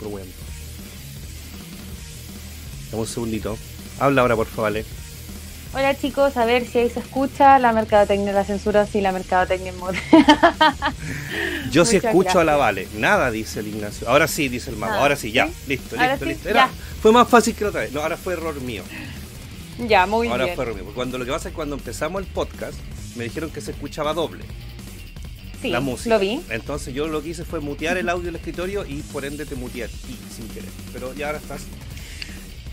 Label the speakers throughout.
Speaker 1: Por weón. Dame un segundito. Habla ahora, por favor, Ale.
Speaker 2: Hola chicos, a ver si ahí se escucha la mercadotecnia, la censura, si la mercadotecnia en moda.
Speaker 1: Yo sí escucho a la. Vale. Nada, dice el Ignacio. Ahora sí, dice el mago. Ahora sí, ya.
Speaker 2: ¿sí?
Speaker 1: Listo,
Speaker 2: Ahora
Speaker 1: listo,
Speaker 2: sí,
Speaker 1: listo. Era- fue más fácil que la otra vez. No, ahora fue error mío.
Speaker 2: ya, muy
Speaker 1: ahora
Speaker 2: bien.
Speaker 1: fue error mío. Porque Cuando lo que pasa es que cuando empezamos el podcast, me dijeron que se escuchaba doble
Speaker 2: Sí,
Speaker 1: la música.
Speaker 2: lo vi.
Speaker 1: Entonces yo lo que hice fue mutear el audio del escritorio y por ende te muteé a ti sin querer. Pero ya ahora estás.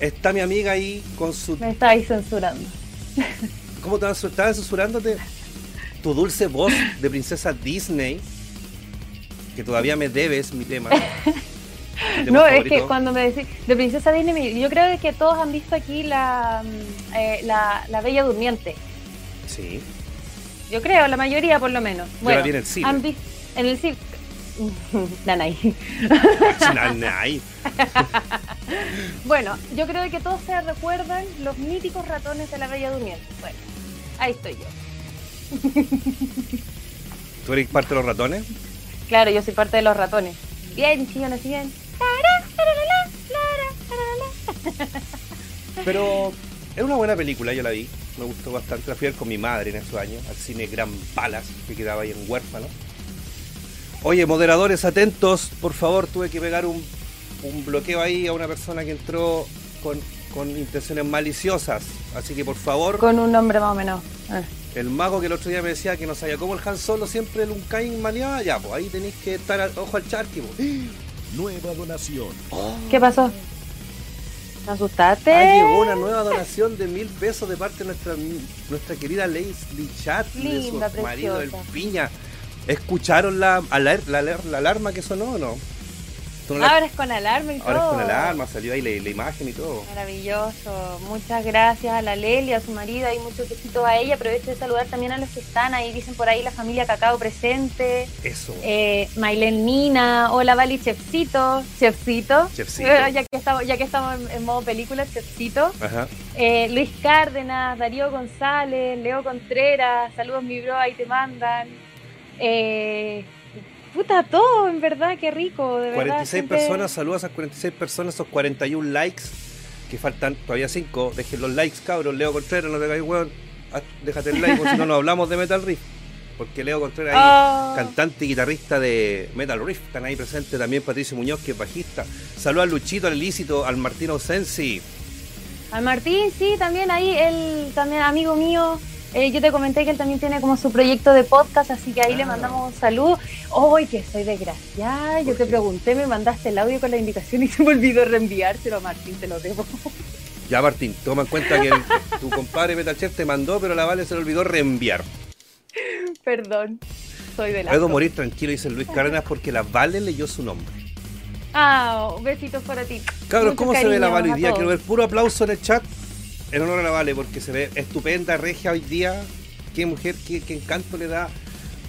Speaker 1: Está mi amiga ahí con su.
Speaker 2: Me estáis censurando.
Speaker 1: ¿Cómo te estar censurándote? Tu dulce voz de princesa Disney. Que todavía me debes mi tema.
Speaker 2: No, es que cuando me decís de Princesa Disney, yo creo que todos han visto aquí la, mm, eh, la, la Bella Durmiente.
Speaker 1: Sí.
Speaker 2: Yo creo, la mayoría por lo menos.
Speaker 1: Yo la vi en el cine.
Speaker 2: Han visto en el cine. Nanay.
Speaker 1: Nanay.
Speaker 2: Bueno, yo creo que todos se recuerdan los míticos ratones de la Bella Durmiente. Bueno, ahí estoy yo.
Speaker 1: ¿Tú eres parte de los ratones?
Speaker 2: Claro, yo soy parte de los ratones. Bien, chillones, bien.
Speaker 1: Pero es una buena película, yo la vi. Me gustó bastante. La fui a ver con mi madre en esos años, al cine Gran Palas, que quedaba ahí en Huérfano. Oye, moderadores, atentos, por favor, tuve que pegar un, un bloqueo ahí a una persona que entró con, con intenciones maliciosas. Así que por favor,
Speaker 2: Con un nombre más o menos.
Speaker 1: El mago que el otro día me decía que no sabía cómo el Han Solo siempre el Uncain maleaba, ya, pues ahí tenéis que estar al- ojo al charqui. pues.
Speaker 3: Nueva donación.
Speaker 2: ¿Qué pasó? ¿Te asustaste?
Speaker 1: Ah, llegó una nueva donación de mil pesos de parte de nuestra, nuestra querida Leslie Chat, de su marido, el. Piña. ¿Escucharon la, aler- la alarma que sonó o no? ¿Tú no la-
Speaker 2: Ahora es con alarma y
Speaker 1: Ahora es
Speaker 2: todo.
Speaker 1: con alarma, salió ahí la, la imagen y todo.
Speaker 2: Maravilloso. Muchas gracias a la Leli, a su marido y muchos besitos a ella. Aprovecho de saludar también a los que están ahí. Dicen por ahí la familia Cacao presente.
Speaker 1: Eso.
Speaker 2: Eh, Nina, hola Vali Chefcito, Chefcito,
Speaker 1: Chefcito.
Speaker 2: Ya que estamos, ya que estamos en, en modo película, Chefcito,
Speaker 1: Ajá.
Speaker 2: Eh, Luis Cárdenas, Darío González, Leo Contreras, saludos mi bro, ahí te mandan, eh, puta todo, en verdad, qué rico, de verdad.
Speaker 1: 46
Speaker 2: gente-
Speaker 1: personas, saludos a esas 46 personas, esos 41 likes, que faltan todavía 5. Dejen los likes, cabros. Leo Contreras, no te caigas, weón. Haz- Déjate el like, porque si no, no hablamos de Metal Riff. Porque Leo Contreras ahí,
Speaker 2: Ah,
Speaker 1: cantante y guitarrista de Metal Riff, están ahí presentes también Patricio Muñoz, que es bajista. Saludos al Luchito, al Ilícito, al Martino Sensi.
Speaker 2: Al Martín, sí, también ahí, él también amigo mío. Eh, yo te comenté que él también tiene como su proyecto de podcast, así que ahí le mandamos un saludo. ¡Ay, que soy desgraciada! Yo
Speaker 1: ¿Por
Speaker 2: te pregunté, me mandaste el audio con la indicación y se me olvidó reenviárselo, Martín, te lo debo.
Speaker 1: Ya, Martín, toma en cuenta que el- tu compadre Metal Chef te mandó, pero la Vale se le olvidó reenviar.
Speaker 2: Perdón, soy de la.
Speaker 1: Puedo morir tranquilo, dice Luis Cárdenas, porque la Vale leyó su nombre.
Speaker 2: Ah, besitos para ti.
Speaker 1: Cabros,
Speaker 2: Mucho
Speaker 1: ¿cómo se ve la Vale hoy
Speaker 2: a
Speaker 1: día? Quiero ver puro aplauso en el chat en honor a la Vale, porque se ve estupenda, regia hoy día. Qué mujer, qué, qué encanto le da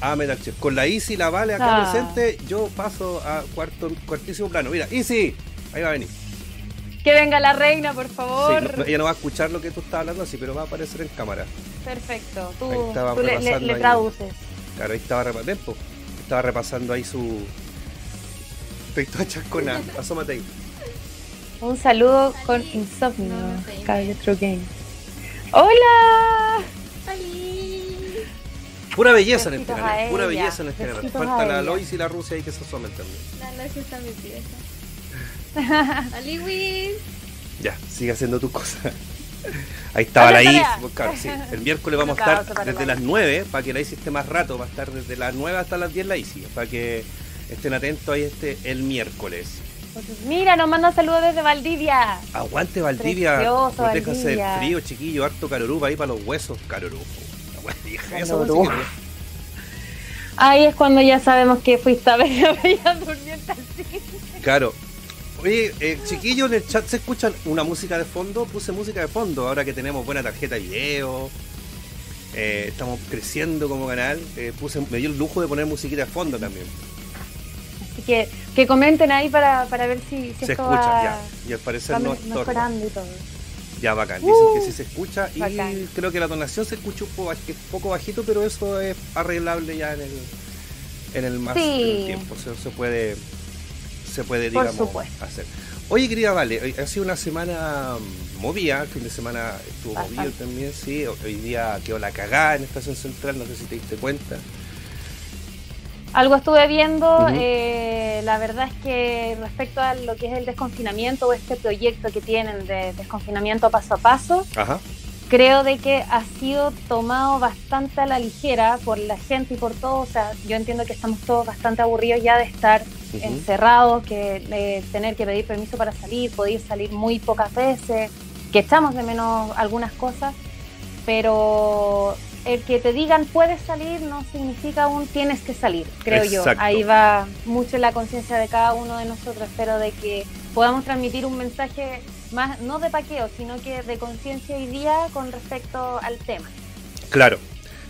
Speaker 1: a Metal Chef. Con la Easy y la Vale acá
Speaker 2: Ah.
Speaker 1: presente, yo paso a cuarto, cuartísimo plano. Mira, Easy, ahí va a venir.
Speaker 2: Que venga la reina, por
Speaker 1: Sí,
Speaker 2: favor.
Speaker 1: no- ella no va a escuchar lo que tú estás hablando así, pero va a aparecer en cámara.
Speaker 2: Perfecto, tú, tú le, le-
Speaker 1: repasando ahí.
Speaker 2: traduces.
Speaker 1: Claro, ahí estaba, repa- ven, po. estaba repasando ahí su. Estoy toda chascona, asómate ahí.
Speaker 2: Un saludo con insomnio. Calle True Game. ¡Hola!
Speaker 1: Pura belleza en este canal, pura belleza en este canal. Falta
Speaker 2: a
Speaker 1: la. Lois y la Rusia ahí que se asomen también.
Speaker 4: La noche está metida. Aliwis.
Speaker 1: Ya, sigue haciendo tu cosa. Ahí estaba la
Speaker 2: tarea.
Speaker 1: pues, claro, sí. El miércoles vamos a estar desde
Speaker 2: la
Speaker 1: las 9 para que la Is esté más rato. Va a estar desde las 9 hasta las 10 la Is. Para que estén atentos ahí este el miércoles.
Speaker 2: Mira, nos manda saludos desde Valdivia.
Speaker 1: Aguante Valdivia.
Speaker 2: Precioso,
Speaker 1: Protéjase del
Speaker 2: Valdivia.
Speaker 1: frío, chiquillo. Harto carorú ahí para los huesos. Música.
Speaker 2: Ahí es cuando ya sabemos que fuiste a ver Bella Durmiente.
Speaker 1: Claro. Oye, eh, chiquillo, en el chat se escuchan una música de fondo. Puse música de fondo ahora que tenemos buena tarjeta de video. eh, estamos creciendo como canal. eh, puse, me dio el lujo de poner musiquita de fondo también.
Speaker 2: Así que, que comenten ahí para, para ver si, si
Speaker 1: Se
Speaker 2: esto
Speaker 1: escucha,
Speaker 2: va,
Speaker 1: ya. Y al parecer no
Speaker 2: mejorando y todo.
Speaker 1: Ya, bacán. Dicen
Speaker 2: Uh,
Speaker 1: que sí se escucha. Y
Speaker 2: bacán.
Speaker 1: creo que la donación se escucha un poco, baj- un poco bajito, pero eso es arreglable ya en el, en el más
Speaker 2: Sí.
Speaker 1: en el tiempo. Se, se puede se puede, digamos, hacer. Oye, querida Vale, ha sido una semana movida, el fin de semana estuvo movido también, sí. Ho- Hoy día quedó la cagada en Estación Central, no sé si te diste cuenta.
Speaker 2: Algo estuve viendo, eh, la verdad es que respecto a lo que es el desconfinamiento o este proyecto que tienen de desconfinamiento paso a paso,
Speaker 1: Ajá.
Speaker 2: creo de que ha sido tomado bastante a la ligera por la gente y por todo. O sea, yo entiendo que estamos todos bastante aburridos ya de estar encerrados, que de tener que pedir permiso para salir, poder salir muy pocas veces, que echamos de menos algunas cosas, pero el que te digan puedes salir no significa un tienes que salir, creo yo. Ahí va mucho la conciencia de cada uno de nosotros. Espero de que podamos transmitir un mensaje más, no de paqueo, sino que de conciencia hoy día con respecto al tema.
Speaker 1: Claro.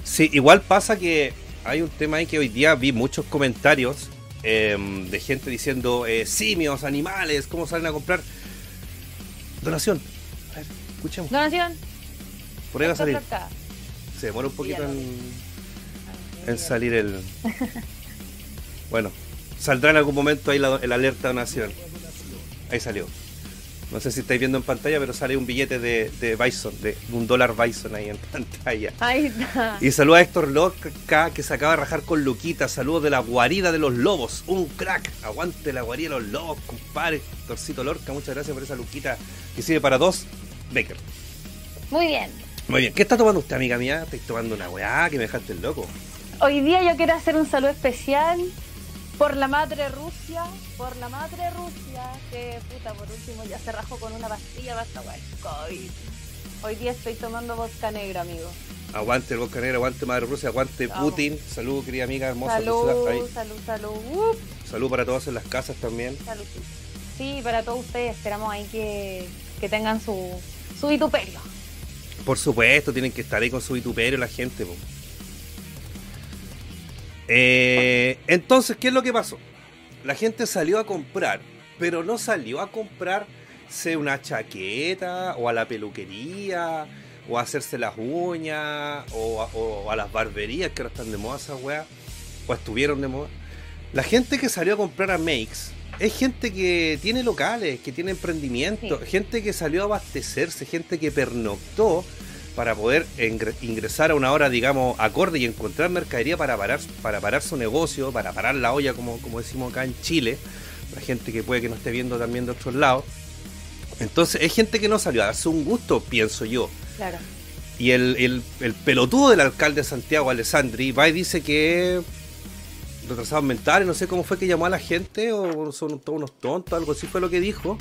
Speaker 1: Sí, igual pasa que hay un tema ahí que hoy día vi muchos comentarios em, de gente diciendo eh, simios, animales, ¿cómo salen a comprar? Donación. A ver, escuchemos.
Speaker 2: Donación.
Speaker 1: Por ahí va a salir.
Speaker 2: Acá.
Speaker 1: Se demora un poquito en, en salir el. Bueno, saldrá en algún momento ahí la, el alerta donación. Ahí salió. No sé si estáis viendo en pantalla, pero sale un billete de, de Bison, de un dólar Bison ahí en pantalla.
Speaker 2: Ahí está.
Speaker 1: Y saluda a Héctor Lorca, que se acaba de rajar con Luquita. Saludos de la guarida de los lobos. Un crack. Aguante la guarida de los lobos, compadre. Torcito Lorca, muchas gracias por esa Luquita que sirve para dos. Baker.
Speaker 2: Muy bien.
Speaker 1: Muy bien. ¿Qué está tomando usted, amiga mía? Estoy tomando una weá que me dejaste el loco.
Speaker 2: Hoy día yo quiero hacer un saludo especial por la madre Rusia, por la madre Rusia, que puta, por último ya se rajó con una pastilla basta el COVID. Hoy día estoy tomando vodka negra, amigo.
Speaker 1: Aguante el Boca Negra, aguante Madre Rusia, aguante
Speaker 2: Vamos.
Speaker 1: Putin. Salud, querida amiga hermosa.
Speaker 2: Salud.
Speaker 1: Ahí.
Speaker 2: salud, salud.
Speaker 1: Salud para todos en las casas también.
Speaker 2: salud. Sí, para todos ustedes, esperamos ahí que, que tengan su, su vituperio.
Speaker 1: Por supuesto, tienen que estar ahí con su vituperio la gente. Eh, entonces, ¿qué es lo que pasó? La gente salió a comprar, pero no salió a comprarse una chaqueta o a la peluquería o a hacerse las uñas o o a las barberías que ahora están de moda esas weas o estuvieron de moda. La gente que salió a comprar a Makes es gente que tiene locales, que tiene emprendimiento,
Speaker 2: Sí.
Speaker 1: gente que salió a abastecerse, gente que pernoctó para poder ingre- ingresar a una hora, digamos, acorde y encontrar mercadería para parar, para parar su negocio, para parar la olla, como, como decimos acá en Chile, la gente que puede que no esté viendo también de otros lados. Entonces, es gente que no salió a darse un gusto, pienso yo.
Speaker 2: Claro.
Speaker 1: Y el, el, el pelotudo del alcalde de Santiago, Alessandri, va y dice que retrasados mentales, no sé cómo fue que llamó a la gente, o son todos unos tontos, algo así fue lo que dijo.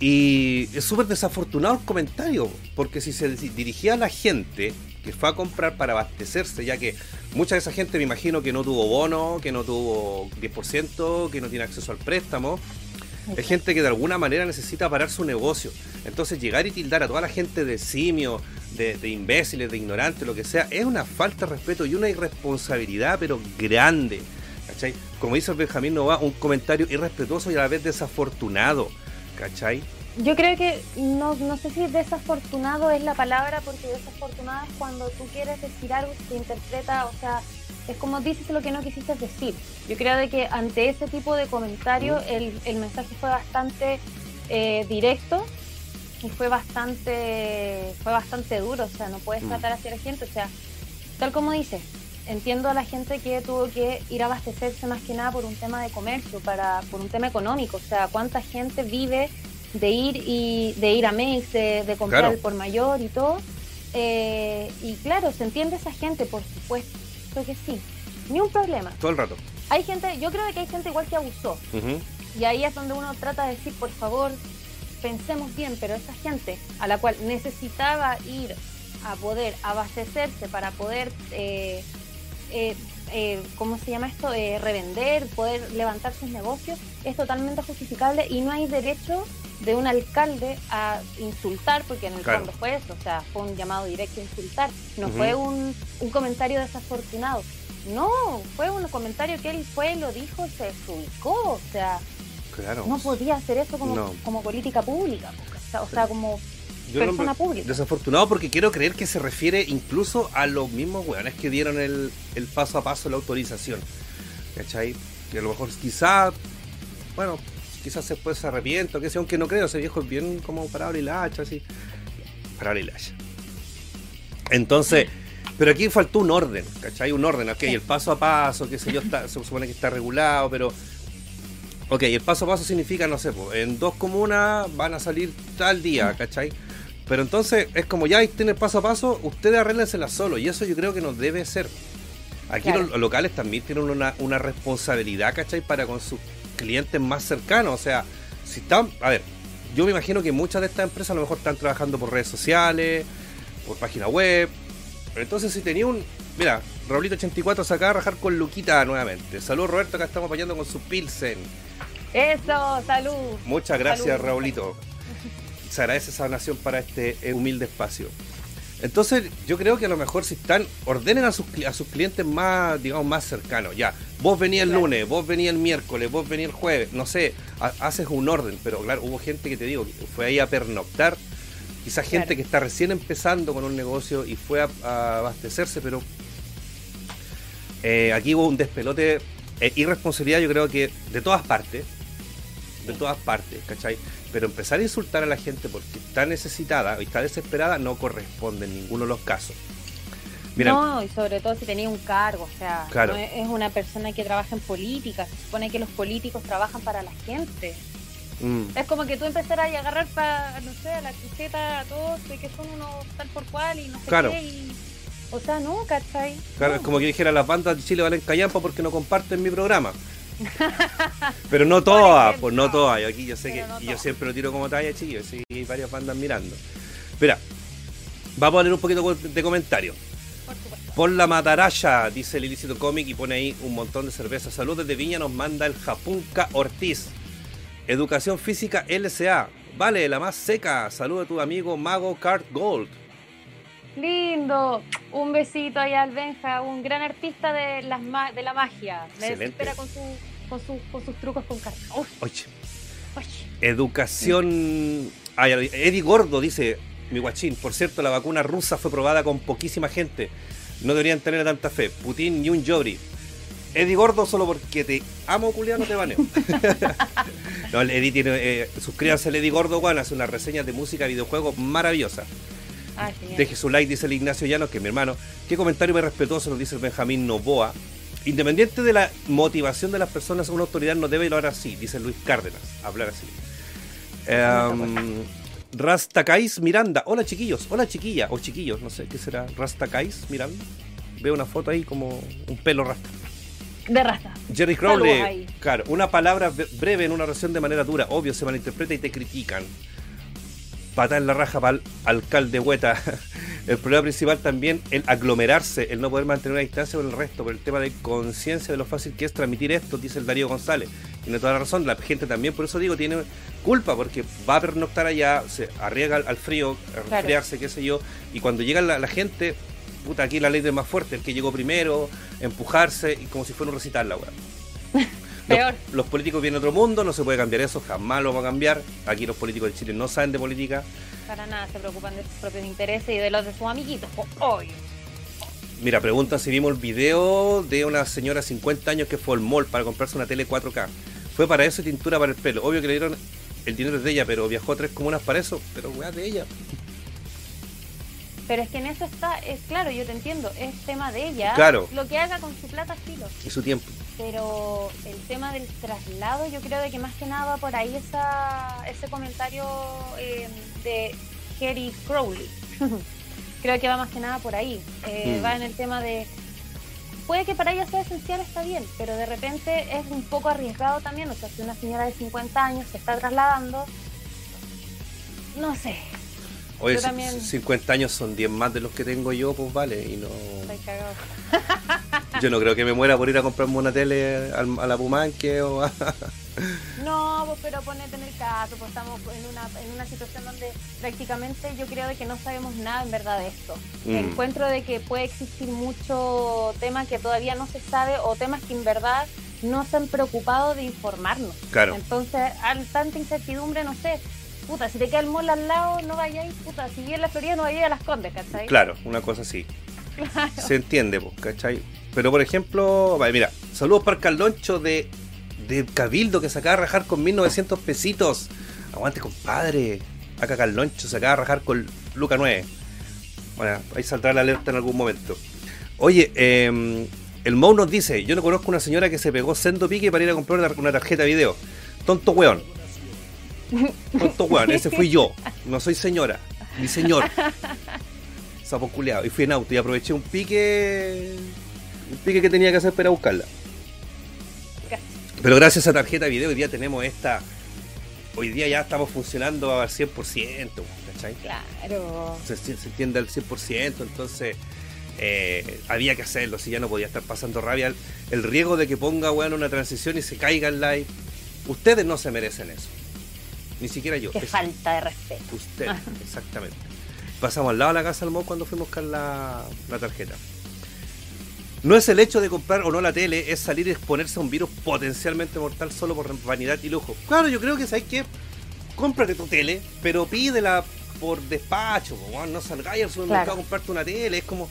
Speaker 1: Y es súper desafortunado el comentario, porque si se dirigía a la gente que fue a comprar para abastecerse, ya que mucha de esa gente me imagino que no tuvo bono, que no tuvo 10%, que no tiene acceso al préstamo, es gente que de alguna manera necesita parar su negocio. Entonces llegar y tildar a toda la gente de simio, de, imbéciles, de ignorantes, lo que sea, es una falta de respeto y una irresponsabilidad, pero grande. ¿Cachai? Como dice el Benjamín Nova, un comentario irrespetuoso y a la vez desafortunado. ¿Cachai?
Speaker 2: Yo creo que no, no sé si desafortunado es la palabra, porque desafortunado es cuando tú quieres decir algo y se interpreta, o sea, es como dices lo que no quisiste decir. Yo creo de que ante ese tipo de comentario el, el mensaje fue bastante eh, directo y fue bastante fue bastante duro, o sea, no puedes
Speaker 1: Mm.
Speaker 2: tratar así a la gente, o sea, tal como dices, entiendo a la gente que tuvo que ir a abastecerse más que nada por un tema de comercio, para por un tema económico, o sea, cuánta gente vive de ir y de ir a Mex, de, de comprar
Speaker 1: Claro.
Speaker 2: el por mayor y todo. Eh, y claro, se entiende esa gente, por supuesto que sí, ni un problema.
Speaker 1: Todo el rato.
Speaker 2: Hay gente, yo creo que hay gente igual que abusó, y ahí es donde uno trata de decir, por favor, pensemos bien, pero esa gente a la cual necesitaba ir a poder abastecerse para poder, eh, eh, eh, ¿cómo se llama esto? Eh, revender, poder levantar sus negocios, es totalmente justificable y no hay derecho de un alcalde a insultar, porque en el
Speaker 1: Claro.
Speaker 2: fondo fue eso, o sea, fue un llamado directo a insultar, no fue un, un comentario desafortunado. No, fue un comentario que él fue, lo dijo, se desubicó, o sea,
Speaker 1: Claro.
Speaker 2: no podía hacer eso como,
Speaker 1: No.
Speaker 2: como política pública, o sea, como
Speaker 1: Yo
Speaker 2: persona pública.
Speaker 1: Desafortunado porque quiero creer que se refiere incluso a los mismos weones que dieron el, el paso a paso, la autorización. ¿Cachai? Que a lo mejor quizá bueno, quizás después se arrepiento, que sea, aunque no creo, ese viejo es bien como parable y la hacha, así. Parable y la hacha. Entonces, pero aquí faltó un orden, ¿cachai? Un orden, ok, el paso a paso, qué sé yo, está, se supone que está regulado, pero... Ok, el paso a paso significa, no sé, pues, en dos comunas van a salir tal día, ¿cachai? Pero entonces es como ya tiene paso a paso, ustedes arréglensela solo, y eso yo creo que nos debe ser. Aquí
Speaker 2: Claro.
Speaker 1: los locales también tienen una, una responsabilidad, ¿cachai? Para con sus clientes más cercanos. O sea, si están. A ver, yo me imagino que muchas de estas empresas a lo mejor están trabajando por redes sociales, por página web. Pero entonces, si tenía un. Mira, Raulito84 se acaba de rajar con Luquita nuevamente. Saludos, Roberto, acá estamos apoyando con su Pilsen.
Speaker 2: Eso, salud.
Speaker 1: Muchas gracias,
Speaker 2: Salud.
Speaker 1: Raulito. Se agradece esa donación para este eh, humilde espacio. Entonces, yo creo que a lo mejor si están, ordenen a sus, a sus clientes más, digamos, más cercanos. Ya, vos venís el
Speaker 2: Claro.
Speaker 1: lunes, vos venís el miércoles, vos venís el jueves, no sé, ha- haces un orden, pero claro, hubo gente que te digo, que fue ahí a pernoctar, quizás gente
Speaker 2: Claro.
Speaker 1: que está recién empezando con un negocio y fue a, a abastecerse, pero eh, aquí hubo un despelote, eh, irresponsabilidad yo creo que de todas partes, de todas partes, ¿cachai? Pero empezar a insultar a la gente porque está necesitada y está desesperada no corresponde en ninguno de los casos. Mira,
Speaker 2: No, y sobre todo si tenía un cargo, o sea,
Speaker 1: Claro.
Speaker 2: no es, una persona que trabaja en política, se supone que los políticos trabajan para la gente.
Speaker 1: mm,
Speaker 2: Es como que tú empezaras a agarrar para, no sé, a la cruceta a todos, de que son unos tal por cual y no sé
Speaker 1: Claro.
Speaker 2: qué, y... O sea, no, ¿cachai?
Speaker 1: claro,
Speaker 2: No.
Speaker 1: es como que dijera las bandas de Chile valen callampa porque no comparten mi programa. Pero no todas, pues no todas. Yo aquí yo sé
Speaker 2: Pero
Speaker 1: que
Speaker 2: no
Speaker 1: y yo siempre lo tiro como talla, chiquillos. Sí, hay varias bandas mirando. Mira, vamos a leer un poquito de comentarios.
Speaker 2: Por
Speaker 1: la mataraya, dice el ilícito cómic y pone ahí un montón de cerveza. Salud desde Viña nos manda el Japunca Ortiz. Educación física LSA. Vale, la más seca. Saludo a tu amigo Mago Card Gold.
Speaker 2: Lindo. Un besito ahí al Benja, un gran artista de, las ma- de la magia. Me
Speaker 1: Excelente.
Speaker 2: desespera con, su, con, su- con sus trucos con cartas.
Speaker 1: Oye,
Speaker 2: uy.
Speaker 1: educación. Vi. Eddie Gordo dice: Mi guachín, por cierto, la vacuna rusa fue probada con poquísima gente. No deberían tener tanta fe. Putin y un Jobri. Eddie Gordo, solo porque te amo, culiao, no te baneo. no, el Eddie tiene. Eh, suscríbanse al Eddie Gordo, Juan, hace unas reseñas de música, videojuegos maravillosas.
Speaker 2: Ah.
Speaker 1: Deje su like, dice el Ignacio Llanos, que es mi hermano. Qué comentario más respetuoso nos dice el Benjamín Novoa. Independiente de la motivación de las personas, una autoridad no debe hablar así, dice Luis Cárdenas. Hablar así. Em, Rastakais Miranda. Hola chiquillos, hola chiquilla, o chiquillos, no sé qué será. Rastakais Miranda. Veo una foto ahí como un pelo rasta.
Speaker 2: De raza.
Speaker 1: Jerry Crowley, claro, una palabra bre- breve en una oración de manera dura, obvio, se malinterpreta y te critican. Patada en la raja para el alcalde Hueta. El problema principal también, el aglomerarse, el no poder mantener una distancia con el resto, por el tema de conciencia de lo fácil que es transmitir esto, dice el Darío González. Tiene toda la razón, la gente también, por eso digo, tiene culpa, porque va a pernoctar allá, se arriesga al, frío, a
Speaker 2: Claro.
Speaker 1: resfriarse, qué sé yo, y cuando llega la, la gente, puta, aquí la ley del más fuerte, el que llegó primero, empujarse, y como si fuera un recital la weá.
Speaker 2: Peor.
Speaker 1: Los, los políticos vienen de otro mundo, no se puede cambiar eso, jamás lo va a cambiar. Aquí los políticos de Chile no saben de política.
Speaker 2: Para nada, se preocupan de sus propios intereses y de los de sus amiguitos. obvio.
Speaker 1: Mira, preguntan si vimos el video de una señora de 50 años que fue al mall para comprarse una tele 4K. Fue para eso y tintura para el pelo. Obvio que le dieron el dinero es de ella, pero viajó a tres comunas para eso. Pero weá de ella.
Speaker 2: Pero es que en eso está, es claro, yo te entiendo, es tema de ella.
Speaker 1: Claro.
Speaker 2: Lo que haga con su plata, filo.
Speaker 1: Y su tiempo.
Speaker 2: Pero el tema del traslado, yo creo de que más que nada va por ahí esa, ese comentario eh, de Kerry Crowley. creo que va más que nada por ahí. Eh,
Speaker 1: Mm.
Speaker 2: Va en el tema de. Puede que para ella sea esencial, está bien, pero de repente es un poco arriesgado también. O sea, si una señora de 50 años se está trasladando, no sé,
Speaker 1: Oye,
Speaker 2: Yo también.
Speaker 1: 50 años son 10 más de los que tengo yo, pues vale. Y no. Yo no creo que me muera por ir a comprarme una tele a la Pumanque o a.
Speaker 2: No, pues, pero ponete en el caso, pues estamos en una, en una situación donde prácticamente yo creo de que no sabemos nada en verdad de esto.
Speaker 1: Mm.
Speaker 2: Encuentro de que puede existir mucho tema que todavía no se sabe o temas que en verdad no se han preocupado de informarnos.
Speaker 1: Claro.
Speaker 2: Entonces, al tanta incertidumbre, no sé, puta, si te queda el mall al lado, no vayáis, puta, si vives en la Florida, no vayáis a las Condes, ¿cachai?
Speaker 1: Claro, una cosa así. Se entiende, pues, ¿cachai? Pero por ejemplo, vale, mira, saludos para el Caldoncho de de Cabildo que se acaba de rajar con 1900 pesitos. Aguante, compadre. Acá Carloncho se acaba de rajar con Luca 9. Bueno, ahí saldrá la alerta en algún momento. Oye, eh, el Mou nos dice: Yo no conozco una señora que se pegó sendo pique para ir a comprar una, una tarjeta de video. Tonto weón. Tonto weón, ese fui yo. No soy señora, ni señor. Sapo culeado. Y fui en auto y aproveché un pique. Un pique que tenía que hacer para buscarla. Pero gracias a tarjeta de video hoy día tenemos esta. Hoy día ya estamos funcionando al 100%, ¿cachai?
Speaker 2: Claro.
Speaker 1: Se, se entiende al 100%, entonces eh, había que hacerlo, si ya no podía estar pasando rabia. El, el riesgo de que ponga weón una transición y se caiga el live. Ustedes no se merecen eso. Ni siquiera yo.
Speaker 2: Qué
Speaker 1: Es
Speaker 2: falta de respeto.
Speaker 1: Usted, exactamente. Pasamos al lado de la casa del cuando fuimos a buscar la, la tarjeta. No es el hecho de comprar o no la tele, es salir y exponerse a un virus potencialmente mortal solo por vanidad y lujo. Claro, yo creo que sabes que cómprate tu tele, pero pídela por despacho, no salgáis al supermercado
Speaker 2: Claro.
Speaker 1: a comprarte una tele, es como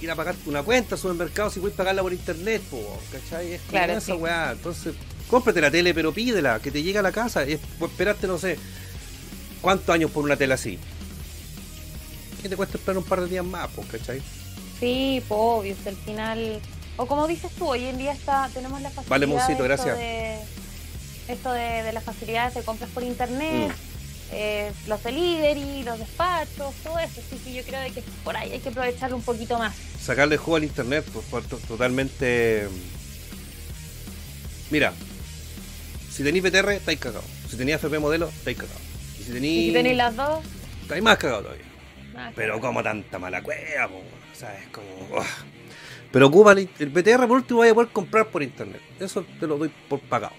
Speaker 1: ir a pagarte una cuenta al supermercado si puedes pagarla por internet, po, ¿cachai? Es
Speaker 2: Claro,
Speaker 1: esa
Speaker 2: sí.
Speaker 1: weá. Entonces, cómprate la tele, pero pídela, que te llegue a la casa. Es, pues, esperaste, no sé, ¿cuántos años por una tele así? ¿Qué te cuesta esperar un par de días más, pues, cachai?
Speaker 2: Sí, pues obvio, al final. O como dices tú, hoy en día está, tenemos la facilidad.
Speaker 1: Vale, Moncito, gracias.
Speaker 2: De, esto de, de las facilidades de compras por internet,
Speaker 1: Mm.
Speaker 2: eh, los delivery, los despachos, todo eso. Sí, sí, yo creo de que por ahí hay que aprovecharlo un poquito más.
Speaker 1: Sacarle juego al internet, pues, totalmente. Mira, si tenéis BTR, estáis cagados. Si tenéis FP modelo, estáis cagados. Y si
Speaker 2: Y
Speaker 1: tenéis.
Speaker 2: si tenéis las dos,
Speaker 1: Estáis más cagados todavía. Pero como tanta mala cueva, po, o sea, es como... Pero ocupa el, BTR por último vaya a poder comprar por internet. Eso te lo doy por pagado.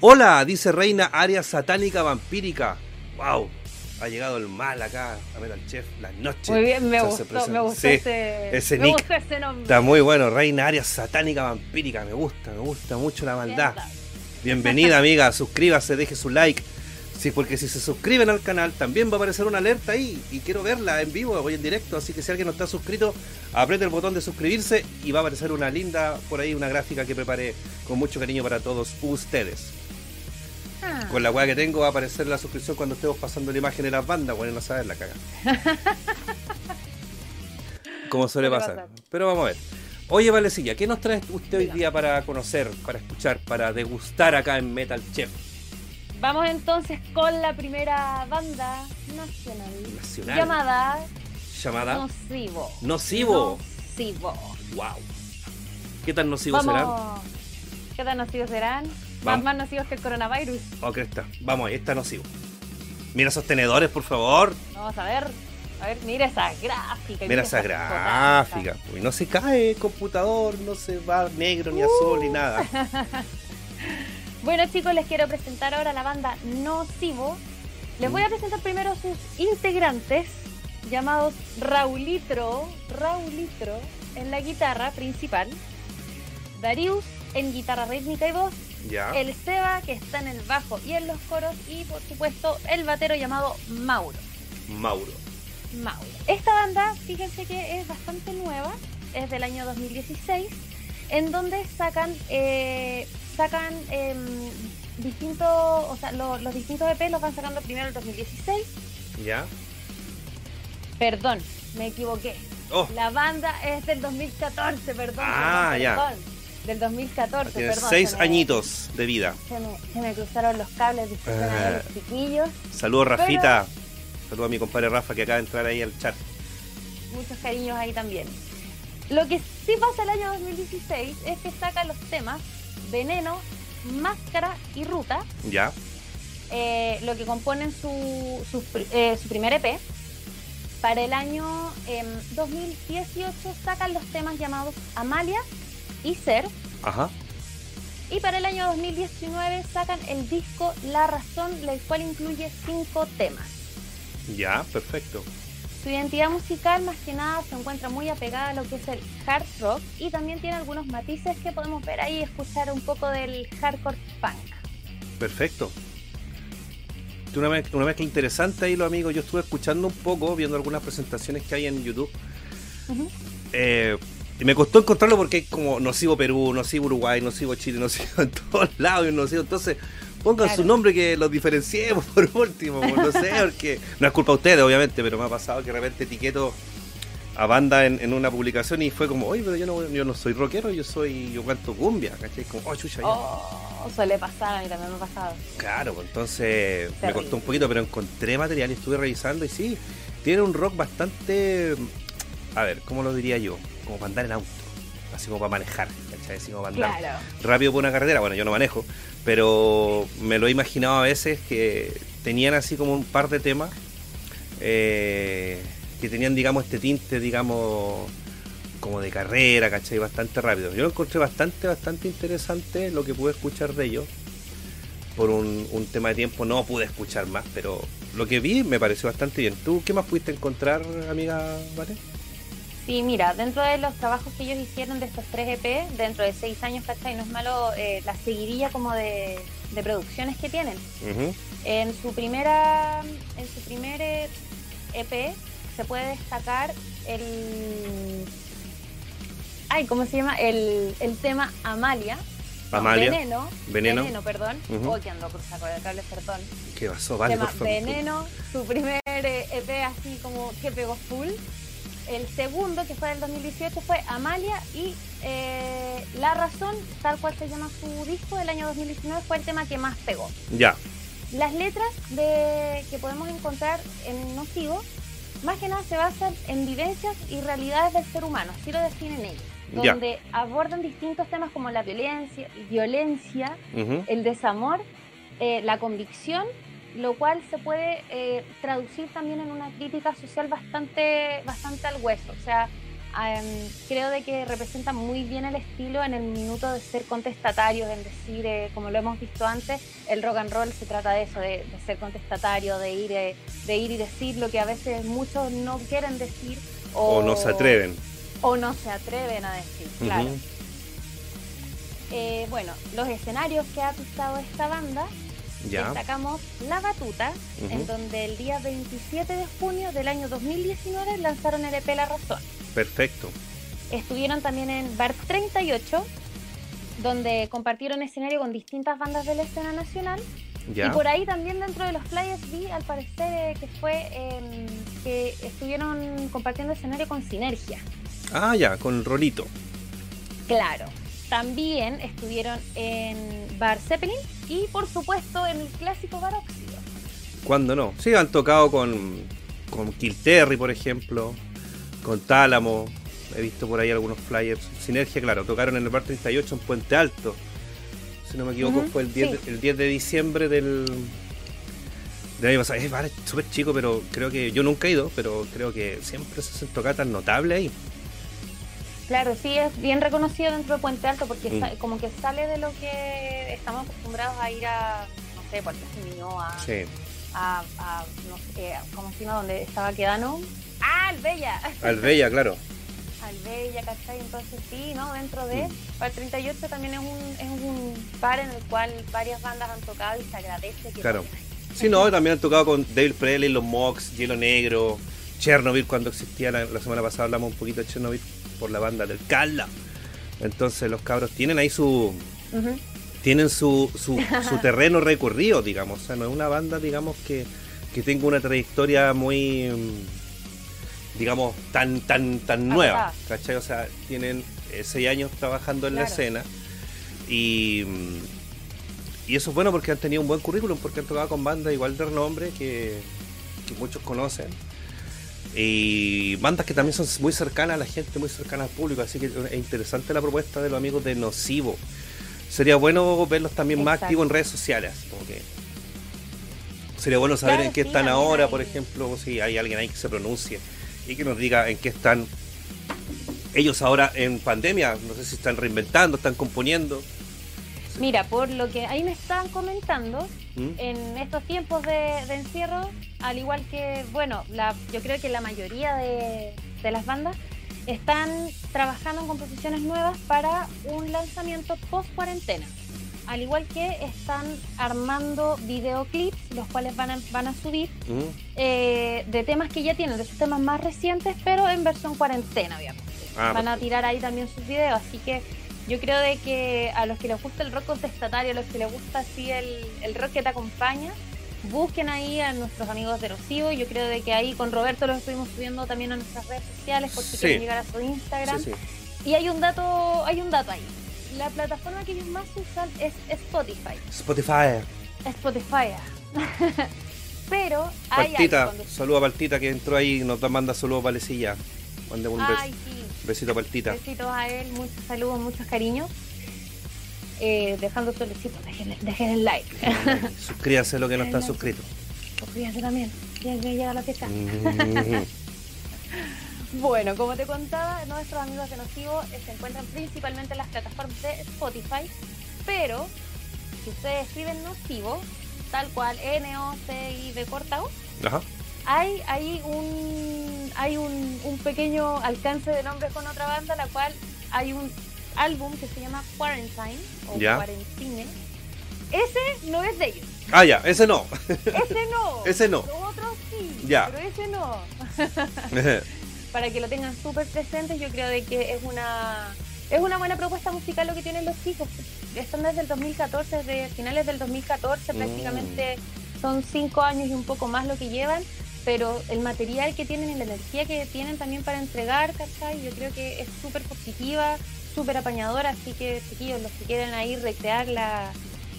Speaker 1: Hola, dice Reina Área Satánica Vampírica. Wow, ha llegado el mal acá a Metal Chef las noches.
Speaker 2: Muy bien, me gustó, me gustó
Speaker 1: Sí,
Speaker 2: ese,
Speaker 1: ese
Speaker 2: me
Speaker 1: nick.
Speaker 2: gustó ese nombre.
Speaker 1: Está muy bueno, Reina Área Satánica Vampírica. Me gusta, me gusta mucho la maldad. Bienvenida amiga, suscríbase, deje su like. Sí, porque si se suscriben al canal también va a aparecer una alerta ahí y quiero verla en vivo hoy en directo, así que si alguien no está suscrito, apriete el botón de suscribirse y va a aparecer una linda por ahí una gráfica que preparé con mucho cariño para todos ustedes.
Speaker 2: Ah,
Speaker 1: Con la weá que tengo va a aparecer la suscripción cuando estemos pasando la imagen de las bandas, bueno, no saben la caga. Como suele pasar. Pero vamos a ver. Oye, Valecilla, ¿qué nos trae usted hoy día para conocer, para escuchar, para degustar acá en Metal Chef?
Speaker 2: Vamos entonces con la primera banda nacional,
Speaker 1: Nacional.
Speaker 2: llamada
Speaker 1: Llamada
Speaker 2: Nocivo.
Speaker 1: Nocivo.
Speaker 2: Nocivo.
Speaker 1: Wow. ¿Qué tan nocivos serán?
Speaker 2: Vamos. ¿Qué tan nocivos serán? Más,
Speaker 1: Vamos.
Speaker 2: más nocivos que el coronavirus.
Speaker 1: Oh, cresta. Vamos ahí, está nocivo. Mira esos tenedores, por favor.
Speaker 2: Vamos a ver. A ver, mira esa gráfica.
Speaker 1: Mira esa gráfica. Uy, no se cae el computador, no se va negro ni azul ni nada.
Speaker 2: Bueno chicos, les quiero presentar ahora la banda Nocivo. Les voy a presentar primero a sus integrantes, llamados Raulitro, Raulitro en la guitarra principal, Darius en guitarra rítmica y voz,
Speaker 1: Ya.
Speaker 2: el Seba que está en el bajo y en los coros y por supuesto el batero llamado Mauro.
Speaker 1: Mauro.
Speaker 2: Mauro. Esta banda, fíjense que es bastante nueva, es del año 2016, en donde sacan eh, sacan em, distintos, o sea, lo- los distintos EP los van sacando primero el 2016.
Speaker 1: Ya.
Speaker 2: Perdón, me equivoqué.
Speaker 1: Oh,
Speaker 2: La banda es del 2014, perdón.
Speaker 1: Ah,
Speaker 2: perdón,
Speaker 1: ya.
Speaker 2: perdón. Del 2014,
Speaker 1: tiene
Speaker 2: perdón.
Speaker 1: seis
Speaker 2: se me-
Speaker 1: añitos de vida.
Speaker 2: Se me, se me cruzaron los cables, disculpen a los chiquillos.
Speaker 1: Saludos, Rafita. Saludos a mi compadre Rafa que acaba de entrar ahí al chat.
Speaker 2: muchos cariños ahí también. Lo que sí pasa el año 2016 es que sacan los temas Veneno, Máscara y Ruta,
Speaker 1: Ya.
Speaker 2: eh, lo que componen su, su, eh, su primer EP. Para el año em, 2018 sacan los temas llamados Amalia y Ser.
Speaker 1: Ajá.
Speaker 2: Y para el año 2019 sacan el disco La Razón, el cual incluye cinco temas.
Speaker 1: Ya, perfecto.
Speaker 2: Su identidad musical más que nada se encuentra muy apegada a lo que es el hard rock y también tiene algunos matices que podemos ver ahí y escuchar un poco del hardcore punk.
Speaker 1: Perfecto. Una, mez- una mezcla interesante ahí, los amigos. Yo estuve escuchando un poco, viendo algunas presentaciones que hay en YouTube. Eh, Y me costó encontrarlo porque hay como Nocivo Perú, Nocivo Uruguay, Nocivo Chile, Nocivo en todos lados, y Nocivo. Entonces, pongan
Speaker 2: Claro.
Speaker 1: su nombre que los diferenciemos por último, pues, no sé, porque no es culpa de ustedes, obviamente, pero me ha pasado que de repente etiqueto a banda en, en una publicación y fue como, oye, pero yo no, yo no soy rockero, yo soy, yo canto cumbia, ¿cachai? Como, oh, chucha.
Speaker 2: Oh, suele pasar, a mí también me ha pasado.
Speaker 1: Claro, pues entonces me costó un poquito, pero encontré material y estuve revisando y sí, tiene un rock bastante, a ver, ¿cómo lo diría yo? Como para andar en auto, así como para manejar, ¿cachai? Así como para andar
Speaker 2: Claro.
Speaker 1: rápido por una carretera, bueno, yo no manejo, pero me lo he imaginado a veces que tenían así como un par de temas eh, que tenían, digamos, este tinte, digamos, como de carrera, ¿cachai? Bastante rápido. Yo lo encontré bastante, bastante interesante lo que pude escuchar de ellos. Por un, un tema de tiempo no pude escuchar más, pero lo que vi me pareció bastante bien. ¿Tú qué más pudiste encontrar, amiga Vale?
Speaker 2: Sí, mira, dentro de los trabajos que ellos hicieron de estos tres EP, dentro de seis años, ¿cachai? No es malo eh, la seguidilla como de, de producciones que tienen.
Speaker 1: Ujú.
Speaker 2: En su primera, en su primer EP se puede destacar el, ay, ¿cómo se llama? El, el tema Amalia.
Speaker 1: Amalia.
Speaker 2: Veneno.
Speaker 1: Veneno.
Speaker 2: perdón.
Speaker 1: Ujú.
Speaker 2: Oh, que ando por saco de cable, perdón.
Speaker 1: ¿Qué pasó? Vale,
Speaker 2: tema
Speaker 1: por favor.
Speaker 2: Veneno, su primer EP así como que pegó full. El segundo, que fue del 2018, fue Amalia y eh, La Razón, tal cual se llama su disco del año 2019, fue el tema que más pegó.
Speaker 1: Ya.
Speaker 2: Las letras de, que podemos encontrar en Nocivo, más que nada se basan en vivencias y realidades del ser humano, así lo definen ellos,
Speaker 1: Ya.
Speaker 2: donde abordan distintos temas como la violencia, violencia el desamor, eh, la convicción, lo cual se puede eh, traducir también en una crítica social bastante, bastante al hueso. O sea, em, creo de que representa muy bien el estilo en el minuto de ser contestatarios, en decir, eh, como lo hemos visto antes, el rock and roll se trata de eso, de, de ser contestatario, de ir, eh, de ir y decir lo que a veces muchos no quieren decir o,
Speaker 1: O no se atreven.
Speaker 2: o no se atreven a decir, claro. Eh, bueno, los escenarios que ha pisado esta banda
Speaker 1: Ya.
Speaker 2: destacamos La Batuta, en donde el día 27 de junio del año 2019 lanzaron el EP La Razón.
Speaker 1: Perfecto.
Speaker 2: Estuvieron también en Bar 38, donde compartieron escenario con distintas bandas de la escena nacional.
Speaker 1: Ya.
Speaker 2: Y por ahí también dentro de los flyers vi, al parecer, eh, que fue em, que estuvieron compartiendo escenario con Sinergia.
Speaker 1: Ah, ya, con Rolito.
Speaker 2: Claro. También estuvieron en Bar Zeppelin y, por supuesto, en el clásico Bar Óxido.
Speaker 1: ¿Cuándo no? Sí, han tocado con, con Kill Terry, por ejemplo, con Tálamo. He visto por ahí algunos flyers. Sinergia, claro, tocaron en el bar 38 en Puente Alto. Si no me equivoco, fue el 10,
Speaker 2: sí.
Speaker 1: de, el 10 de diciembre del, del año pasado. Es súper chico, pero creo que yo nunca he ido, pero creo que siempre se hacen tocatas notables ahí.
Speaker 2: Claro, sí, es bien reconocido dentro de Puente Alto porque
Speaker 1: Mm.
Speaker 2: como que sale de lo que estamos acostumbrados a ir a, no sé, Plaza Ñuñoa,
Speaker 1: Sí.
Speaker 2: a, a, no sé, a- ¿cómo se llama? Donde estaba Quedano. ¡Ah, Albella!
Speaker 1: Albella, claro.
Speaker 2: Albella, ¿cachai? Entonces sí, ¿no? Dentro de
Speaker 1: Mm.
Speaker 2: Bar 38 también es un, es un bar en el cual varias bandas han tocado y se agradece que
Speaker 1: Claro.
Speaker 2: toquen.
Speaker 1: Sí, no, también han tocado con Dave Presley, los Mox, Hielo Negro, Chernobyl cuando existía, la, la semana pasada hablamos un poquito de Chernobyl por la banda del Cala. Entonces los cabros tienen ahí su tienen su, su, su terreno recorrido, digamos. O sea, no es una banda, digamos, que, que tenga una trayectoria muy, mm, digamos, tan tan tan nueva. ¿Cachai? O sea, tienen eh, seis años trabajando en la escena y, mm, y eso es bueno porque han tenido un buen currículum, porque han tocado con bandas igual de renombre que, que muchos conocen. Y bandas que también son muy cercanas a la gente, muy cercanas al público, así que es interesante la propuesta de los amigos de Nocivo. Sería bueno verlos también más activos en redes sociales, como que sería bueno saber
Speaker 2: Claro,
Speaker 1: en qué
Speaker 2: sí,
Speaker 1: están ahora,
Speaker 2: hay-
Speaker 1: por ejemplo, si hay alguien ahí que se pronuncie y que nos diga en qué están ellos ahora en pandemia, no sé si están reinventando, están componiendo.
Speaker 2: Mira, por lo que ahí me estaban comentando,
Speaker 1: ¿Mm?
Speaker 2: en estos tiempos de, de encierro, al igual que, bueno, la, yo creo que la mayoría de, de las bandas están trabajando en composiciones nuevas para un lanzamiento post cuarentena. Al igual que están armando videoclips, los cuales van a, van a subir
Speaker 1: ¿Mm?
Speaker 2: eh, de temas que ya tienen, de sus temas más recientes, pero en versión cuarentena, obviamente.
Speaker 1: Ah,
Speaker 2: van a tirar ahí también sus videos. Así que yo creo de que a los que les gusta el rock contestatario, a los que les gusta así el, el rock que te acompaña, busquen ahí a nuestros amigos de Nocivo. Yo creo de que ahí con Roberto los estuvimos subiendo también a nuestras redes sociales por si
Speaker 1: Sí.
Speaker 2: quieren llegar a su Instagram.
Speaker 1: Sí, sí.
Speaker 2: Y hay un dato, hay un dato ahí. La plataforma que ellos más usan es Spotify.
Speaker 1: Spotify.
Speaker 2: Spotify. Pero hay
Speaker 1: Partita, saluda a Partita que entró ahí y nos da- manda saludos a Valecilla. Mandemos un Besito a Partita.
Speaker 2: Besitos a él, muchos saludos, muchos cariños. Eh, dejando su besito, dejen, dejen el like.
Speaker 1: Suscríbanse lo que no están suscritos.
Speaker 2: Suscríbanse también. Ya, ya llega la fecha.
Speaker 1: Mm.
Speaker 2: Bueno, como te contaba, nuestros amigos de Nocivo eh, se encuentran principalmente en las plataformas de Spotify, pero si ustedes escriben Nocivo, tal cual N-O-C-I-V corta O,
Speaker 1: Ajá.
Speaker 2: Hay, hay un hay un, un pequeño alcance de nombres con otra banda, la cual hay un álbum que se llama Quarantine o
Speaker 1: Ya.
Speaker 2: Quarantine. Ese no es de ellos.
Speaker 1: Ah, ya, ese no.
Speaker 2: Ese no.
Speaker 1: Ese no.
Speaker 2: Los otros sí.
Speaker 1: Ya.
Speaker 2: Pero ese no. Para que lo tengan súper presentes, yo creo de que es una es una buena propuesta musical lo que tienen los chicos. Están desde el 2014, desde finales del 2014
Speaker 1: Mm.
Speaker 2: prácticamente son cinco años y un poco más lo que llevan, pero el material que tienen y la energía que tienen también para entregar, ¿cachai? Yo creo que es súper positiva, súper apañadora, así que chiquillos, los que quieren ahí recrear la-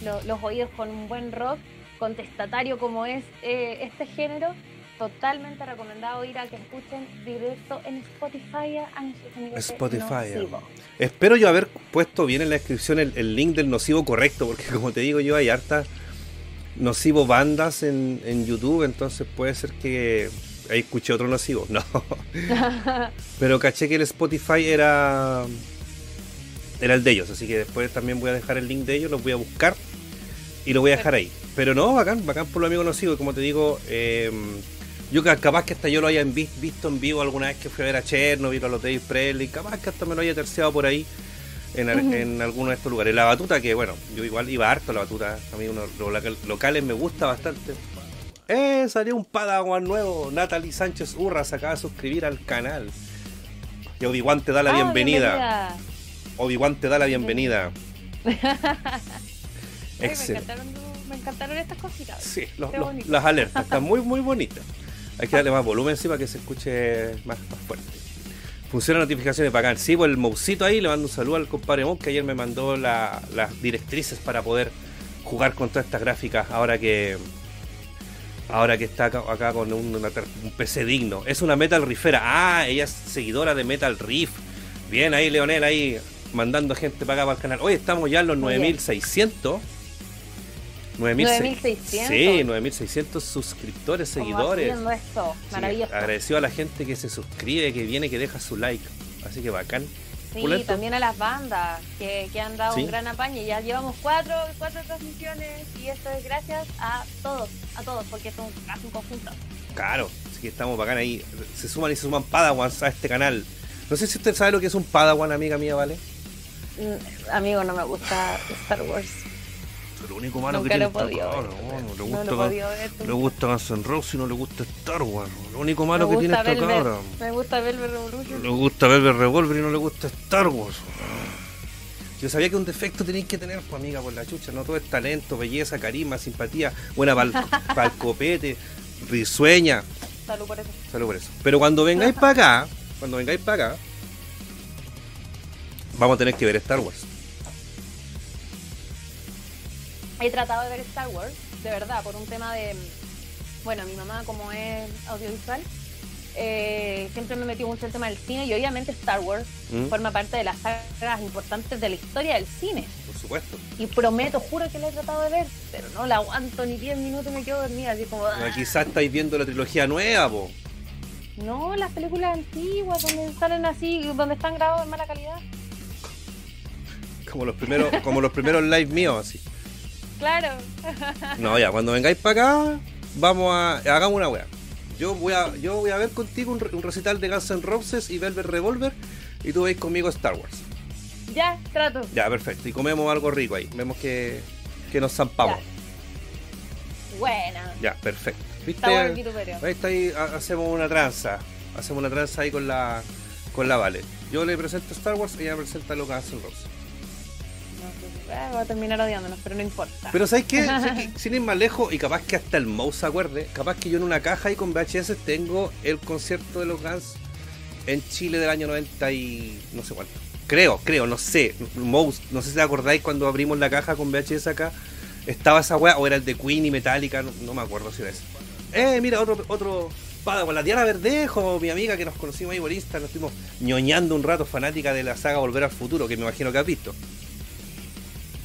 Speaker 2: lo- los oídos con un buen rock, contestatario como es eh, este género, totalmente recomendado ir a que escuchen directo en Spotify a nuestros amigos de
Speaker 1: Spotify.
Speaker 2: Nocivo.
Speaker 1: Espero yo haber puesto bien en la descripción el, el link del nocivo correcto, porque como te digo yo, hay harta nocivo bandas en, en YouTube, entonces puede ser que ahí escuché otro nocivo. No. Pero caché que el Spotify era era el de ellos, así que después también voy a dejar el link de ellos, los voy a buscar y lo voy a dejar ahí. Pero no, bacán, bacán por lo amigo nocivo, como te digo, eh, yo ca- capaz que hasta yo lo haya vi- visto en vivo alguna vez que fui a ver a Chernobyl o a los Dave Presley, capaz que hasta me lo haya terciado por ahí en,
Speaker 2: Ujú.
Speaker 1: en alguno de estos lugares. La batuta, que bueno, yo igual iba harto a la batuta, a mí unos los locales me gusta bastante. Eh, salió un Padawan nuevo, Natalie Sánchez Urra se acaba de suscribir al canal. Y Obi-Wan te da la
Speaker 2: Ah,
Speaker 1: bienvenida. Obi-Wan te da la bienvenida.
Speaker 2: Me,
Speaker 1: Excelente.
Speaker 2: encantaron, me encantaron estas cositas.
Speaker 1: Sí, los- los- las alertas están muy, muy bonitas. Hay que darle más volumen encima que se escuche más, más fuerte. Funciona notificaciones bacán. Sí, pues el Mousito ahí, le mando un saludo al compadre Mou que ayer me mandó la- las directrices para poder jugar con todas estas gráficas ahora que ahora que está acá, acá con un, una ter- un PC digno. Es una Metal Riffera. Ah, ella es seguidora de Metal Riff. Bien ahí, Leonel, ahí mandando gente para acá para el canal. Hoy estamos ya en los
Speaker 2: Muy bien.
Speaker 1: 9600. 9600.
Speaker 2: 9600.
Speaker 1: Sí, 9600 suscriptores, seguidores.
Speaker 2: esto,
Speaker 1: Sí,
Speaker 2: maravilloso.
Speaker 1: agradecido a la gente que se suscribe, que viene, que deja su like. Así que bacán.
Speaker 2: Sí,
Speaker 1: Pulento.
Speaker 2: también a las bandas que, que han dado
Speaker 1: Sí.
Speaker 2: un gran apaño. Ya llevamos cuatro, cuatro transmisiones y esto es gracias a todos, a todos, porque son casi un conjunto.
Speaker 1: Claro, así que estamos bacán ahí. Se suman y se suman Padawans a este canal. No sé si usted sabe lo que es un Padawan, amiga mía, ¿vale?
Speaker 2: Mm, Amigo, no me gusta Star Wars.
Speaker 1: Lo único malo
Speaker 2: Nunca
Speaker 1: que tiene
Speaker 2: lo
Speaker 1: esta
Speaker 2: podido
Speaker 1: cabra,
Speaker 2: ver.
Speaker 1: no, no le
Speaker 2: No
Speaker 1: gusta,
Speaker 2: lo ver.
Speaker 1: le gusta Guns N' Roses y no le gusta Star Wars. Lo único malo que tiene
Speaker 2: gusta
Speaker 1: esta
Speaker 2: Velvet,
Speaker 1: cabra.
Speaker 2: me gusta Velvet Revolution.
Speaker 1: Le gusta Velvet Revolver y no le gusta Star Wars. Yo sabía que un defecto tenéis que tener, pues amiga, por la chucha. No todo es talento, belleza, carisma, simpatía, buena pal, copete, risueña.
Speaker 2: Salud por eso.
Speaker 1: Salud por eso. Pero cuando vengáis para acá, cuando vengáis para acá, vamos a tener que ver Star Wars.
Speaker 2: He tratado de ver Star Wars, de verdad, por un tema de. Bueno, mi mamá, como es audiovisual, eh, siempre me metió mucho el tema del cine y obviamente Star Wars
Speaker 1: ¿Mm?
Speaker 2: forma parte de las sagas importantes de la historia del cine.
Speaker 1: Por supuesto.
Speaker 2: Y prometo, juro que la he tratado de ver, pero no la aguanto ni 10 minutos y me quedo dormida, así como.
Speaker 1: Ah,
Speaker 2: "Ah".
Speaker 1: Quizás estáis viendo la trilogía nueva, po.
Speaker 2: No, las películas antiguas donde salen así, donde están grabados en mala calidad.
Speaker 1: Como los primeros, como los primeros live míos, así.
Speaker 2: Claro.
Speaker 1: No, ya, cuando vengáis para acá, vamos a. hagamos una wea. Yo voy a, yo voy a ver contigo un, re- un recital de Guns N' Roses y Velvet Revolver y tú veis conmigo Star Wars.
Speaker 2: Ya, trato.
Speaker 1: Ya, perfecto. Y comemos algo rico ahí. Vemos que, que nos zampamos.
Speaker 2: Buena.
Speaker 1: Ya, perfecto. ¿Viste?
Speaker 2: Está.
Speaker 1: Ahí está ahí, ha- hacemos una tranza. Hacemos una tranza ahí con la con la Vale. Yo le presento Star Wars, ella presenta lo que hace Rose.
Speaker 2: Ah, voy a terminar odiándonos, pero no importa.
Speaker 1: Pero ¿sabes qué? ¿Sabes qué? Sin ir más lejos, y capaz que hasta el mouse se acuerde, capaz que yo en una caja y con VHS tengo el concierto de los Guns en Chile del año 90 y no sé cuánto. Creo, creo, no sé. Mouse, no sé si te acordáis cuando abrimos la caja con VHS acá. Estaba esa weá, o era el de Queen y Metallica, no, no me acuerdo si era ese. Eh, mira, otro, otro con la Diana Verdejo, mi amiga que nos conocimos ahí por Insta, nos estuvimos ñoñando un rato, fanática de la saga Volver al Futuro, que me imagino que has visto.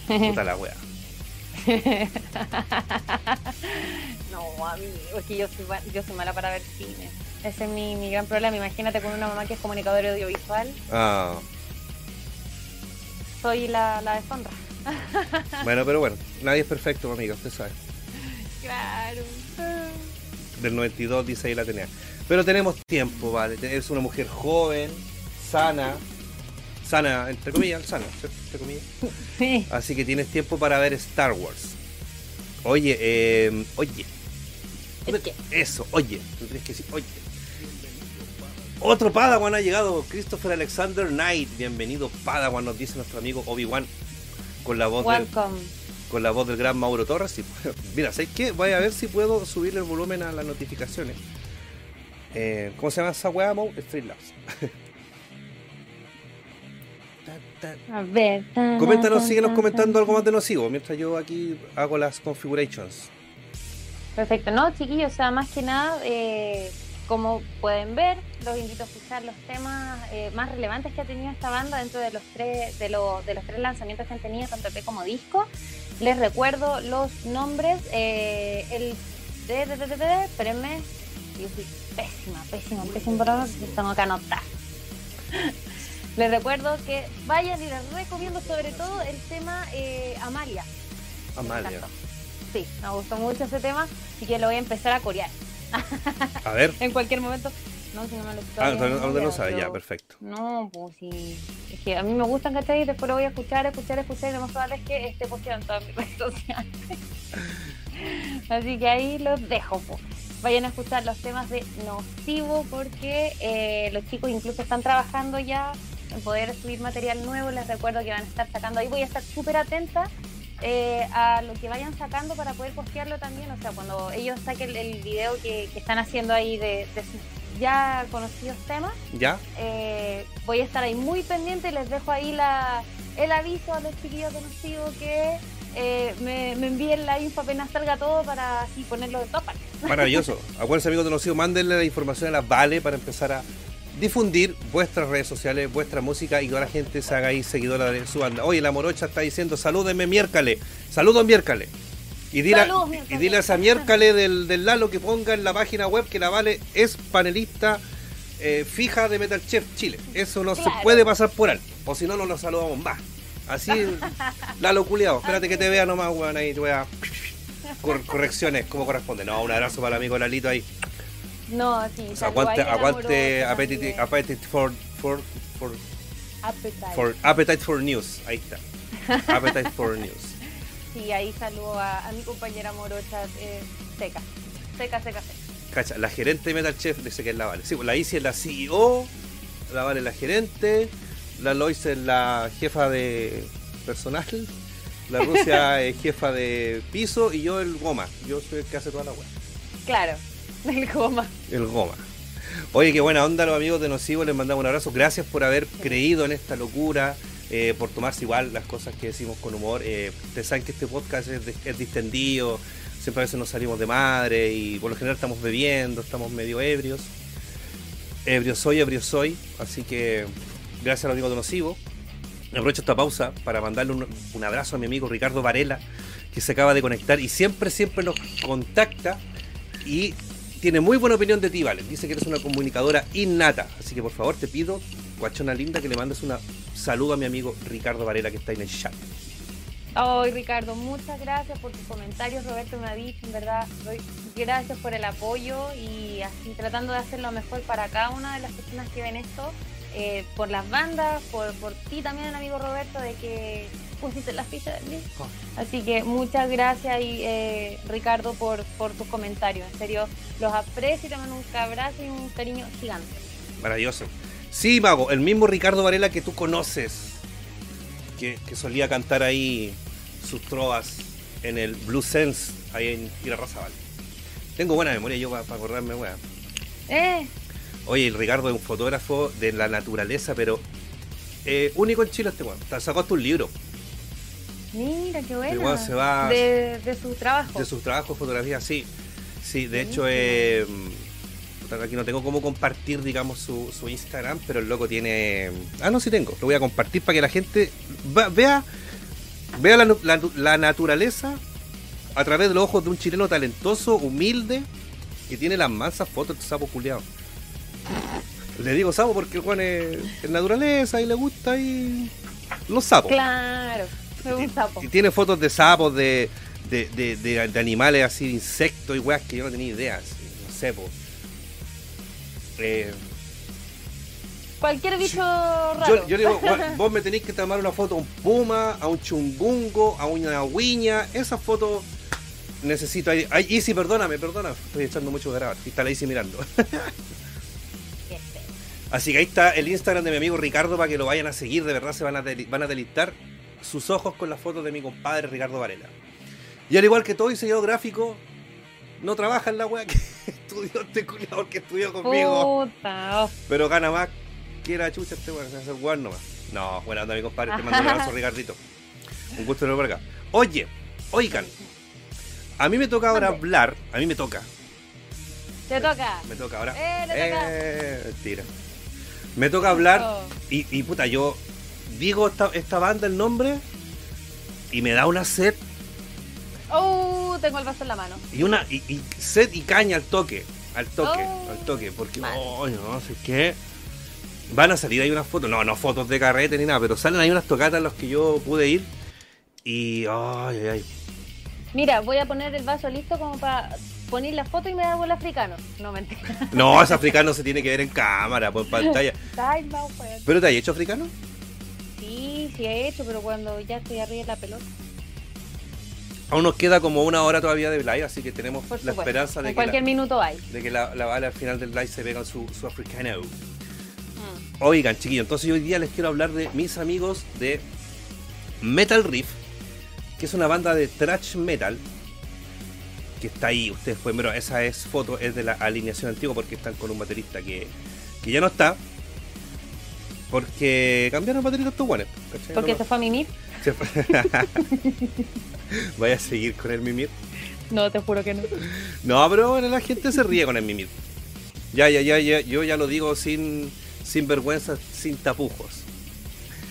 Speaker 1: Puta la wea.
Speaker 2: no, amigo, es que yo soy, yo soy mala para ver cine. Ese es mi, mi gran problema. Imagínate con una mamá que es comunicadora audiovisual.
Speaker 1: Ah,
Speaker 2: Soy la, la deshonra.
Speaker 1: bueno, pero bueno, nadie es perfecto, amiga, usted sabe.
Speaker 2: Claro.
Speaker 1: Del 92 dice ahí la tenía. Pero tenemos tiempo, vale. Es una mujer joven, sana, sana, entre comillas, sana, ¿cierto? Entre comillas.
Speaker 2: Sí.
Speaker 1: Así que tienes tiempo para ver Star Wars. Oye, eh, oye.
Speaker 2: ¿El qué?
Speaker 1: Eso, oye. Tú tienes que decir, oye. Otro Padawan ha llegado, Christopher Alexander Knight. Bienvenido, Padawan, nos dice nuestro amigo Obi-Wan. Con la voz del,
Speaker 2: Welcome.
Speaker 1: con la voz del gran Mauro Torres. Y, mira, ¿sabes qué? Voy a ver si puedo subirle el volumen a las notificaciones. Eh, ¿Cómo se llama esa weá, Mau? Streamlabs. Ta, ta.
Speaker 2: A ver. ta,
Speaker 1: Coméntanos,
Speaker 2: ta,
Speaker 1: síguenos
Speaker 2: ta,
Speaker 1: comentando
Speaker 2: ta.
Speaker 1: algo más de nocivo mientras yo aquí hago las configurations.
Speaker 2: Perfecto, no, chiquillos, o sea, más que nada, eh, como pueden ver, los invito a escuchar los temas eh, más relevantes que ha tenido esta banda dentro de los tres, de, lo- de los tres lanzamientos que han tenido, tanto EP como disco. Les recuerdo los nombres, eh, el de, de, de, de, de, espérenme, yo soy pésima, pésima, pésima para tengo que anotar. Les recuerdo que vayan y les recomiendo sobre todo el tema eh, Amalia.
Speaker 1: Amalia.
Speaker 2: Sí, me gustó mucho ese tema, así que lo voy a empezar a corear
Speaker 1: A ver.
Speaker 2: en cualquier momento. No, si no me lo estoy
Speaker 1: Ah, no, no, sabe, ya, perfecto.
Speaker 2: No, pues sí. Es que a mí me gustan, ¿cachai? Y después lo voy a escuchar, escuchar, escuchar y lo más probable es que esté posteado en todas mis redes sociales. Así que ahí los dejo, pues. Vayan a escuchar los temas de Nocivo porque eh, los chicos incluso están trabajando ya poder subir material nuevo. Les recuerdo que van a estar sacando ahí. Voy a estar súper atenta eh, a lo que vayan sacando para poder postearlo también. O sea, cuando ellos saquen el video que, que están haciendo ahí de, de sus ya conocidos temas,
Speaker 1: ¿Ya?
Speaker 2: eh, voy a estar ahí muy pendiente y les dejo ahí la, el aviso a los chiquillos conocidos que eh, me, me envíen la info apenas salga todo para así ponerlo de todas partes.
Speaker 1: Maravilloso. Acuérdense, amigos los mándenle la información a las Vale para empezar a difundir vuestras redes sociales, vuestra música y que la gente se haga ahí seguidora de su banda. Oye, la morocha está diciendo, salúdenme miércale, saludos miércale. Y dile, y dile a esa miércale del, del Lalo que ponga en la página web que la Vale es panelista eh, fija de Metal Chef Chile. Eso no se puede pasar por alto. O si no, no nos saludamos más. Así, Lalo culiao. Espérate que te vea nomás, weón, ahí a... cor- correcciones como corresponde. No, un abrazo para el amigo Lalito ahí.
Speaker 2: No, sí,
Speaker 1: O sea, aguante, aguante appetite, appetite for, for, for,
Speaker 2: Appetite.
Speaker 1: for, appetite for news. Ahí está. Appetite for news.
Speaker 2: Sí, ahí saludo a, a mi compañera morocha eh, seca. Seca, seca, seca.
Speaker 1: Cacha, la gerente de Metal Chef dice que es la Vale. Sí, pues la Isi es la CEO, la Vale es la gerente, la Lois es la jefa de personal, la Rusia es jefa de piso y yo el goma. Yo soy el que hace toda la web.
Speaker 2: Claro, del goma.
Speaker 1: El goma. Oye, qué buena onda los amigos de Nocivo, les mandamos un abrazo. Gracias por haber creído en esta locura, eh, por tomarse igual las cosas que decimos con humor. Eh, ustedes saben que este podcast es distendido, siempre a veces nos salimos de madre y por lo general estamos bebiendo, estamos medio ebrios. Ebrio soy, ebrio soy, así que gracias a los amigos de Nocivo. Aprovecho esta pausa para mandarle un, un abrazo a mi amigo Ricardo Varela, que se acaba de conectar y siempre, siempre nos contacta y tiene muy buena opinión de ti, Vale. Dice que eres una comunicadora innata. Así que por favor te pido, guachona linda, que le mandes un saludo a mi amigo Ricardo Varela que está en el chat.
Speaker 2: Ay, Ricardo, muchas gracias por tus comentarios. Roberto me ha dicho, en verdad, doy gracias por el apoyo y así tratando de hacer lo mejor para cada una de las personas que ven esto, eh, por las bandas, por, por ti también, amigo Roberto, de que pusiste la ficha del disco. Así que muchas gracias, y, eh, Ricardo, por, por tus comentarios. En serio, los aprecio y te mando un abrazo y un cariño gigante.
Speaker 1: Maravilloso. Sí, Mago, el mismo Ricardo Varela que tú conoces, que, que solía cantar ahí sus trovas en el Blue Sense, ahí en Irarrazabal. Tengo buena memoria yo para acordarme, weá.
Speaker 2: Eh,
Speaker 1: Oye, el Ricardo es un fotógrafo de la naturaleza, pero eh, único en Chile este weón. Sacó hasta un libro
Speaker 2: mira, qué buena.
Speaker 1: se va-
Speaker 2: De, de su trabajo.
Speaker 1: de sus trabajos fotografía, sí. Sí, de hecho, eh, aquí no tengo cómo compartir, digamos, su, su Instagram, pero el loco tiene... Ah, no, sí tengo. Lo voy a compartir para que la gente va- vea, vea la, la naturaleza a través de los ojos de un chileno talentoso, humilde, que tiene las mansas fotos de sapo culiado. Le digo sapo porque el Juan es, es naturaleza y le gusta y los sapos.
Speaker 2: Claro, es un sapo.
Speaker 1: Y tiene fotos de sapos, de, de, de, de- de animales así, de insectos y weas que yo no tenía idea. así, no sé, po. Eh,
Speaker 2: Cualquier bicho raro.
Speaker 1: yo, yo digo, "Gua- vos me tenéis que tomar una foto a un puma, a un chungungo, a una guiña. Esas fotos necesito. Ay, Isi, perdóname, perdóname. Estoy echando mucho grabar. Y está la Isi mirando. Así que ahí está el Instagram de mi amigo Ricardo para que lo vayan a seguir. De verdad se van a, van a deleitar sus ojos con las fotos de mi compadre Ricardo Varela. Y al igual que todo diseñador gráfico, no trabaja en la wea que estudió este culiador que estudió conmigo.
Speaker 2: Puta. oh.
Speaker 1: Pero gana más que la chucha este weón, se hace el nomás. No, buena onda mi compadre, te mando un abrazo Ricardito. Un gusto de por acá. Oye, oigan, a mí me toca ahora hablar, a mí me toca,
Speaker 2: Te toca.
Speaker 1: me toca ahora.
Speaker 2: Eh, le toca.
Speaker 1: Eh, mentira. Me toca hablar
Speaker 2: Oh.
Speaker 1: y, y, puta, yo digo esta, esta banda el nombre y me da una sed
Speaker 2: Oh, tengo el vaso en la mano.
Speaker 1: y una y, y sed y caña al toque, al toque,
Speaker 2: Oh.
Speaker 1: al toque, porque oh, no sé qué. Van a salir ahí unas fotos, no, no fotos de carrete ni nada, pero salen ahí unas tocatas a las que yo pude ir y ay, ay, ay.
Speaker 2: Mira, voy a poner el vaso listo como para poner la foto y me da el africano. No, mentira.
Speaker 1: No, ese africano se tiene que ver en cámara, pues en pantalla.
Speaker 2: Weón.
Speaker 1: ¿Pero te has hecho africano?
Speaker 2: Sí, he hecho, pero cuando ya estoy arriba de la pelota.
Speaker 1: Aún nos queda como una hora todavía de live, así que tenemos
Speaker 2: Por
Speaker 1: la
Speaker 2: supuesto.
Speaker 1: esperanza de
Speaker 2: en
Speaker 1: que, la,
Speaker 2: cualquier minuto hay.
Speaker 1: de que la, la Vale al final del live se pega su, su africano.
Speaker 2: Mm.
Speaker 1: Oigan, chiquillos, entonces hoy día les quiero hablar de mis amigos de Metal Riff, que es una banda de thrash metal que está ahí. Ustedes pueden ver, esa es foto, es de la alineación antigua porque están con un baterista que, que ya no está. Porque cambiaron baterista estos guanes.
Speaker 2: Porque
Speaker 1: No
Speaker 2: se fue a mimir.
Speaker 1: lo- se fue- Vaya a seguir con el mimir.
Speaker 2: No, te juro que no.
Speaker 1: No, pero bueno, la gente se ríe con el mimir. Ya, ya, ya, ya, yo ya lo digo sin, sin vergüenza, sin tapujos.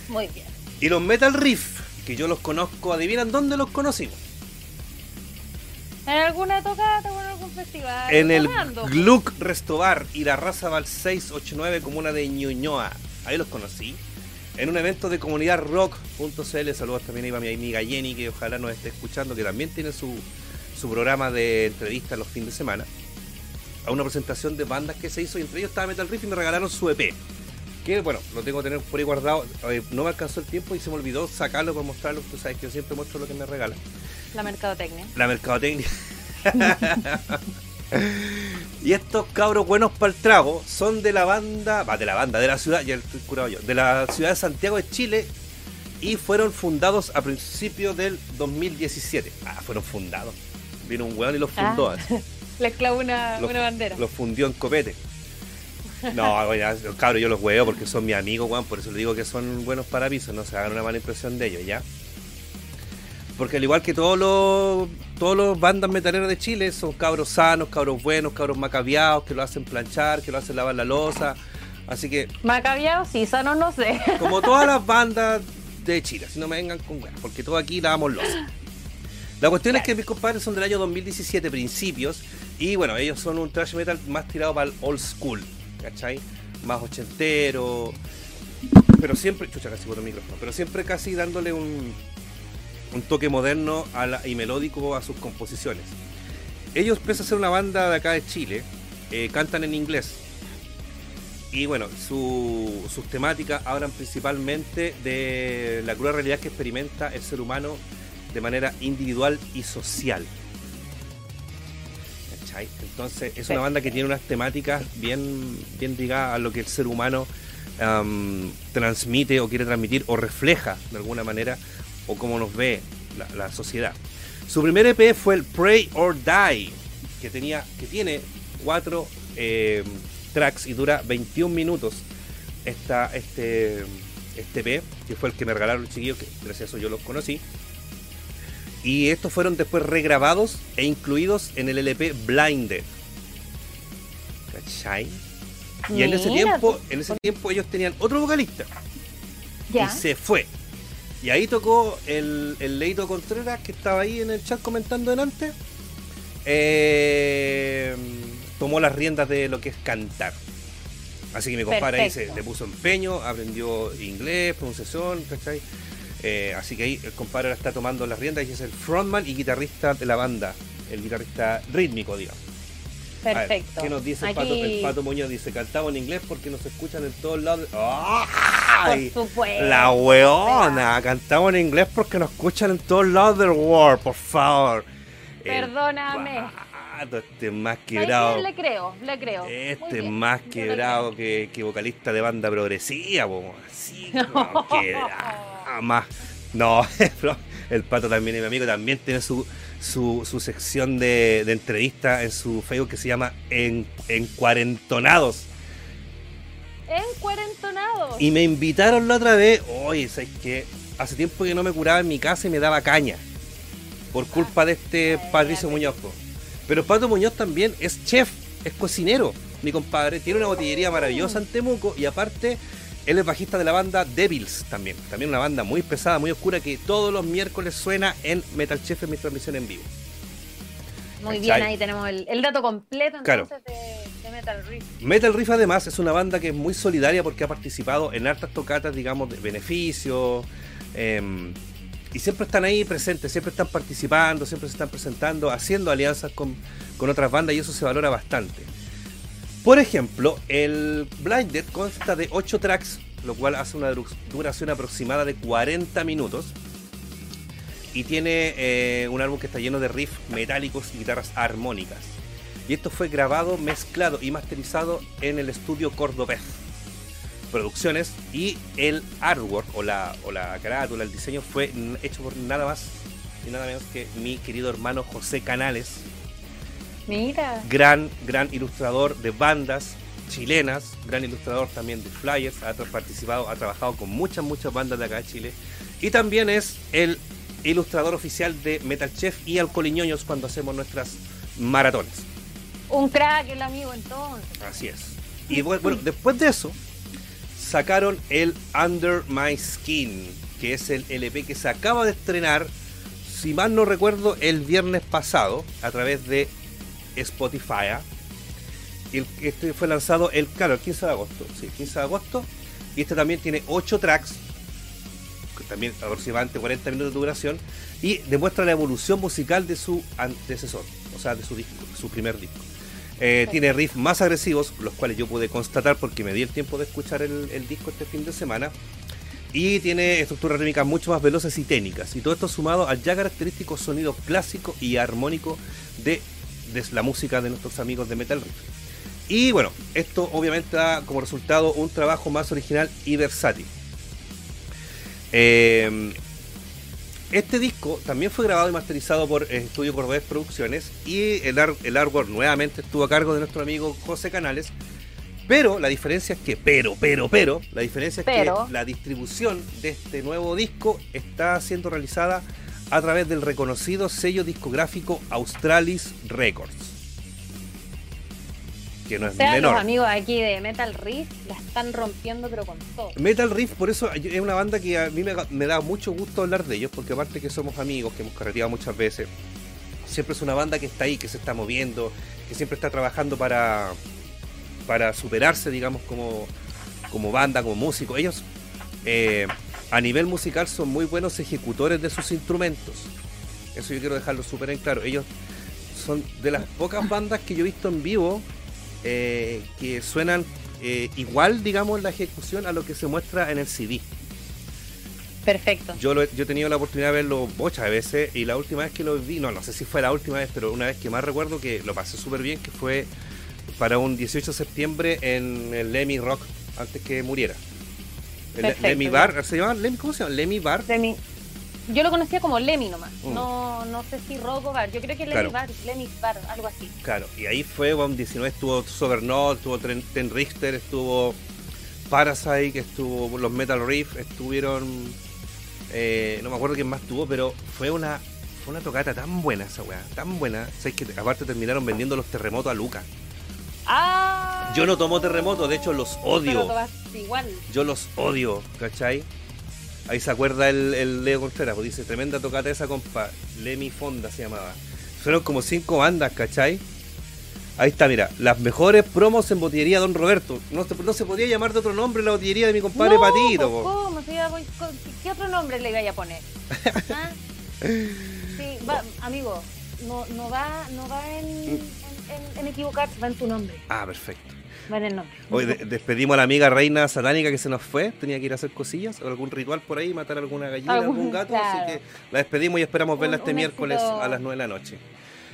Speaker 2: Muy bien.
Speaker 1: Y los Metal Riff, que yo los conozco, adivinan dónde los conocimos.
Speaker 2: ¿En alguna tocata o en algún festival?
Speaker 1: En el. Gluck Restobar y la Raza Val 689, comuna de Ñuñoa. Ahí los conocí. En un evento de comunidad rock.cl. Saludos también ahí a mi amiga Jenny, que ojalá nos esté escuchando, que también tiene su, su programa de entrevistas los fines de semana. A una presentación de bandas que se hizo y entre ellos estaba Metal Riff y me regalaron su EP. Que bueno, lo tengo que tener por ahí guardado. Eh, no me alcanzó el tiempo y se me olvidó sacarlo para mostrarlo. Tú sabes que yo siempre muestro lo que me regalan.
Speaker 2: La mercadotecnia.
Speaker 1: La mercadotecnia. y estos cabros buenos para el trago son de la banda, va, de la banda, de la ciudad, ya estoy curado yo, de la ciudad de Santiago de Chile y fueron fundados a principios del 2017. Ah, fueron fundados. Vino un weón y los fundó.
Speaker 2: Ah.
Speaker 1: así.
Speaker 2: Le clavó una,
Speaker 1: Los-
Speaker 2: una bandera.
Speaker 1: Los fundió en copete. No, bueno, cabros yo los huevo porque son mis amigos, weón, por eso les digo que son buenos para pisos, no se hagan una mala impresión de ellos, ¿ya? Porque al igual que todos los todos los bandas metaleras de Chile, son cabros sanos, cabros buenos, cabros macabiados, que lo hacen planchar, que lo hacen lavar la losa. Así que,
Speaker 2: Macabiao, sí, sano no sé.
Speaker 1: como todas las bandas de Chile, si no me vengan con weas, porque todo aquí lavamos losa. La cuestión es que mis compadres son del año 2017, principios, y bueno, ellos son un thrash metal más tirado para el old school, ¿cachai? Más ochentero, pero siempre, chucha, casi boto el micrófono, pero siempre casi dándole un, un toque moderno a la- y melódico a sus composiciones. Ellos, pese a ser una banda de acá de Chile, eh, cantan en inglés. Y bueno, su- sus temáticas hablan principalmente de la cruel realidad que experimenta el ser humano de manera individual y social. ¿Cachai? Entonces es una banda que tiene unas temáticas bien, bien ligadas a lo que el ser humano transmite o quiere transmitir o refleja de alguna manera o cómo nos ve la, la sociedad. Su primer EP fue el Pray or Die, que, tenía, que tiene cuatro eh, tracks y dura 21 minutos esta, este, este EP, que fue el que me regalaron los chiquillos, que gracias a eso yo los conocí. Y estos fueron después regrabados e incluidos en el LP Blinded. ¿Cachai? Y en ese tiempo, en ese tiempo ellos tenían otro vocalista
Speaker 2: Ya.
Speaker 1: y se fue. Y ahí tocó el, el Leito Contreras que estaba ahí en el chat comentando delante. Eh, tomó las riendas de lo que es cantar. Así que mi compadre ahí se,
Speaker 2: Perfecto.
Speaker 1: le puso empeño, aprendió inglés, pronunciación, ¿cachai? Eh, así que ahí el compadre ahora está tomando las riendas y es el frontman y guitarrista de la banda, el guitarrista rítmico, digamos. A ver,
Speaker 2: Perfecto.
Speaker 1: ¿Qué nos dice el Pato, el Pato Muñoz? Dice, cantamos en inglés porque nos escuchan en todos lados.
Speaker 2: Por
Speaker 1: ¡Ay!
Speaker 2: supuesto.
Speaker 1: La weona, cantamos en inglés porque nos escuchan en todos lados del world, por favor.
Speaker 2: Perdóname.
Speaker 1: este es más
Speaker 2: ¿Sabes
Speaker 1: quebrado.
Speaker 2: Le creo, le creo.
Speaker 1: Este es más quebrado que, que vocalista de banda progresiva, po. Así, no, quebrado, más. No, el pato también es mi amigo, también tiene su, su, su sección de, de entrevista en su Facebook que se llama En, Encuarentonados.
Speaker 2: Encuarentonado.
Speaker 1: Y me invitaron la otra vez, oye, ¿sabes qué? Hace tiempo que no me curaba en mi casa y me daba caña. Por culpa de este
Speaker 2: Ay,
Speaker 1: Patricio
Speaker 2: te-
Speaker 1: Muñoz. po. Pero Pato Muñoz también es chef, es cocinero, mi compadre. Tiene una botillería maravillosa en Temuco y aparte él es bajista de la banda Devils también. También una banda muy pesada, muy oscura que todos los miércoles suena en Metal Chef en mi transmisión en vivo.
Speaker 2: Muy
Speaker 1: ¿cachai?
Speaker 2: bien, ahí tenemos el, el dato completo
Speaker 1: Claro.
Speaker 2: entonces de, Metal Riff.
Speaker 1: Metal Riff además es una banda que es muy solidaria porque ha participado en hartas tocatas, digamos, de beneficio. em, y siempre están ahí presentes, siempre están participando, siempre se están presentando, haciendo alianzas con, con otras bandas y eso se valora bastante. Por ejemplo, el Blinded consta de 8 tracks, lo cual hace una duración aproximada de 40 minutos. Y tiene eh, un álbum que está lleno de riffs metálicos y guitarras armónicas. Y esto fue grabado, mezclado y masterizado en el estudio Cordobés Producciones. Y el artwork o la, o la carátula, el diseño fue hecho por nada más y nada menos que mi querido hermano José Canales,
Speaker 2: Mira.
Speaker 1: gran, gran ilustrador de bandas chilenas, gran ilustrador también de flyers, ha participado, ha trabajado con muchas, muchas bandas de acá de Chile. Y también es el ilustrador oficial de Metal Chef y Alcoliñoños cuando hacemos nuestras maratones.
Speaker 2: Un crack el amigo entonces.
Speaker 1: Así es. Y bu- bueno, después de eso, sacaron el Under My Skin, que es el LP que se acaba de estrenar, si mal no recuerdo, el viernes pasado, a través de Spotify. el- este fue lanzado el, claro, el 15 de agosto. Sí, 15 de agosto. Y este también tiene 8 tracks, que también aproximadamente 40 minutos de duración, y demuestra la evolución musical de su antecesor, o sea, de su disco, su primer disco. Eh, tiene riffs más agresivos, los cuales yo pude constatar porque me di el tiempo de escuchar el, el disco este fin de semana. Y tiene estructuras rítmicas mucho más veloces y técnicas. Y todo esto sumado al ya característico sonido clásico y armónico de, de la música de nuestros amigos de Metal Riff. Y bueno, esto obviamente da como resultado un trabajo más original y versátil. Eh, este disco también fue grabado y masterizado por eh, Estudio Cordobés Producciones y el, ar- el artwork nuevamente estuvo a cargo de nuestro amigo José Canales. Pero la diferencia es que, pero, pero, pero, la diferencia es
Speaker 2: Pero.
Speaker 1: que la distribución de este nuevo disco está siendo realizada a través del reconocido sello discográfico Australis Records. Que no
Speaker 2: O
Speaker 1: es
Speaker 2: sea,
Speaker 1: menor.
Speaker 2: los amigos aquí de Metal Riff la están rompiendo pero con todo.
Speaker 1: Metal Riff, por eso es una banda que a mí me, me da mucho gusto hablar de ellos, porque aparte que somos amigos, que hemos carreteado muchas veces, siempre es una banda que está ahí, que se está moviendo, que siempre está trabajando para, para superarse, digamos, como, como banda, como músico. Ellos eh, a nivel musical son muy buenos ejecutores de sus instrumentos. Eso yo quiero dejarlo súper en claro. Ellos son de las pocas bandas que yo he visto en vivo eh, que suenan eh, igual, digamos, la ejecución a lo que se muestra en el CD.
Speaker 2: Perfecto.
Speaker 1: Yo, lo he- yo he tenido la oportunidad de verlo muchas veces y la última vez que lo vi, no, no sé si fue la última vez, pero una vez que más recuerdo que lo pasé súper bien, que fue para un 18 de septiembre en el Lemmy Rock, antes que muriera. El
Speaker 2: Perfecto,
Speaker 1: Lemmy. Bar, ¿se llama? Lemmy- ¿Cómo se llama? Lemmy Bar.
Speaker 2: Lemmy. Yo lo conocía como Lemmy nomás.
Speaker 1: Mm.
Speaker 2: No, no sé si Rocco Bar. Yo creo que Lemmy
Speaker 1: Claro.
Speaker 2: Bar, Lemmy Bar, algo así.
Speaker 1: Claro, y ahí fue, bueno, 19 estuvo Sobernaut, estuvo Ten, Ten Richter, estuvo Parasite, estuvo los Metal Reef, estuvieron, eh, no me acuerdo quién más tuvo, pero fue una fue una tocata tan buena esa weá, tan buena, ¿sabes que aparte terminaron vendiendo los terremotos a Lucas.
Speaker 2: ¡Ah!
Speaker 1: Yo no tomo terremoto, de hecho los odio.
Speaker 2: Pero igual.
Speaker 1: Yo los odio, ¿cachai? Ahí se acuerda el, el Leo Contreras, pues dice, tremenda tocata esa compa, Lemmy Fonda se llamaba. Fueron como cinco bandas, ¿cachai? Ahí está, mira, las mejores promos en botillería Don Roberto. No se, no se podía llamar de otro nombre la botillería de mi compadre
Speaker 2: no,
Speaker 1: Patito.
Speaker 2: pues. ¿cómo? ¿Qué otro nombre le iba a poner? ¿Ah? Sí, va, amigo, no, no va, no va en, en, en- en equivocarse, va en tu nombre,
Speaker 1: Ah, perfecto.
Speaker 2: El nombre.
Speaker 1: Hoy de- despedimos a la amiga reina satánica que se nos fue. Tenía que ir a hacer cosillas o algún ritual por ahí, matar alguna gallina,
Speaker 2: Algún-
Speaker 1: algún gato.
Speaker 2: claro.
Speaker 1: Así que la despedimos y esperamos verla este miércoles
Speaker 2: éxito.
Speaker 1: a las 9 de la noche.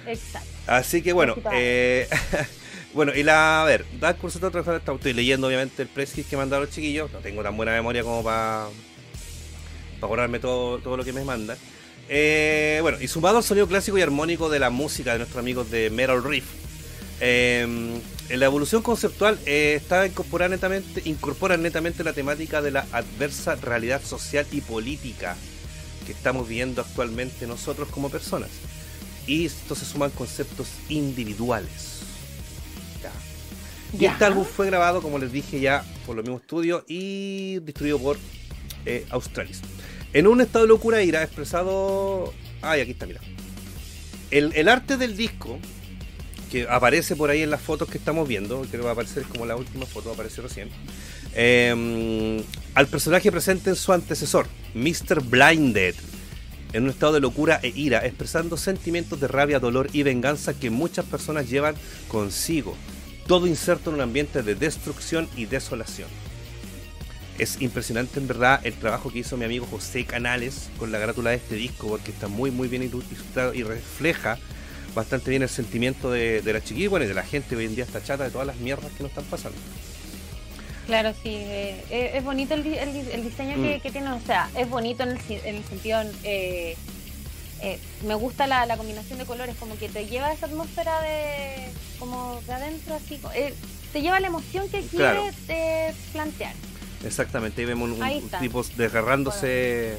Speaker 2: Exacto.
Speaker 1: Así que bueno, eh, bueno, y la, a ver, Dark otra cosa, estoy leyendo obviamente el press que mandaron los chiquillos, no tengo tan buena memoria como para acordarme todo, todo lo que me mandan. Eh, bueno, y sumado al sonido clásico y armónico de la música de nuestros amigos de Metal Reef, eh, en la evolución conceptual eh, está incorporada netamente, incorpora netamente la temática de la adversa realidad social y política que estamos viviendo actualmente nosotros como personas. Y esto se suman conceptos individuales. Ya. Y este álbum fue grabado, como les dije ya, por los mismos estudios y distribuido por eh, Australis. En un estado de locura ira expresado... Ay, aquí está, mira. El, el arte del disco, que aparece por ahí en las fotos que estamos viendo, creo que va a aparecer como la última foto, aparece recién, eh, al personaje presente en su antecesor, Mr. Blinded, en un estado de locura e ira, expresando sentimientos de rabia, dolor y venganza que muchas personas llevan consigo, todo inserto en un ambiente de destrucción y desolación. Es impresionante en verdad el trabajo que hizo mi amigo José Canales con la grátula de este disco, porque está muy muy bien ilustrado y refleja bastante bien el sentimiento de, de la chiquilla y bueno, y de la gente hoy en día está chata de todas las mierdas que nos están pasando.
Speaker 2: Claro, sí. eh, eh, es bonito el, el el diseño que,
Speaker 1: Mm.
Speaker 2: que tiene. O sea, es bonito en el, si- en el sentido. eh, eh, me gusta la, la combinación de colores, como que te lleva esa atmósfera de. como de adentro, así. te lleva la emoción que
Speaker 1: Claro.
Speaker 2: quieres plantear.
Speaker 1: Exactamente, ahí vemos un, un tipo desgarrándose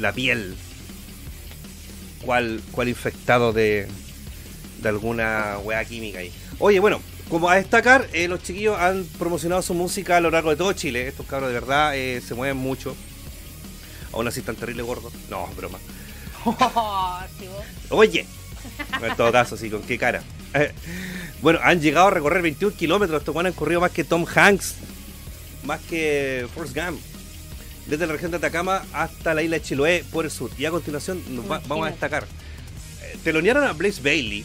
Speaker 1: la piel. Cual, cual infectado de, de alguna weá química ahí. Oye, bueno, como a destacar, eh, los chiquillos han promocionado su música a lo largo de todo Chile. Estos cabros de verdad eh, se mueven mucho. Aún así están terrible gordos. No, broma.
Speaker 2: Sí, vos.
Speaker 1: Oye, en todo caso, sí, con qué cara. Bueno, han llegado a recorrer 21 kilómetros. Estos weones han corrido más que Tom Hanks, más que Forrest Gump. Desde la región de Atacama hasta la isla de Chiloé por el sur. Y a continuación nos va- vamos a destacar. Eh, telonearon a Blaze Bailey,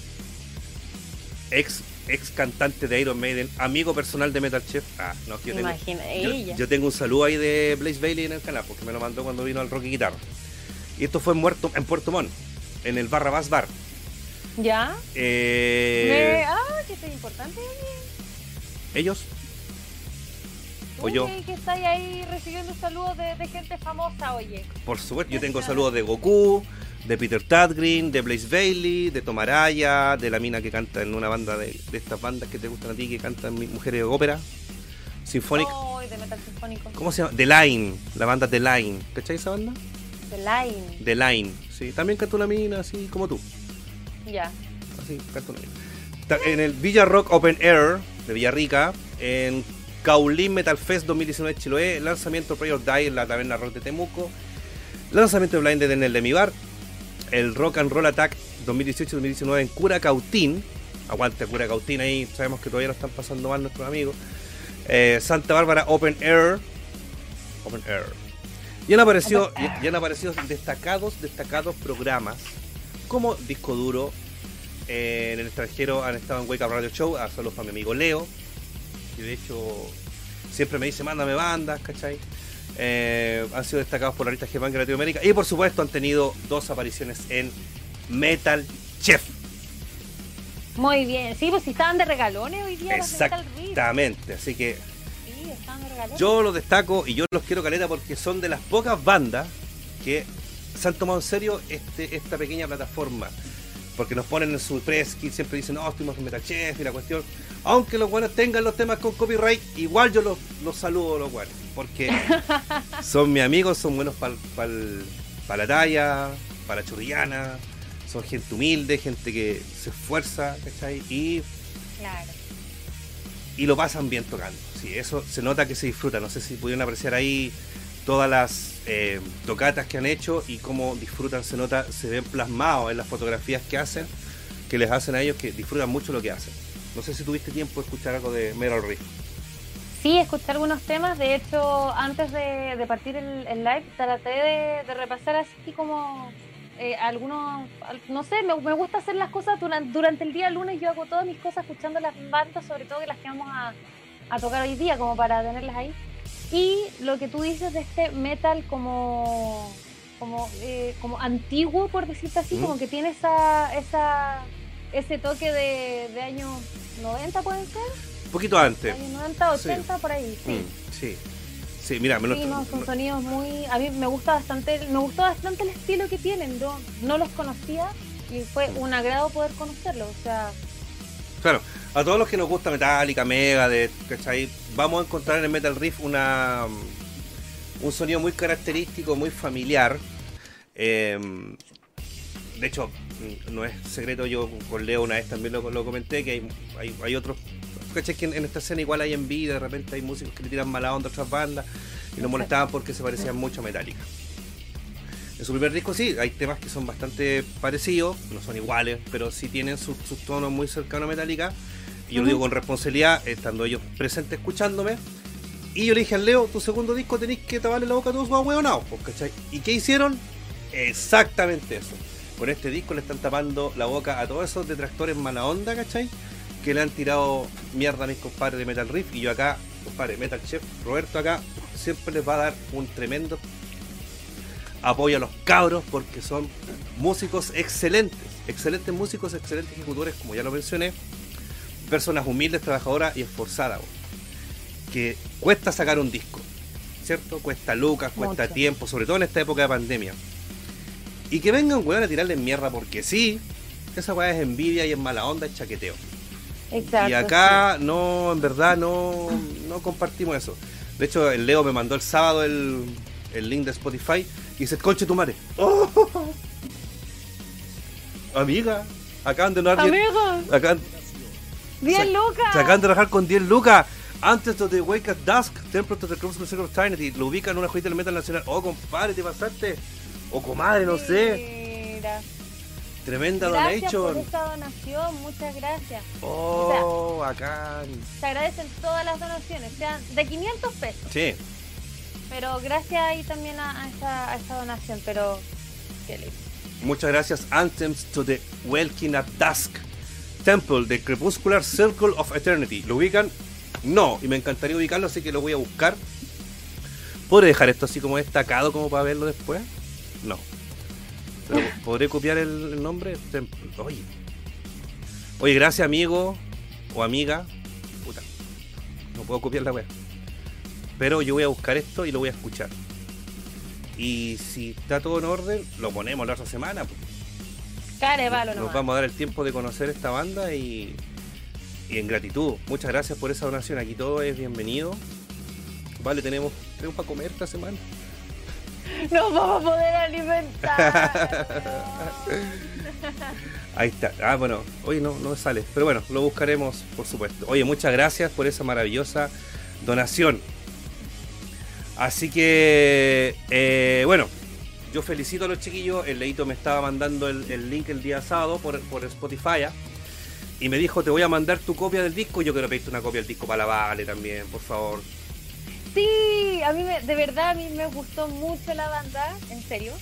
Speaker 1: ex, ex cantante de Iron Maiden, amigo personal de Metal Chef. Ah, no, yo tengo,
Speaker 2: Imagina,
Speaker 1: yo,
Speaker 2: ella.
Speaker 1: yo tengo un saludo ahí de Blaze Bailey en el canal, porque me lo mandó cuando vino al Rocky Guitarra. Y esto fue en, Muerto, en Puerto Montt, en el Barrabás Bar.
Speaker 2: ¿Ya?
Speaker 1: Eh,
Speaker 2: Me- ah, que es importante.
Speaker 1: ellos o yo,
Speaker 2: que estáis ahí recibiendo saludos de, de gente famosa, oye.
Speaker 1: por supuesto, yo tengo saludos de Goku, de Peter Tadgreen, de Blaze Bailey, de Tomaraya, de la mina que canta en una banda de, de estas bandas que te gustan a ti, que cantan mujeres de ópera, Symphonic.
Speaker 2: Ay, de metal sinfónico.
Speaker 1: ¿Cómo se llama? The Line, la banda The Line. ¿Cachai esa banda?
Speaker 2: The Line.
Speaker 1: The Line, sí. También canta una mina así como tú.
Speaker 2: Ya.
Speaker 1: Así, canta una mina. En el Villa Rock Open Air de Villarrica, en Caulín Metal Fest 2019 Chiloé, lanzamiento Pray or Die en la Taberna Rock de Temuco, lanzamiento de Blinded en el de Mi Bar, el Rock and Roll Attack 2018-2019 en Curacautín, aguante Curacautín ahí, sabemos que todavía lo están pasando mal nuestros amigos, eh, Santa Bárbara Open Air, Open Air. Y han aparecido, y han aparecido destacados, destacados programas como Disco Duro, eh, en el extranjero han estado en Wake Up Radio Show, a saludos para mi amigo Leo, que de hecho siempre me dice, mándame bandas, ¿cachai? Eh, han sido destacados por la lista G-Punk de Latinoamérica y por supuesto han tenido dos apariciones en Metal Chef.
Speaker 2: Muy bien. Sí, pues si estaban de regalones hoy día de.
Speaker 1: Exactamente, así que
Speaker 2: Sí, están regalados.
Speaker 1: Yo los destaco y yo los quiero caleta porque son de las pocas bandas que se han tomado en serio este, esta pequeña plataforma. Porque nos ponen en su press kit, siempre dicen, no, estuvimos en Metal Chef y la cuestión. Aunque los buenos tengan los temas con copyright, igual yo los, los saludo los buenos. Porque son mis amigos, son buenos para la talla, para churriana, son gente humilde, gente que se esfuerza, ¿cachai? Y
Speaker 2: Claro.
Speaker 1: y lo pasan bien tocando. Sí, eso se nota que se disfruta. No sé si pudieron apreciar ahí todas las eh, tocatas que han hecho y cómo disfrutan, se nota, se ven plasmados en las fotografías que hacen, que les hacen a ellos que disfrutan mucho lo que hacen. No sé si tuviste tiempo de escuchar algo de Meryl Reef.
Speaker 2: Sí, escuché algunos temas. De hecho, antes de, partir el, el live, traté de, de repasar así como eh, algunos. al- No sé, me, gusta hacer las cosas durante, el día lunes. Yo hago todas mis cosas escuchando las bandas, sobre todo que las que vamos a tocar hoy día, como para tenerlas ahí. Y lo que tú dices de este metal como. Como, eh, como antiguo, por decirte así,
Speaker 1: Mm.
Speaker 2: como que tiene esa, esa, ese toque de, de años 90, pueden ser.
Speaker 1: Un poquito antes.
Speaker 2: Años 90, 80, por ahí, sí.
Speaker 1: Mm, sí. Sí, mira, me lo-
Speaker 2: Sí, no, son sonidos muy... A mí me gusta bastante, me gustó bastante el estilo que tienen. Yo no los conocía y fue un agrado poder conocerlos. O sea,
Speaker 1: Claro, a todos los que nos gusta Metallica, Megadeth, ¿cachai? Vamos a encontrar en el Metal Riff una, un sonido muy característico, muy familiar. Eh, de hecho, mm, no es secreto, yo con Leo una vez también lo, lo comenté, que hay, hay, hay otros, ¿cachai? Que en, en esta escena igual hay envidia, de repente hay músicos que le tiran mala onda a otras bandas y nos molestaban porque se parecían mucho a Metallica. En su primer disco sí, hay temas que son bastante parecidos, no son iguales, pero sí tienen sus sus tonos muy cercanos a Metallica. Y yo lo digo con responsabilidad, estando ellos presentes escuchándome. Y yo le dije al Leo, tu segundo disco tenéis que taparle la boca a todos sus ahueonados, pues, ¿cachai? ¿Y qué hicieron? Exactamente eso. Con este disco le están tapando la boca a todos esos detractores mala onda, ¿cachai? Que le han tirado mierda a mis compadres de Metal Riff. Y yo acá, compadre, Metal Chef, Roberto acá, siempre les va a dar un tremendo apoyo a los cabros porque son músicos excelentes, excelentes músicos, excelentes ejecutores, como ya lo mencioné, personas humildes, trabajadoras y esforzadas, weón. que cuesta sacar un disco, ¿cierto? Cuesta lucas, cuesta
Speaker 2: Mucho.
Speaker 1: tiempo, sobre todo en esta época de pandemia. Y que vengan, weón, a tirarle mierda porque sí, esa weá es envidia y es mala onda, es chaqueteo.
Speaker 2: exacto.
Speaker 1: Y acá no, en verdad no, no compartimos eso. De hecho, el Leo me mandó el sábado el, el link de Spotify y dice, conche tu madre. ¡Oh! Amiga, acaban de
Speaker 2: sí.
Speaker 1: dar 10
Speaker 2: Amigos,
Speaker 1: acaban,
Speaker 2: bien
Speaker 1: se-
Speaker 2: Lucas.
Speaker 1: se acaban de rajar con 10 lucas. Antes de The Wake at Dusk, Templo of the Crimson Circle of Eternity, lo ubican en una joyita del metal nacional. Oh, compadre, te pasaste. O comadre, no sé.
Speaker 2: Mira.
Speaker 1: Tremenda
Speaker 2: Gracias por
Speaker 1: donation.
Speaker 2: esta donación, muchas gracias.
Speaker 1: Oh, acá.
Speaker 2: Se agradecen todas las donaciones, sean de 500 pesos.
Speaker 1: Sí.
Speaker 2: Pero gracias ahí también a, a esa, a esa donación. Pero, qué lindo.
Speaker 1: Muchas gracias. Anthems to the Welkin at Dusk. Temple, The Crepuscular Circle of Eternity. ¿Lo ubican? No. Y me encantaría ubicarlo, así que lo voy a buscar. ¿Podré dejar esto así como destacado como para verlo después? No. Pero ¿Podré copiar el, el nombre? Temple. Oye. Oye, gracias amigo o amiga. Puta. No puedo copiar la web. Pero yo voy a buscar esto y lo voy a escuchar. Y si está todo en orden, lo ponemos la otra semana. pues.
Speaker 2: Carevalo
Speaker 1: Nos
Speaker 2: nomás.
Speaker 1: vamos a dar el tiempo de conocer esta banda y, y en gratitud. Muchas gracias por esa donación. Aquí todo es bienvenido. Vale, tenemos, tenemos para comer esta semana.
Speaker 2: No vamos a poder alimentar.
Speaker 1: Ahí está. Ah, bueno, hoy no, no sale. Pero bueno, lo buscaremos, por supuesto. Oye, muchas gracias por esa maravillosa donación. Así que, eh, bueno, yo felicito a los chiquillos. El Leito me estaba mandando el, el link el día sábado por, por Spotify. ¿ah? Y me dijo, te voy a mandar tu copia del disco. Yo quiero pedirte una copia del disco para la Vale también, por favor.
Speaker 2: Sí, a mí me- de verdad a mí me gustó mucho la banda, en serio.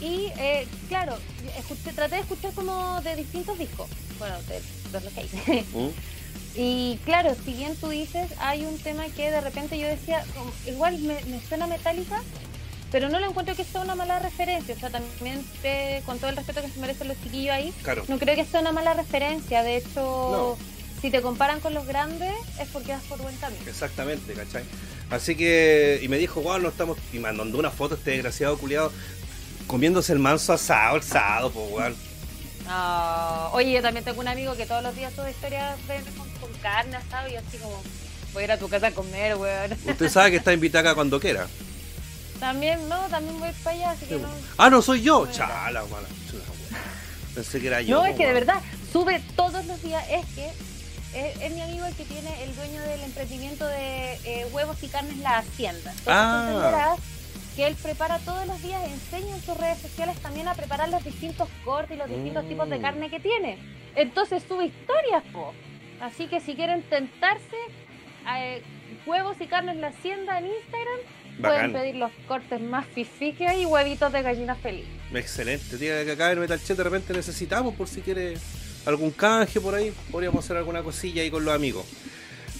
Speaker 2: Y eh, claro, escuché- traté de escuchar como de distintos discos, bueno, de, de los que hay.
Speaker 1: ¿Mm?
Speaker 2: Y claro, si bien tú dices, hay un tema que de repente yo decía, igual me, me suena metálica, pero no lo encuentro que sea una mala referencia. O sea, también eh, con todo el respeto que se merecen los chiquillos ahí,
Speaker 1: Claro.
Speaker 2: no creo que sea una mala referencia. De hecho,
Speaker 1: No.
Speaker 2: si te comparan con los grandes es porque vas por buen camino.
Speaker 1: Exactamente, ¿cachai? Así que, y me dijo, wow, no estamos, y mandó una foto este desgraciado culiado comiéndose el manso asado, el sábado, pues, weón.
Speaker 2: Ah, oye, yo también tengo un amigo que todos los días sube historias con, con carne asado y así como, voy a ir a tu casa a comer, weón.
Speaker 1: Usted sabe que está invitada acá cuando quiera.
Speaker 2: También, no, también voy para allá, así que no.
Speaker 1: Ah, no soy yo. Chala, mala. Pensé que era yo.
Speaker 2: No, es que de verdad, sube todos los días. Es que es, es mi amigo el que tiene el dueño del emprendimiento de eh, huevos y carnes La Hacienda. Entonces
Speaker 1: Ah.
Speaker 2: que él prepara todos los días, enseña en sus redes sociales también a preparar los distintos cortes y los distintos
Speaker 1: Mm.
Speaker 2: tipos de carne que tiene. Entonces sube historias, po. Así que si quieren tentarse, eh, huevos y carnes La Hacienda en Instagram,
Speaker 1: Bacán.
Speaker 2: pueden pedir los cortes más fifí que hay y huevitos de gallina feliz.
Speaker 1: Excelente. Tía, que acá en Metal Chat de repente necesitamos por si quiere algún canje por ahí. Podríamos hacer alguna cosilla ahí con los amigos.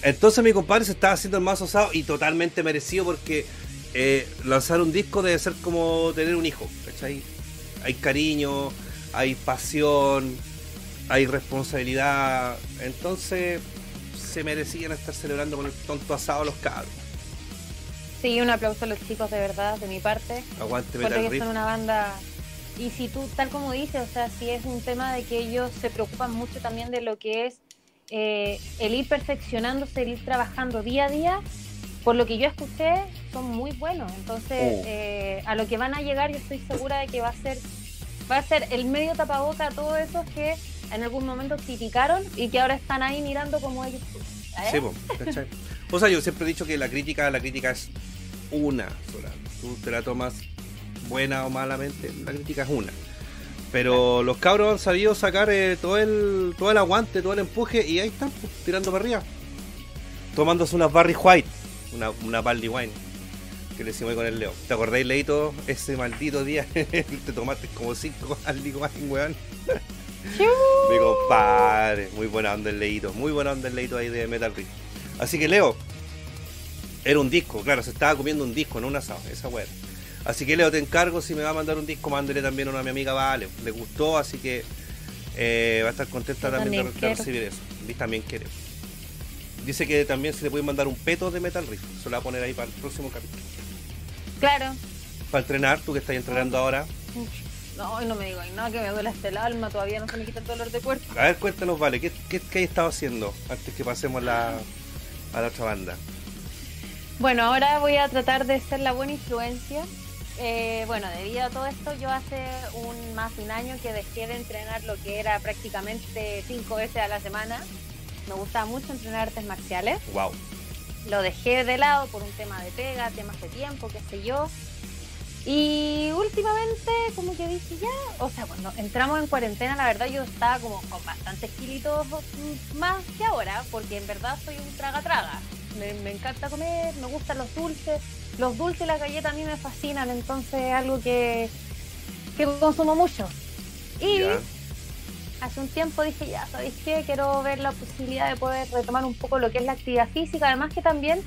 Speaker 1: Entonces mi compadre se estaba haciendo el mazo asado y totalmente merecido porque eh, lanzar un disco debe ser como tener un hijo. ¿cachai? Hay cariño, hay pasión, hay responsabilidad. Entonces se merecían estar celebrando con el tonto asado los cabros.
Speaker 2: Sí, un aplauso a los chicos de verdad, de mi parte.
Speaker 1: Aguante
Speaker 2: Porque
Speaker 1: Metal
Speaker 2: que
Speaker 1: Riff.
Speaker 2: son una banda. Y si tú, tal como dices, o sea, si es un tema de que ellos se preocupan mucho también de lo que es eh, el ir perfeccionándose, el ir trabajando día a día, por lo que yo escuché, son muy buenos. Entonces,
Speaker 1: Oh.
Speaker 2: eh, a lo que van a llegar, yo estoy segura de que va a ser va a ser el medio tapaboca a todos esos que en algún momento criticaron y que ahora están ahí mirando como ellos. ¿Eh?
Speaker 1: Sí, po, ¿cachai? O sea, yo siempre he dicho que la crítica, la crítica es una sola. Tú te la tomas buena o malamente, la crítica es una. Pero los cabros han sabido sacar eh, todo el todo el aguante, todo el empuje y ahí están, pues, tirando para arriba. Tomándose unas Barry White, una, una Barley Wine, que le hicimos con el Leo. ¿Te acordáis, Leito, ese maldito día? te tomaste como cinco Barley Wine, weón. Mi compadre, muy buena onda el Leito, muy buena onda el Leito ahí de Metal Riff. Así que Leo, era un disco, claro, se estaba comiendo un disco, no un asado, esa weá. Así que Leo, te encargo, si me va a mandar un disco, mándele también uno a mi amiga Vale, le gustó, así que eh, va a estar contenta
Speaker 2: Yo
Speaker 1: también, de-
Speaker 2: también
Speaker 1: de,
Speaker 2: quiero.
Speaker 1: recibir eso. Liz también quiere. Dice que también se le puede mandar un peto de Metal Riff, se lo va a poner ahí para el próximo capítulo.
Speaker 2: Claro.
Speaker 1: Para entrenar, tú que estás entrenando ahora.
Speaker 2: No, y no me digo nada que me duele hasta el alma, todavía no se me quita el dolor de cuerpo.
Speaker 1: A ver, cuéntanos, Vale, ¿qué, qué, qué hay estado haciendo antes que pasemos la, a la otra banda?
Speaker 2: Bueno, ahora voy a tratar de ser la buena influencia. Eh, bueno, debido a todo esto, yo hace un más de un año que dejé de entrenar lo que era prácticamente cinco veces a la semana. Me gustaba mucho entrenar artes marciales.
Speaker 1: Wow.
Speaker 2: Lo dejé de lado por un tema de pega, temas de tiempo, qué sé yo. Y últimamente como que dije ya, o sea, cuando entramos en cuarentena, la verdad yo estaba como con bastantes kilitos mm, más que ahora, porque en verdad soy un traga-traga. Me, me encanta comer, me gustan los dulces. Los dulces y las galletas a mí me fascinan, entonces es algo que, que consumo mucho. Y hace un tiempo dije, ya, ¿sabéis qué? Quiero ver la posibilidad de poder retomar un poco lo que es la actividad física. Además que también,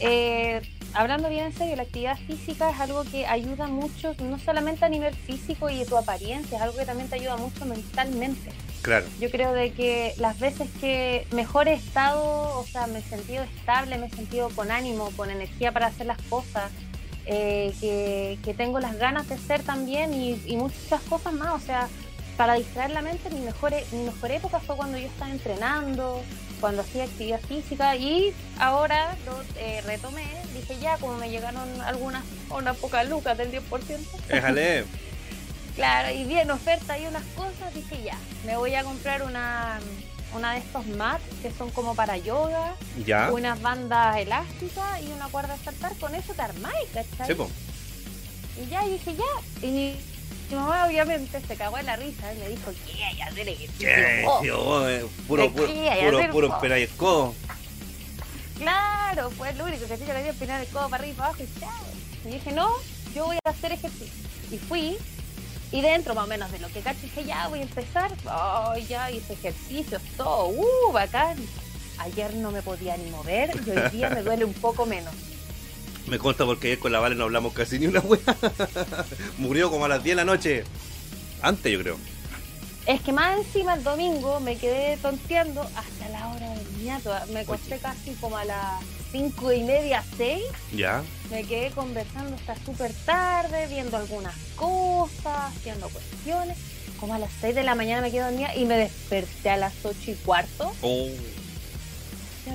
Speaker 2: eh, hablando bien en serio, la actividad física es algo que ayuda mucho, no solamente a nivel físico y de tu apariencia, es algo que también te ayuda mucho mentalmente.
Speaker 1: Claro.
Speaker 2: Yo creo de que las veces que mejor he estado, o sea, me he sentido estable, me he sentido con ánimo, con energía para hacer las cosas, eh, que, que tengo las ganas de ser también y, y muchas cosas más. O sea, para distraer la mente, mi mejor, mi mejor época fue cuando yo estaba entrenando, cuando hacía actividad física y ahora lo eh, retomé. Dije ya, como me llegaron algunas, unas pocas lucas del 10%.
Speaker 1: Éjale.
Speaker 2: Claro, y bien, oferta y unas cosas, dije ya, me voy a comprar una, una de estos mats que son como para yoga,
Speaker 1: Ya.
Speaker 2: unas bandas elásticas y una cuerda de saltar, con eso te armáis, ¿cachai?
Speaker 1: Sí, po.
Speaker 2: Y ya, y dije ya, y mi, mamá obviamente se cagó en la risa y me dijo, ¿qué hay hacer ejercicio?
Speaker 1: ¿Qué?
Speaker 2: Oh,
Speaker 1: puro,
Speaker 2: ¿De
Speaker 1: puro, puro, puro el.
Speaker 2: Claro, fue lo único que hacía, que había empinar el codo para arriba y para abajo y chao. Y dije, no, yo voy a hacer ejercicio. Y fui, y dentro más o menos de lo que cacho, dije, ya voy a empezar. Ay, ya hice ejercicios, todo, uh, bacán. Ayer no me podía ni mover y hoy día me duele un poco menos.
Speaker 1: Me consta porque ayer con la Vale no hablamos casi ni una wea. Murió como a las 10 de la noche. Antes, yo creo.
Speaker 2: Es que más encima el domingo me quedé tonteando hasta la hora del ñato. Me acosté casi como a las cinco y media, seis.
Speaker 1: Ya.
Speaker 2: Me quedé conversando hasta súper tarde, viendo algunas cosas, haciendo cuestiones. Como a las 6 de la mañana me quedé dormida y me desperté a las 8 y cuarto.
Speaker 1: Oh,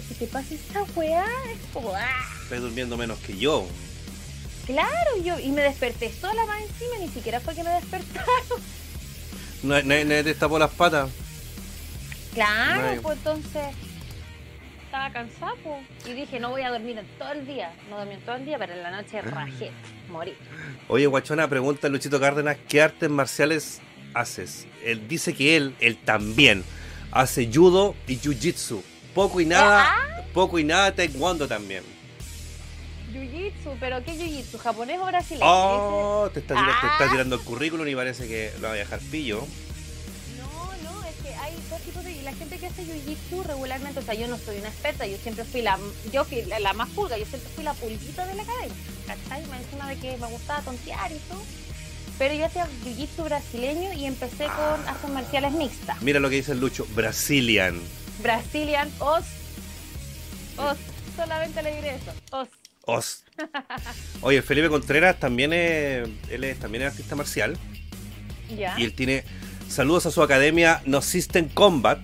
Speaker 2: Si te pasa esta weá, es como, ¡ah!
Speaker 1: estoy durmiendo menos que yo.
Speaker 2: Claro, yo, y me desperté sola más encima, ni siquiera fue que me despertaron.
Speaker 1: Nadie, nadie- nadie te tapó las patas.
Speaker 2: Claro, pues entonces estaba cansada, pues, y dije, no voy a dormir en todo el día. No dormí en todo el día, pero en la noche rajé, morí.
Speaker 1: Oye, Guachona, pregunta a Luchito Cárdenas, ¿qué artes marciales haces? Él dice que él, él también, hace judo y jiu-jitsu. Poco y nada, poco y nada taekwondo también.
Speaker 2: Jiu-jitsu, pero ¿qué jiu-jitsu? ¿Japonés o brasileño?
Speaker 1: Oh, te está, tira- te está
Speaker 2: Ah.
Speaker 1: tirando el currículum y parece que lo va a dejar pillo.
Speaker 2: No, no, es que hay dos tipos de... Y la gente que hace jiu-jitsu regularmente, o sea, yo no soy una experta, yo siempre fui la... Yo fui la, la más pulga, yo siempre fui la pulguita de la academia, ¿cachai? Me encima de que me gustaba tontear y todo. Pero yo hacía jiu-jitsu brasileño y empecé con artes marciales mixtas.
Speaker 1: Mira lo que dice el Lucho, Brazilian.
Speaker 2: Brazilian Os. Os. Solamente le diré eso. Os.
Speaker 1: Os. Oye, Felipe Contreras también es, él es, también es artista marcial
Speaker 2: Ya.
Speaker 1: y él tiene saludos a su academia No System Combat.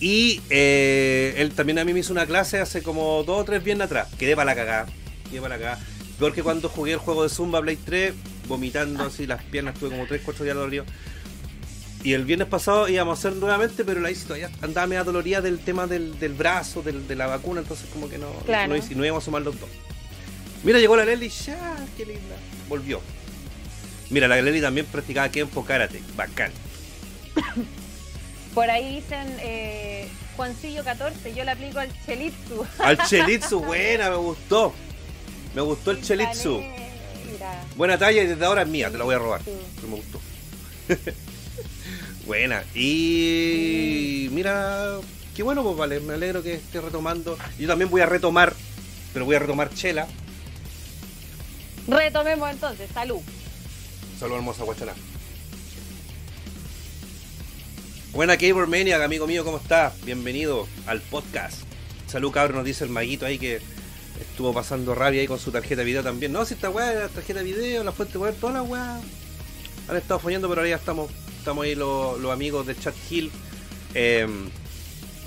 Speaker 1: Y eh, él también a mí me hizo una clase hace como dos o tres viernes atrás. Quedé para la cagada. Quedé para la cagada. Peor que cuando jugué el juego de Zumba Play 3, vomitando así las piernas, tuve como 3, 4 días doloridos. Y el viernes pasado íbamos a hacer nuevamente, pero la hice todavía andaba media dolorida del tema del, del brazo, del- de la vacuna, entonces como que no,
Speaker 2: Claro.
Speaker 1: no, hice- no íbamos a sumar los dos. Mira, llegó la Leli, ya, qué linda. Volvió. Mira, la Leli también practicaba Kenpo Karate, bacán.
Speaker 2: Por ahí dicen eh, Juancillo 14, yo le aplico al Chelitsu.
Speaker 1: Al Chelitsu, buena, me gustó. Me gustó el Chelitsu. Buena talla y desde ahora es mía, te la voy a robar.
Speaker 2: Sí.
Speaker 1: Pero me gustó. Buena. Y mira, qué bueno, pues vale, me alegro que esté retomando. Yo también voy a retomar, pero voy a retomar chela.
Speaker 2: Retomemos entonces, salud.
Speaker 1: Saludos hermosa guachana. Buena Cable Maniac, amigo mío, ¿cómo estás? Bienvenido al podcast. Salud cabrón, nos dice el maguito ahí que estuvo pasando rabia ahí con su tarjeta de video también. No, si esta weá, la tarjeta de video, la fuente web, todas las weas han estado fallando, pero ahora ya estamos, estamos ahí los, los amigos de Chat Hill eh,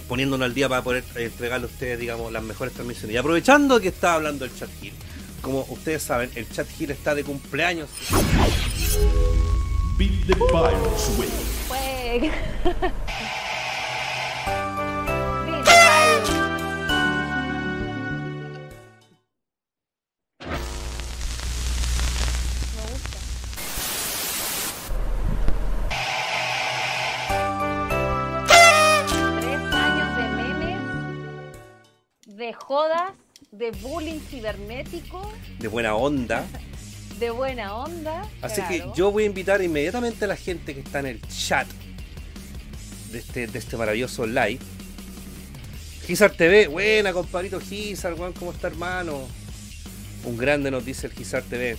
Speaker 1: poniéndonos al día para poder entregarle a ustedes, digamos, las mejores transmisiones. Y aprovechando que está hablando el Chat Hill, como ustedes saben, el Chat Hill está de cumpleaños.
Speaker 3: Beat the
Speaker 2: jodas, de bullying cibernético,
Speaker 1: de buena onda.
Speaker 2: de buena onda.
Speaker 1: Así que yo voy a invitar inmediatamente a la gente que está en el chat de este, de este maravilloso live. Gizar TV, buena compadrito Gizar, weón, ¿cómo está hermano? Un grande nos dice el Gizar TV.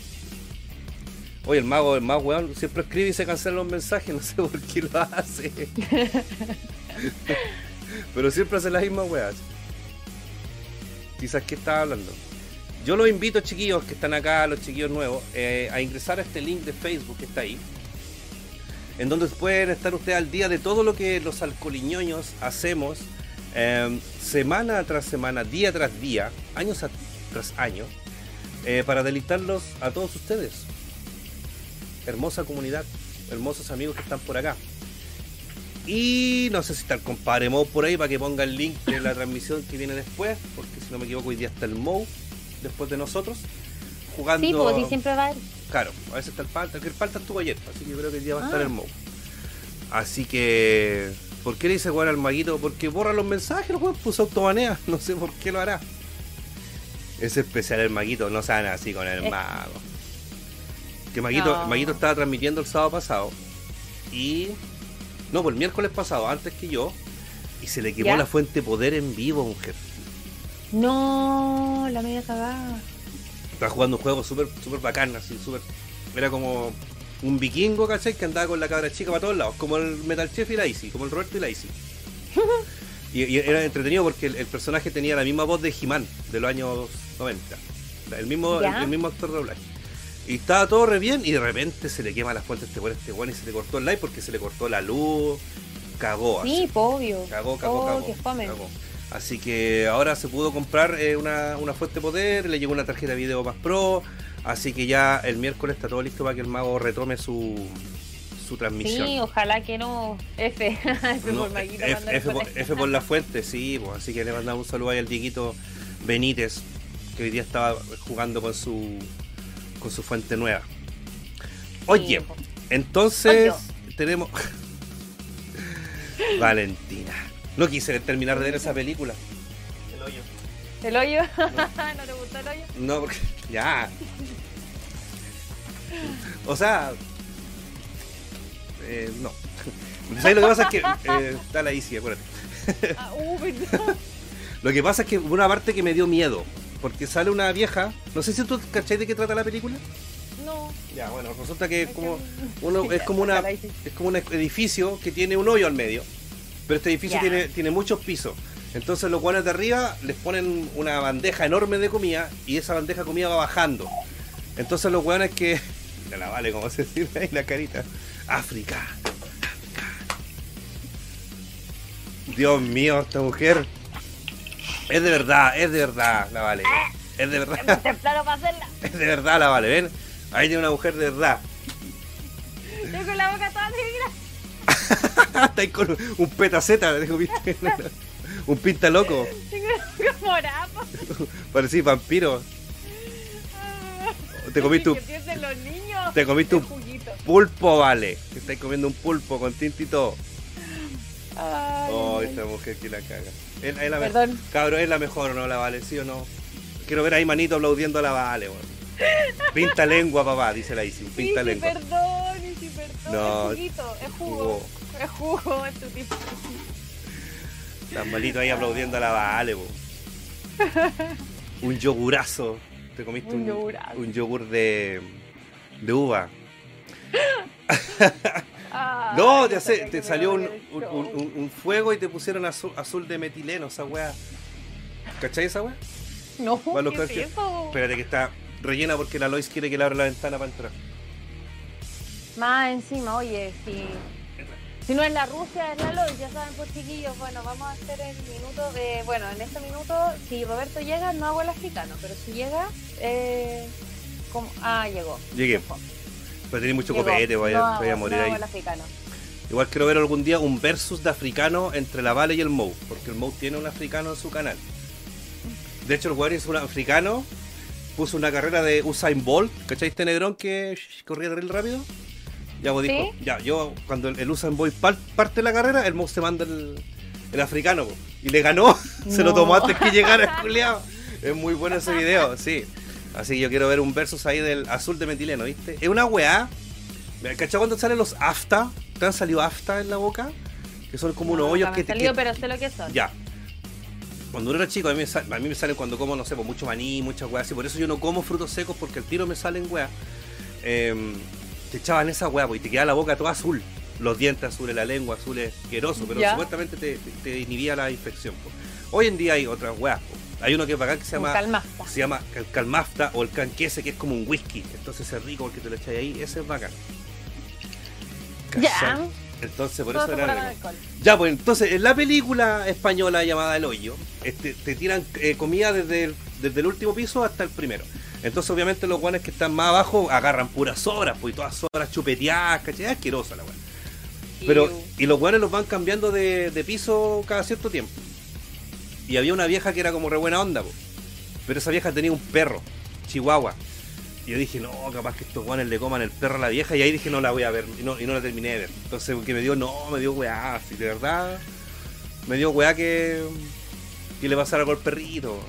Speaker 1: Oye, el mago, el mago, weón, siempre escribe y se cancelan los mensajes, no sé por qué lo hace. Pero siempre hace las mismas weas. Quizás que estaba hablando. Yo los invito, chiquillos que están acá, los chiquillos nuevos, eh, a ingresar a este link de Facebook que está ahí. En donde pueden estar ustedes al día de todo lo que los alcoholiñoños hacemos eh, semana tras semana, día tras día, años tras año, eh, para deleitarlos a todos ustedes. Hermosa comunidad, hermosos amigos que están por acá. Y no sé si está el compadre Mo por ahí para que ponga el link de la transmisión que viene después, porque si no me equivoco hoy día está el Mo después de nosotros jugando.
Speaker 2: Sí, sí, siempre va a haber.
Speaker 1: Claro, a veces está el Palta, que el Palta estuvo ayer, así que yo creo que hoy día va a estar
Speaker 2: Ah.
Speaker 1: el Mo. Así que, ¿por qué le dice jugar al maguito? Porque borra los mensajes, el weón puso autobanea, no sé por qué lo hará. Es especial el maguito, no sean así con el
Speaker 2: Eh.
Speaker 1: mago. Que maguito,
Speaker 2: No.
Speaker 1: maguito estaba transmitiendo el sábado pasado y. No, pues el miércoles pasado, antes que yo, y se le quemó
Speaker 2: ¿Ya?
Speaker 1: la fuente poder en vivo, mujer.
Speaker 2: No, la media cagada.
Speaker 1: Estaba jugando un juego súper súper bacán, así, súper. Era como un vikingo, ¿cachai? Que andaba con la cabra chica para todos lados, como el Metal Chef y la Easy, como el Roberto y la Easy. Y, y era entretenido porque el, el personaje tenía la misma voz de He-Man de los años 90. El mismo, el, mismo actor de doblaje. Y estaba todo re bien y de repente se le quema las fuentes este weón, este weón y se le cortó el live porque se le cortó la luz. Cagó. así.
Speaker 2: Sí, po, obvio.
Speaker 1: Cagó, cagó,
Speaker 2: oh,
Speaker 1: cagó, cagó. Así que ahora se pudo comprar eh, una, una fuente de poder, le llegó una tarjeta de video más pro. Así que ya el miércoles está todo listo para que el mago retome su, su transmisión.
Speaker 2: Sí, ojalá que no. F. F
Speaker 1: No,
Speaker 2: por Maguito
Speaker 1: F, por,
Speaker 2: pone-
Speaker 1: F por la fuente, sí, pues, así que le mandamos un saludo ahí al Dieguito Benítez, que hoy día estaba jugando con su con su fuente nueva. Oye,
Speaker 2: Sí, po.
Speaker 1: entonces tenemos Valentina. No quise terminar de ver esa película. El hoyo.
Speaker 2: ¿El hoyo? ¿No te gustó el hoyo?
Speaker 1: No, porque ya. O sea, eh, no. ¿Sabes lo que pasa es que eh, está la Isi, acuérdate.
Speaker 2: Ah, uh.
Speaker 1: Lo que pasa es que hubo una parte que me dio miedo. Porque sale una vieja. No sé si tú cacháis de qué trata la película.
Speaker 2: No.
Speaker 1: Ya, bueno, resulta que es como. Uno, es como una. Es como un edificio que tiene un hoyo al medio. Pero este edificio tiene, tiene muchos pisos. Entonces los guanes de arriba les ponen una bandeja enorme de comida y esa bandeja de comida va bajando. Entonces los guanes que. Mira la vale, como se dice ahí la carita. África. África. Dios mío, esta mujer. Es de verdad, es de verdad, la vale. Es de verdad.
Speaker 2: muy temprano para hacerla.
Speaker 1: Es de verdad, la vale, ven. Ahí tiene una mujer de verdad.
Speaker 2: La boca toda.
Speaker 1: Está ahí con un petaceta, ¿viste? un pinta loco.
Speaker 2: Tengo la boca morada. po.
Speaker 1: Parecía vampiro. Te comiste un, te comiste un
Speaker 2: juguito.
Speaker 1: pulpo, vale. Que estáis comiendo un pulpo con todo.
Speaker 2: Ay,
Speaker 1: Oh, esta mujer que la caga. Es, es la
Speaker 2: Perdón.
Speaker 1: mejor. Cabro, es la mejor, ¿o ¿no? La vale, ¿sí o no? Quiero ver ahí manito aplaudiendo a la vale, weón. Pinta lengua, papá, dice la Isi. Pinta lengua.
Speaker 2: Perdón, sí, perdón.
Speaker 1: No,
Speaker 2: es juguito, es jugo.
Speaker 1: jugo.
Speaker 2: Jugo, es tu tipo.
Speaker 1: Tan malito ahí aplaudiendo a la vale, weón. Un yogurazo. Te comiste
Speaker 2: Un
Speaker 1: un,
Speaker 2: yogurazo.
Speaker 1: un yogur de, de uva.
Speaker 2: Ay,
Speaker 1: No, te, hace- te salió un, fuego y te pusieron azul, azul de metileno, esa weá. ¿Cachai esa weá?
Speaker 2: No, ¿qué es eso?
Speaker 1: Espérate que está rellena porque la Lois quiere que le abra la ventana para entrar.
Speaker 2: Más encima, oye, si, si no es la Rusia, es la LOL, ya saben, pues chiquillos, bueno, vamos a hacer el minuto de, bueno, en este minuto, si Roberto llega, no hago el africano, pero si llega, eh, como, ah, llegó.
Speaker 1: Llegué. Pero tenía mucho
Speaker 2: Llegó.
Speaker 1: copete, voy a, voy morir
Speaker 2: no
Speaker 1: ahí.
Speaker 2: hago el africano.
Speaker 1: Igual quiero ver algún día un versus de africano entre la Vale y el Mou, porque el Mou tiene un africano en su canal. De hecho, el weón es un africano, puso una carrera de Usain Bolt, ¿cachai? Este negrón que corría terrible rápido. Ya, pues dijo,
Speaker 2: ¿Sí?
Speaker 1: ya, yo cuando el, el Usain par- parte la carrera, el Mou se manda el, el africano, po, y le ganó, se lo tomó antes que llegara el culiao. Es muy bueno ese video, sí. Así que yo quiero ver un versus ahí del azul de metileno, ¿viste? Es una weá. Mira, ¿Cachai cuando salen los afta? ¿Te han salido afta en la boca? Que son como
Speaker 2: No,
Speaker 1: unos hoyos
Speaker 2: me
Speaker 1: que te.
Speaker 2: salido,
Speaker 1: que-
Speaker 2: pero sé lo que son.
Speaker 1: Ya. Cuando uno era chico, a mí, me sal- a mí me salen cuando como, no sé, pues, mucho maní, muchas weas así. Por eso yo no como frutos secos porque el tiro me salen weas. Em, te echaban esa wea pues, y te quedaba la boca toda azul. Los dientes azules, la lengua azul, es asqueroso, pero
Speaker 2: Ya.
Speaker 1: supuestamente te, te- te inhibía la infección. pues. Hoy en día hay otras pues. Hay uno que es bacán que se llama
Speaker 2: calmasta.
Speaker 1: se llama el calmafta o el canquese, que es como un whisky. Entonces es rico porque te lo echáis ahí, ese es bacán.
Speaker 2: Ya.
Speaker 1: Entonces por
Speaker 2: Todo
Speaker 1: eso era. Ya, pues entonces en la película española llamada El Hoyo, este, te tiran eh, comida desde el, desde el último piso hasta el primero. Entonces obviamente los guanes que están más abajo agarran puras sobras, pues y todas sobras chupeteadas, ¿cachai? Es asquerosa la weá. Pero, y los guanes los van cambiando de, de piso cada cierto tiempo. Y había una vieja que era como re buena onda, po. pero esa vieja tenía un perro, chihuahua. Y yo dije, no, capaz que estos guanes le coman el perro a la vieja. Y ahí dije, no la voy a ver. Y no, y no la terminé de ver. Entonces, que me dio, no, me dio weá. Así, de verdad, me dio weá que, que le pasara algo al perrito.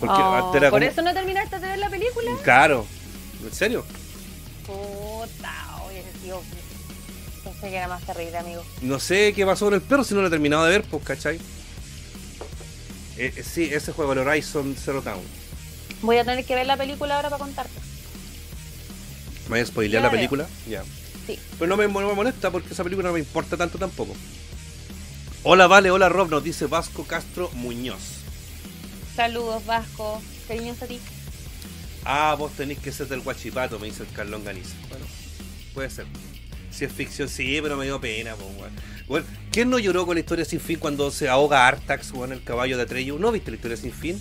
Speaker 1: Porque
Speaker 2: Oh,
Speaker 1: antes era
Speaker 2: ¿Por
Speaker 1: como-
Speaker 2: eso no terminaste de ver la película?
Speaker 1: Claro, ¿en serio?
Speaker 2: Puta, oye, tío. Pensé que era más terrible, amigo.
Speaker 1: No sé qué pasó con el perro si no lo he terminado de ver, pues, ¿cachai? Eh, eh, sí, ese juego, el Horizon Zero Dawn.
Speaker 2: Voy a tener que ver la película ahora para contarte.
Speaker 1: ¿Me voy a spoilear la película? Ya.
Speaker 2: Sí.
Speaker 1: Pero no me, no me molesta porque esa película no me importa tanto tampoco. Hola Vale, hola Rob, nos dice Vasco Castro Muñoz.
Speaker 2: Saludos, Vasco. Cariños a ti.
Speaker 1: Ah, vos tenés que ser del Guachipato, me dice el Carlón Ganiza. Bueno, puede ser. Si es ficción, sí, pero me dio pena, weón. Bueno, ¿quién no lloró con la historia sin fin cuando se ahoga Artax, weón, el caballo de Atreyu? ¿No viste la historia sin fin?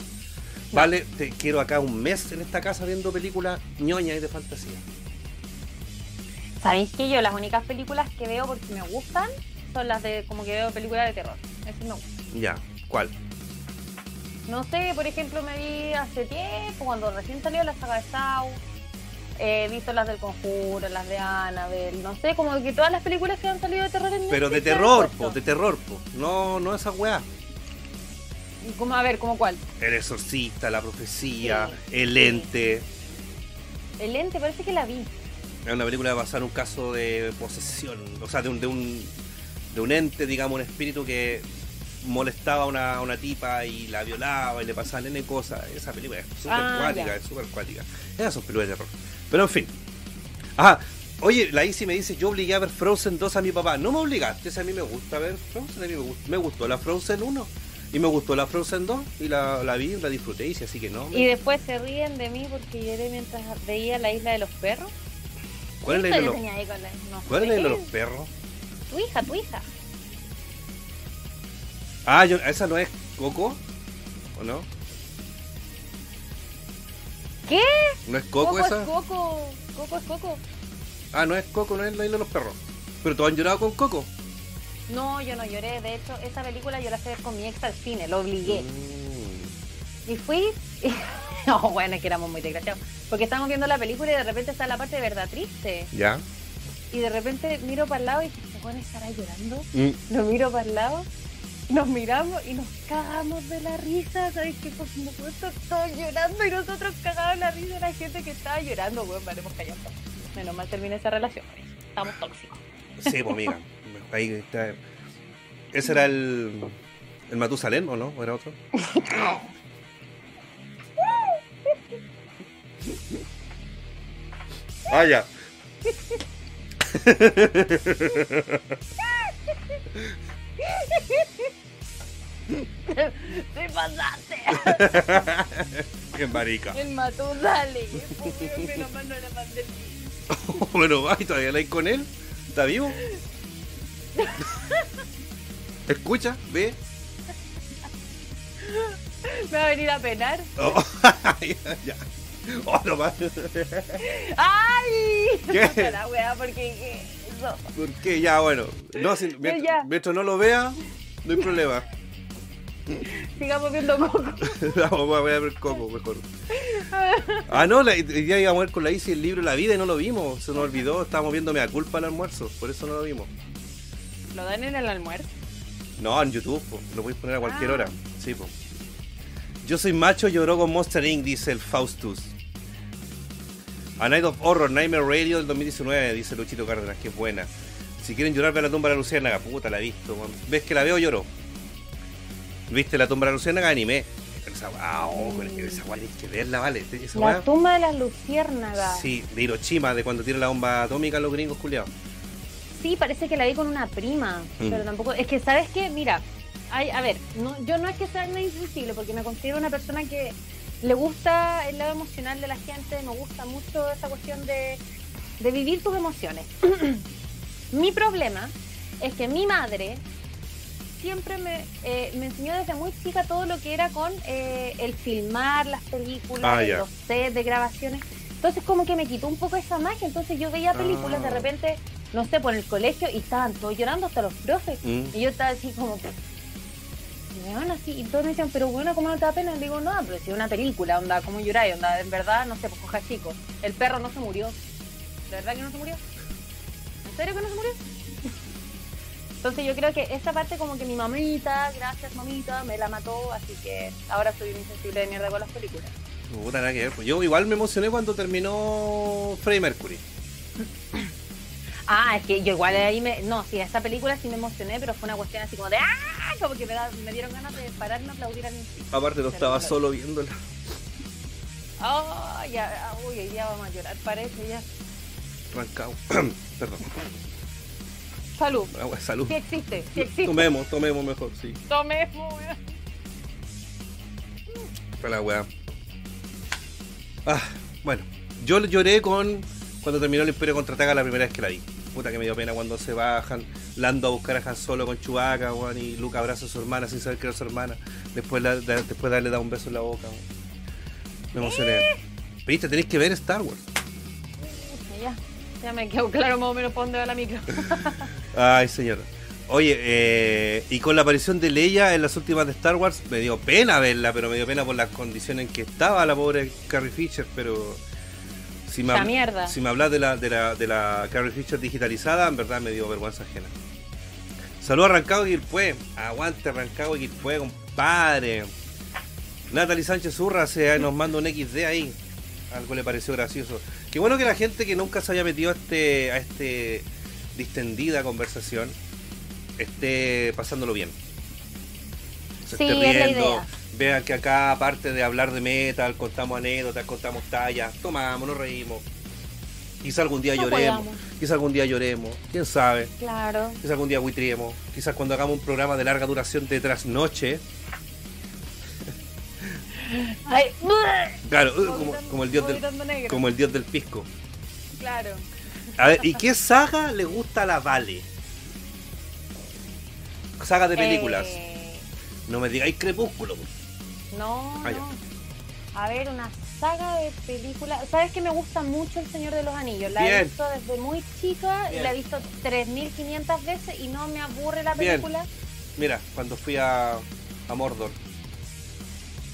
Speaker 1: Vale, te quiero acá un mes en esta casa viendo películas ñoñas y de fantasía.
Speaker 2: ¿Sabéis que yo las únicas películas que veo porque me gustan son las de como que veo películas de terror? Eso me gusta.
Speaker 1: Ya, ¿cuál?
Speaker 2: No sé, por ejemplo, me vi hace tiempo, cuando recién salió la saga de Saw. He visto las del Conjuro, las de Annabelle, no sé, como que todas las películas que han salido de terror en
Speaker 1: Pero de terror, po, de terror, po. No, no esa weá.
Speaker 2: ¿Cómo, a ver, ¿cómo cuál?
Speaker 1: El exorcista, la profecía,
Speaker 2: Sí,
Speaker 1: el
Speaker 2: sí.
Speaker 1: ente.
Speaker 2: El ente, parece que la vi.
Speaker 1: Es una película basada en un caso de posesión, o sea, de un, de un, de un ente, digamos, un espíritu que molestaba a una, una tipa y la violaba y le pasaban N cosas. Esa película es súper
Speaker 2: Ah,
Speaker 1: cuática, es súper cuática. Esas son películas de terror. Pero en fin. Ajá. Oye, la Isi me dice, yo obligué a ver Frozen 2 a mi papá. No me obligaste, a mí me gusta ver Frozen, a mí me, gust- me gustó la Frozen 1 y me gustó la Frozen 2 y la, la vi, la disfruté y sí, así que no. me-
Speaker 2: Y después se ríen de mí porque lloré mientras veía la isla de los perros.
Speaker 1: ¿Cuál es la
Speaker 2: ¿Qué
Speaker 1: isla de los,
Speaker 2: no
Speaker 1: cuál es la isla de los perros?
Speaker 2: Tu hija, tu hija.
Speaker 1: Ah, yo- esa no es Coco, ¿o no?
Speaker 2: ¿Qué?
Speaker 1: ¿No es Coco,
Speaker 2: Coco
Speaker 1: esa?
Speaker 2: es Coco. Coco es Coco.
Speaker 1: Ah, no es Coco, no es la isla de los perros. Pero todos han llorado con Coco.
Speaker 2: No, yo no lloré. De hecho, esa película yo la fui a ver con mi ex al cine, lo obligué.
Speaker 1: Mm.
Speaker 2: Y fui. No, bueno, es que éramos muy desgraciados. Porque estábamos viendo la película y de repente está la parte de verdad triste.
Speaker 1: ¿Ya?
Speaker 2: Y de repente miro para el lado y dije, ¿se puede estará llorando?
Speaker 1: Mm.
Speaker 2: Lo miro para el lado, nos miramos y nos cagamos de la risa. ¿Sabes qué? Por supuesto, todos llorando y nosotros cagados la risa de la gente que estaba llorando. Bueno, valemos callando. Menos mal terminé esa relación. Estamos tóxicos.
Speaker 1: Sí, pues amiga. Ahí está. ¿Ese era el. el Matusalén o no? ¿O era otro? ah, ya.
Speaker 2: ¡Te pasaste!
Speaker 1: Qué marica.
Speaker 2: El mató, dale. Porque menos mal no era pandemia.
Speaker 1: bueno, ay, todavía la hay con él. ¿Está vivo? Escucha, ve.
Speaker 2: Me va a venir a penar.
Speaker 1: Oh, ya, ya. Oh, no más.
Speaker 2: ¡Ay!
Speaker 1: ¿Qué?
Speaker 2: La weá, porque. Eso.
Speaker 1: ¿Por qué? Ya, bueno. No, si, mientras,
Speaker 2: ya.
Speaker 1: mientras no lo vea, no hay problema.
Speaker 2: Sigamos viendo Coco.
Speaker 1: Vamos a ver Coco mejor. Ah, no, la, ya íbamos a ver con la Isi el libro La Vida y no lo vimos. Se nos olvidó. Estábamos viendo Mea Culpa al almuerzo. Por eso no lo vimos.
Speaker 2: ¿Lo dan en el almuerzo?
Speaker 1: No, en YouTube. po. Lo podéis poner a cualquier
Speaker 2: Ah.
Speaker 1: hora. Sí, po. Yo soy macho, lloró con Monster Inc., dice el Faustus. A Night of Horror, Nightmare Radio del 2019, dice Luchito Cárdenas, que buena. Si quieren llorar, ve la tumba de la Luciérnaga. Puta, la he visto. ¿Ves que la veo? Lloro. ¿Viste la tumba de la Luciérnaga? Anime. Esa, con esa tienes que verla, vale. Esa
Speaker 2: La tumba de las luciérnagas.
Speaker 1: Sí, de Hiroshima, de cuando tiene la bomba atómica los gringos culiados.
Speaker 2: Sí, parece que la vi con una prima,
Speaker 1: Mm.
Speaker 2: pero tampoco. Es que, ¿sabes qué? Mira, hay, a ver, no, yo no es que sea insensible, porque me considero una persona que le gusta el lado emocional de la gente, me gusta mucho esa cuestión de, de vivir tus emociones. mi problema es que mi madre siempre me, eh, me enseñó desde muy chica todo lo que era con eh, el filmar las películas,
Speaker 1: Ah,
Speaker 2: los sets de grabaciones. Entonces como que me quitó un poco esa magia, entonces yo veía películas de
Speaker 1: Ah.
Speaker 2: repente, no sé, por el colegio y estaban todos llorando hasta los profes.
Speaker 1: Mm.
Speaker 2: Y yo estaba así como... Y me van así, y todos me decían, pero bueno, ¿cómo no te da pena? Le digo, no, pero si es una película, onda, ¿cómo lloráis? Onda, en verdad, no sé, pues coja chico. El perro no se murió. ¿De verdad que no se murió? ¿En serio que no se murió? Entonces yo creo que esa parte como que mi mamita, gracias mamita, me la mató, así que ahora soy un insensible de mierda con las películas.
Speaker 1: Puta, nada que ver. pues. Yo igual me emocioné cuando terminó Freddie Mercury.
Speaker 2: Ah, es que yo igual ahí me... No, sí, esa película sí me emocioné, pero fue una cuestión así como de... ¡Ah! Como que me, da- me dieron ganas de pararme a aplaudir al.
Speaker 1: Aparte no estaba solo viéndola.
Speaker 2: Oh, ya, uy, hoy día vamos a llorar, parece ya.
Speaker 1: Rancado. Perdón.
Speaker 2: Salud.
Speaker 1: Agua, salud.
Speaker 2: Sí existe, sí existe.
Speaker 1: Tomemos, tomemos mejor, sí.
Speaker 2: Tomemos.
Speaker 1: Para la weá. Ah, bueno. Yo lloré con cuando terminó el Imperio Contraataca la primera vez que la vi. Puta que me dio pena cuando se bajan Lando a buscar a Han Solo con Chewbacca, weón, y Luke abraza a su hermana sin saber que era su hermana. Después, la- da- después darle da un beso en la boca, weón. Me emocioné. Viste, tenéis que ver Star Wars.
Speaker 2: Ya, me quedó claro más o menos por dónde va la micro.
Speaker 1: Ay, señor. Oye, eh, y con la aparición de Leia en las últimas de Star Wars, me dio pena verla, pero me dio pena por las condiciones en que estaba la pobre Carrie Fisher, pero si me,
Speaker 2: mierda.
Speaker 1: si me hablas de la, de, la, de la Carrie Fisher digitalizada, en verdad me dio vergüenza ajena. Saludos a Rancagua y. Aguante Rancagua y Quilpue, compadre. Natalie Sánchez Urra se, nos manda un XD ahí. Algo le pareció gracioso. Qué bueno que la gente que nunca se haya metido a este, a este distendida conversación esté pasándolo bien. Se
Speaker 2: Sí,
Speaker 1: esté
Speaker 2: es la
Speaker 1: riendo.
Speaker 2: idea.
Speaker 1: Vean que acá, aparte de hablar de metal, contamos anécdotas, contamos tallas, tomamos, nos reímos. Quizá algún día
Speaker 2: No
Speaker 1: lloremos.
Speaker 2: podamos.
Speaker 1: Quizá algún día lloremos. Quién sabe.
Speaker 2: Claro.
Speaker 1: Quizás algún día buitriemos. Quizás cuando hagamos un programa de larga duración de trasnoche.
Speaker 2: Ay,
Speaker 1: Claro, uh, como, como el dios del, como el dios del pisco.
Speaker 2: Claro.
Speaker 1: A ver, ¿y qué saga le gusta a la Vale? Saga de películas.
Speaker 2: Eh,
Speaker 1: No me digáis Crepúsculo.
Speaker 2: no,
Speaker 1: Ah,
Speaker 2: no. A ver, una saga de películas. ¿Sabes que me gusta mucho El Señor de los Anillos? La he
Speaker 1: Bien.
Speaker 2: visto desde muy chica
Speaker 1: Bien.
Speaker 2: y la he visto 3.500 veces y no me aburre la
Speaker 1: Bien.
Speaker 2: película.
Speaker 1: Mira, cuando fui a, a Mordor,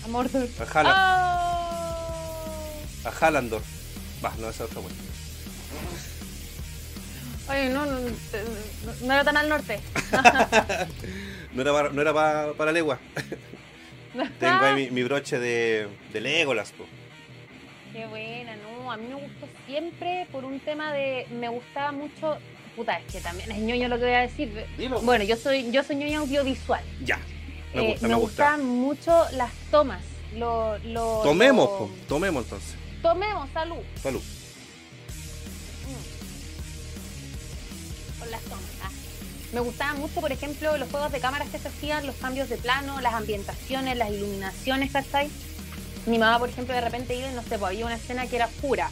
Speaker 2: Amor.
Speaker 1: a, Hala-
Speaker 2: Oh.
Speaker 1: a Halandor. Va, no, esa es otra buena.
Speaker 2: Oye, no, no, no, era tan al norte.
Speaker 1: No era, para, no era pa- para legua. Tengo ahí mi, mi broche de, de Legolas, po.
Speaker 2: Qué buena, no, a mí me gustó siempre por un tema de, me gustaba mucho, puta, es que también es ñoño lo que voy a decir.
Speaker 1: Dilo.
Speaker 2: Bueno, yo soy, yo soy ñoño audiovisual.
Speaker 1: Ya. Me
Speaker 2: Eh,
Speaker 1: gusta, me gusta.
Speaker 2: gustaban mucho las tomas. Lo, lo,
Speaker 1: Tomemos,
Speaker 2: lo-
Speaker 1: po, tomemos entonces.
Speaker 2: Tomemos, salud.
Speaker 1: Salud.
Speaker 2: Con las tomas. ah. Me gustaban mucho, por ejemplo, los juegos de cámaras que se hacían, los cambios de plano, las ambientaciones, las iluminaciones, ¿cachai? Mi mamá, por ejemplo, de repente iba y no sé, pues había una escena que era oscura,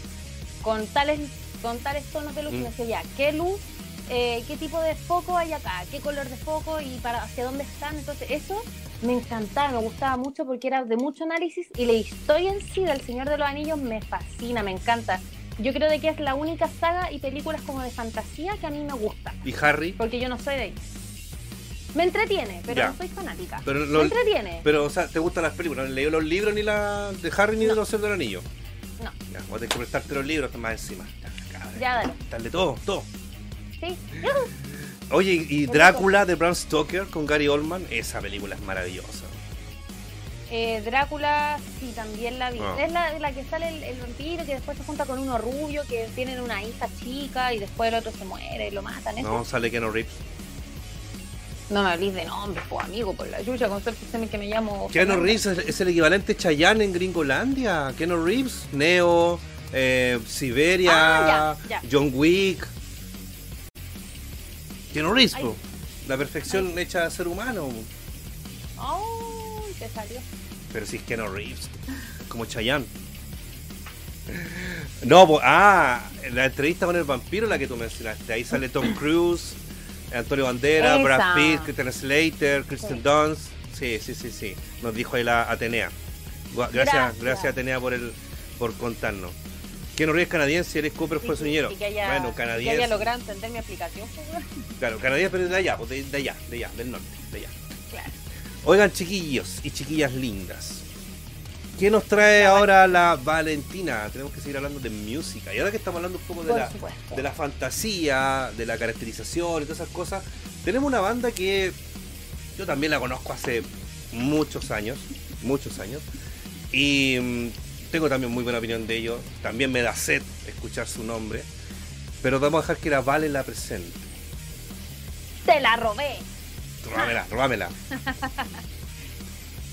Speaker 2: con tales, con tales tonos de luz, y
Speaker 1: Mm.
Speaker 2: me decía, ya, ¿qué luz? Eh, ¿Qué tipo de foco hay acá? ¿Qué color de foco? ¿Y para hacia dónde están? Entonces, eso me encantaba, me gustaba mucho porque era de mucho análisis y la historia en sí del Señor de los Anillos me fascina, me encanta. Yo creo de que es la única saga y películas como de fantasía que a mí me gusta,
Speaker 1: ¿Y Harry?
Speaker 2: porque yo no soy de ahí. Me entretiene, pero
Speaker 1: Ya.
Speaker 2: no soy fanática.
Speaker 1: Pero
Speaker 2: me
Speaker 1: lo-
Speaker 2: entretiene.
Speaker 1: Pero, o sea, ¿te gustan las películas? ¿No leído los libros ni la de Harry ni de
Speaker 2: No.
Speaker 1: los Señor del Anillo?
Speaker 2: No.
Speaker 1: Ya, voy a tener que prestarte los libros más encima. Ya,
Speaker 2: dale.
Speaker 1: Dale todo, todo.
Speaker 2: Sí.
Speaker 1: Oye, y Drácula de Bram Stoker con Gary Oldman, esa película es maravillosa.
Speaker 2: Eh, Drácula, sí, también la vi.
Speaker 1: Ah.
Speaker 2: Es la, la que sale el, el vampiro que después se junta con uno rubio, que tienen una hija chica y después el otro se muere y lo matan. ¿eso?
Speaker 1: No, sale Keanu Reeves.
Speaker 2: No me hablís de nombres, pues amigo, por la yuya, con suerte sé que me llamo.
Speaker 1: Keanu. Reeves es, es el equivalente Chayanne en Gringolandia. Keanu Reeves, Neo, eh, Siberia,
Speaker 2: Ah, ya, ya.
Speaker 1: John Wick. Po. la perfección hecha ser humano.
Speaker 2: Oh, te salió.
Speaker 1: Pero si es Keanu Reeves, como Chayanne. No, po- ah, la entrevista con el vampiro, la que tú mencionaste. Ahí sale Tom Cruise, Antonio Bandera,
Speaker 2: Esa.
Speaker 1: Brad Pitt, Christian Slater, Kristen Dunst. Sí, sí, sí, sí. Nos dijo ahí la Atenea. Gracias, gracias,
Speaker 2: Gracias.
Speaker 1: Atenea por el por contarnos. Keanu Reeves canadiense, eres Cooper fue
Speaker 2: Sí,
Speaker 1: sueñero.
Speaker 2: sí, que haya,
Speaker 1: Bueno,
Speaker 2: Que
Speaker 1: canadiense.
Speaker 2: logrado entender mi aplicación, pues.
Speaker 1: Claro, canadiense, pero de allá, pues, de, de allá, de allá, del norte, de allá.
Speaker 2: Claro.
Speaker 1: Oigan, chiquillos y chiquillas lindas. ¿Qué nos trae ahora la Valentina? Tenemos que seguir hablando de música. Y ahora que estamos hablando un poco de la, de la fantasía, de la caracterización y todas esas cosas, tenemos una banda que yo también la conozco hace muchos años, muchos años. Y mm, tengo también muy buena opinión de ellos. También me da sed escuchar su nombre. Pero vamos a dejar que la Vale la presente.
Speaker 2: Te la robé.
Speaker 1: Robámela, robámela.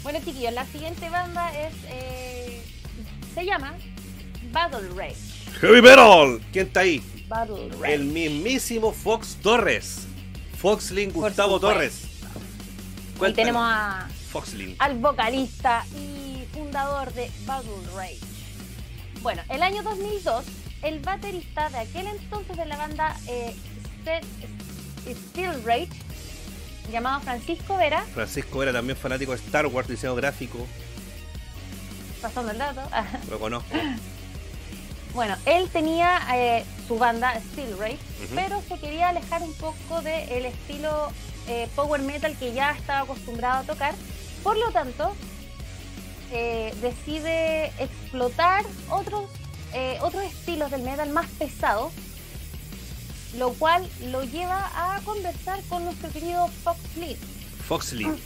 Speaker 2: Bueno, chiquillos, la siguiente banda es. eh, se llama Battle Rage.
Speaker 1: Heavy Metal. ¿Quién está ahí?
Speaker 2: Battle Rage.
Speaker 1: El mismísimo Fox Torres. Foxlin Gustavo. Torres.
Speaker 2: Y
Speaker 1: Cuéntanos.
Speaker 2: tenemos a,
Speaker 1: Foxlin.
Speaker 2: al vocalista y fundador de Battle Rage. Bueno, el año 2002, el baterista de aquel entonces de la banda eh, Ste- Steel Rage, llamado Francisco Vera,
Speaker 1: Francisco era también fanático de Star Wars, diseño gráfico.
Speaker 2: pasando el dato,
Speaker 1: Lo conozco.
Speaker 2: Bueno, él tenía eh, su banda Steel Rage, pero se quería alejar un poco del estilo eh, power metal que ya estaba acostumbrado a tocar. Por lo tanto, eh, decide explotar otros, eh, otros estilos del metal más pesados, lo cual lo lleva a conversar con nuestro querido Fox.
Speaker 1: Foxlin.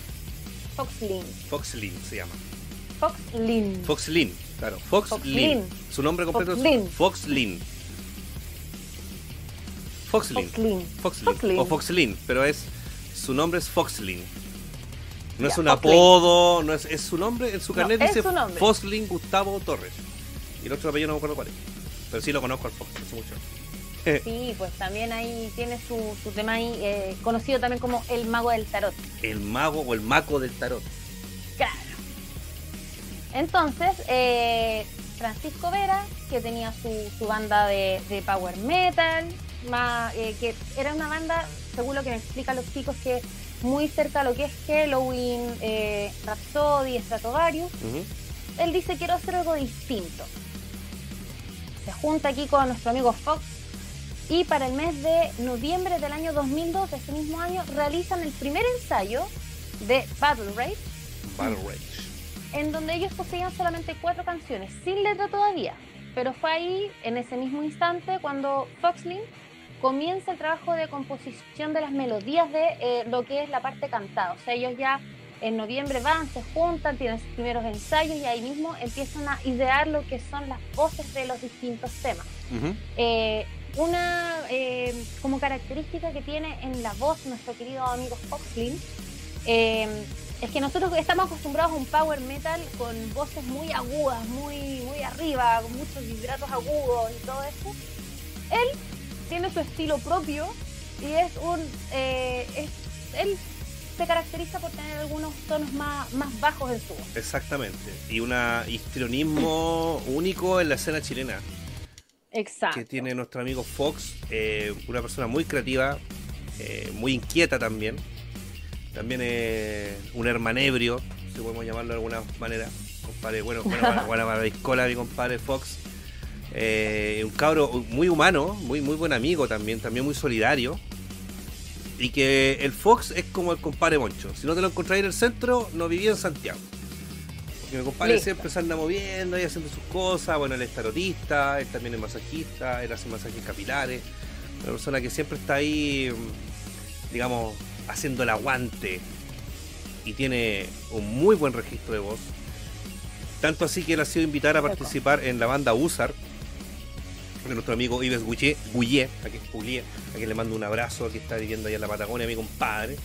Speaker 2: Fox Lin.
Speaker 1: Foxlin se llama.
Speaker 2: Fox Lin.
Speaker 1: Foxlin, claro. Foxlin.
Speaker 2: Foxlin.
Speaker 1: Su nombre completo es Foxlin. Foxlin.
Speaker 2: Fox Lin.
Speaker 1: Foxlin.
Speaker 2: Foxlin.
Speaker 1: O Foxlin, pero es su nombre es Foxlin. No es un apodo, no es, es su nombre, en su carnet dice. Foxlin Gustavo Torres. Y el otro apellido no me acuerdo cuál es. Pero sí lo conozco al Fox, hace mucho.
Speaker 2: Sí, pues también ahí tiene su, su tema ahí, eh, conocido también como el mago del tarot.
Speaker 1: El mago o el maco del tarot.
Speaker 2: Claro. Entonces, eh, Francisco Vera, que tenía su, su banda de, de power metal, más, eh, que era una banda, según lo que me explican los chicos, que muy cerca a lo que es Halloween, eh, Rhapsody, Stratovarius,
Speaker 1: Ujú.
Speaker 2: él dice quiero hacer algo distinto. Se junta aquí con nuestro amigo Fox y para el mes de noviembre del año 2002, de ese mismo año, realizan el primer ensayo de Battle Rage,
Speaker 1: Battle Rage.
Speaker 2: en donde ellos poseían solamente cuatro canciones, sin letra todavía. Pero fue ahí, en ese mismo instante, cuando Foxlin comienza el trabajo de composición de las melodías de eh, lo que es la parte cantada. O sea, ellos ya en noviembre van, se juntan, tienen sus primeros ensayos y ahí mismo empiezan a idear lo que son las voces de los distintos temas.
Speaker 1: Ujú.
Speaker 2: Eh, una eh, como característica que tiene en la voz nuestro querido amigo Foxlin eh, es que nosotros estamos acostumbrados a un power metal con voces muy agudas, muy, muy arriba, con muchos vibratos agudos y todo eso. Él tiene su estilo propio y es un. eh, es- él se caracteriza por tener algunos tonos más, más bajos en su voz.
Speaker 1: Exactamente. Y un histrionismo único en la escena chilena.
Speaker 2: Exacto.
Speaker 1: que tiene nuestro amigo Fox, eh, una persona muy creativa, eh, muy inquieta también. También eh, un hermanebrio, si podemos llamarlo de alguna manera. Compadre, bueno, buena, buena mariscola, mi compadre Fox. Eh, un cabro muy humano, muy, muy buen amigo también, también muy solidario. Y que el Fox es como el compadre Moncho. Si no te lo encontráis en el centro, no vivía en Santiago. Porque mi compadre
Speaker 2: Listo.
Speaker 1: siempre se anda moviendo y haciendo sus cosas. Bueno, él es tarotista, él también es masajista, él hace masajes capilares. Una persona que siempre está ahí, mm, digamos, haciendo el aguante. Y tiene un muy buen registro de voz. Tanto así que él ha sido invitado a participar en la banda USAR. De nuestro amigo Ives Guyé, Guyé, a quien, Guyé, a quien le mando un abrazo, que está viviendo allá en la Patagonia, mi compadre.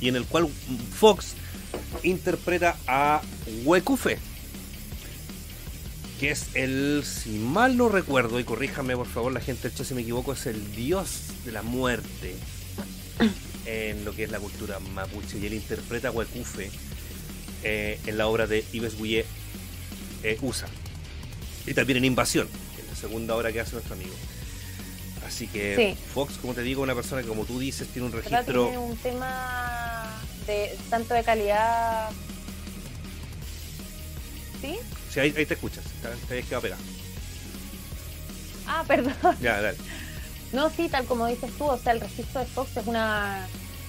Speaker 1: Y en el cual Fox interpreta a Huecufe, que es el, si mal no recuerdo, y corríjame por favor la gente chat si me equivoco, es el dios de la muerte en lo que es la cultura mapuche. Y él interpreta a Huecufe eh, en la obra de Ives Guyé eh, USA. Y también en Invasión, segunda obra que hace nuestro amigo. Así que
Speaker 2: Sí.
Speaker 1: Fox, como te digo, una persona que como tú dices tiene un registro...
Speaker 2: Tiene un tema de tanto de calidad. ¿Sí?
Speaker 1: Sí, ahí, ahí te escuchas, te, habías quedado pegado.
Speaker 2: Ah, perdón.
Speaker 1: Ya, dale.
Speaker 2: No, sí, tal como dices tú, o sea, el registro de Fox es una.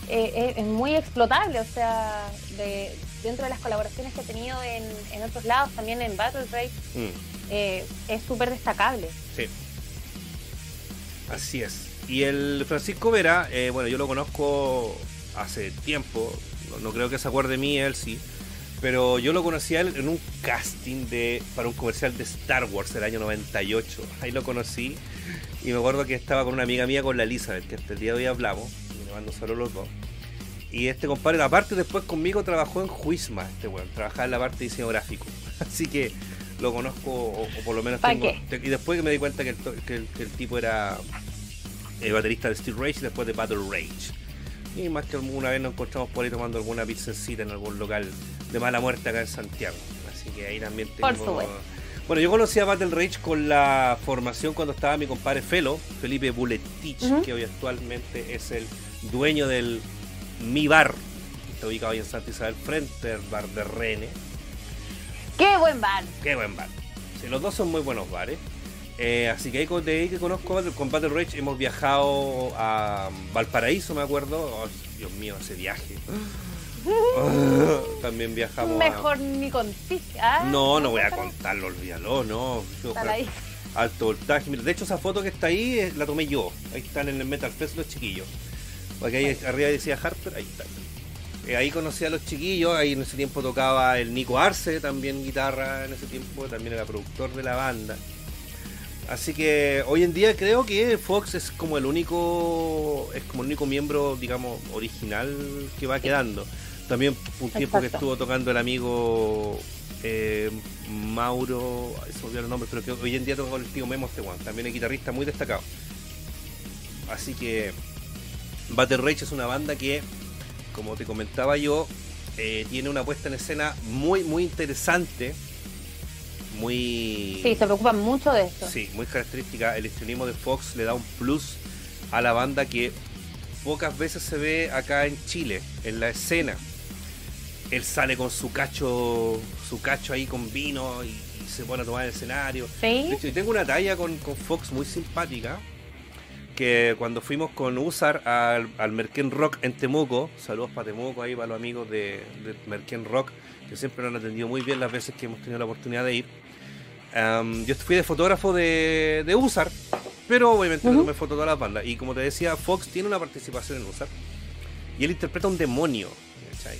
Speaker 2: eh, eh, es muy explotable, o sea, de, dentro de las colaboraciones que he tenido en, en otros lados, también en Battle Rage,
Speaker 1: Mm.
Speaker 2: Eh, es súper destacable.
Speaker 1: Sí. Así es. Y el Francisco Vera, eh, bueno, yo lo conozco hace tiempo, no, creo que se acuerde de mí, él sí, pero yo lo conocí a él en un casting de para un comercial de Star Wars del año 98. Ahí lo conocí y me acuerdo que estaba con una amiga mía, con la Elizabeth, que hasta el día de hoy hablamos, y le mando solo los dos. Y este compadre, aparte después conmigo, trabajó en Juisma, este weón, trabajaba en la parte de diseño gráfico. Así que lo conozco, o, o por lo menos
Speaker 2: ¿Pa'
Speaker 1: tengo... te- Y después que me di cuenta que el, que el- que el tipo era eh, baterista de Steel Rage y después de Battle Rage. Y más que alguna vez nos encontramos por ahí tomando alguna pizzecita en algún local de mala muerte acá en Santiago. Así que ahí también tengo...
Speaker 2: Por supuesto.
Speaker 1: Bueno, yo conocí a Battle Rage con la formación cuando estaba mi compadre Felo, Felipe Buletich, que hoy actualmente es el dueño del Mi Bar. Está ubicado ahí en Santa Isabel frente al bar de Rene.
Speaker 2: ¡Qué buen bar!
Speaker 1: Qué buen bar. Sí, los dos son muy buenos bares. Eh, así que ahí de ahí que conozco con Battle Rage hemos viajado a Valparaíso, me acuerdo. Oh, Dios mío, ese viaje. También viajamos a...
Speaker 2: Mejor ni contigo. Ah,
Speaker 1: No, no voy a contarlo, olvídalo, no.
Speaker 2: Ahí.
Speaker 1: Alto voltaje. Mira, de hecho, esa foto que está ahí eh, la tomé yo. Ahí están en el Metal Fest los chiquillos. Porque ahí arriba decía Harper, ahí está. Eh, ahí conocí a los chiquillos, ahí en ese tiempo tocaba el Nico Arce, también guitarra en ese tiempo, también era productor de la banda. Así que hoy en día creo que Fox es como el único, es como el único miembro, digamos, original que va quedando. También un tiempo que estuvo tocando el amigo eh, Mauro, se me olvidó el nombre, pero que hoy en día toca con el tío Memo este one, también es guitarrista muy destacado. Así que Battle Rage es una banda que, como te comentaba yo, eh, tiene una puesta en escena muy, muy interesante. Muy.
Speaker 2: Sí, se preocupan mucho de esto.
Speaker 1: Sí, muy característica. El histrionismo de Fox le da un plus a la banda que pocas veces se ve acá en Chile, en la escena. Él sale con su cacho, su cacho ahí con vino y, y se pone a tomar el escenario. De
Speaker 2: ¿Sí?
Speaker 1: hecho, yo tengo una talla con, con Fox muy simpática. Que cuando fuimos con Usar al, al Merquén Rock en Temuco, saludos para Temuco ahí para los amigos de, de Merquén Rock, que siempre nos han atendido muy bien las veces que hemos tenido la oportunidad de ir. Am, yo fui de fotógrafo de, de Usar, pero obviamente no
Speaker 2: Ujú.
Speaker 1: tomé foto toda la banda. Y como te decía, Fox tiene una participación en Usar. Y él interpreta un demonio. ¿cachai?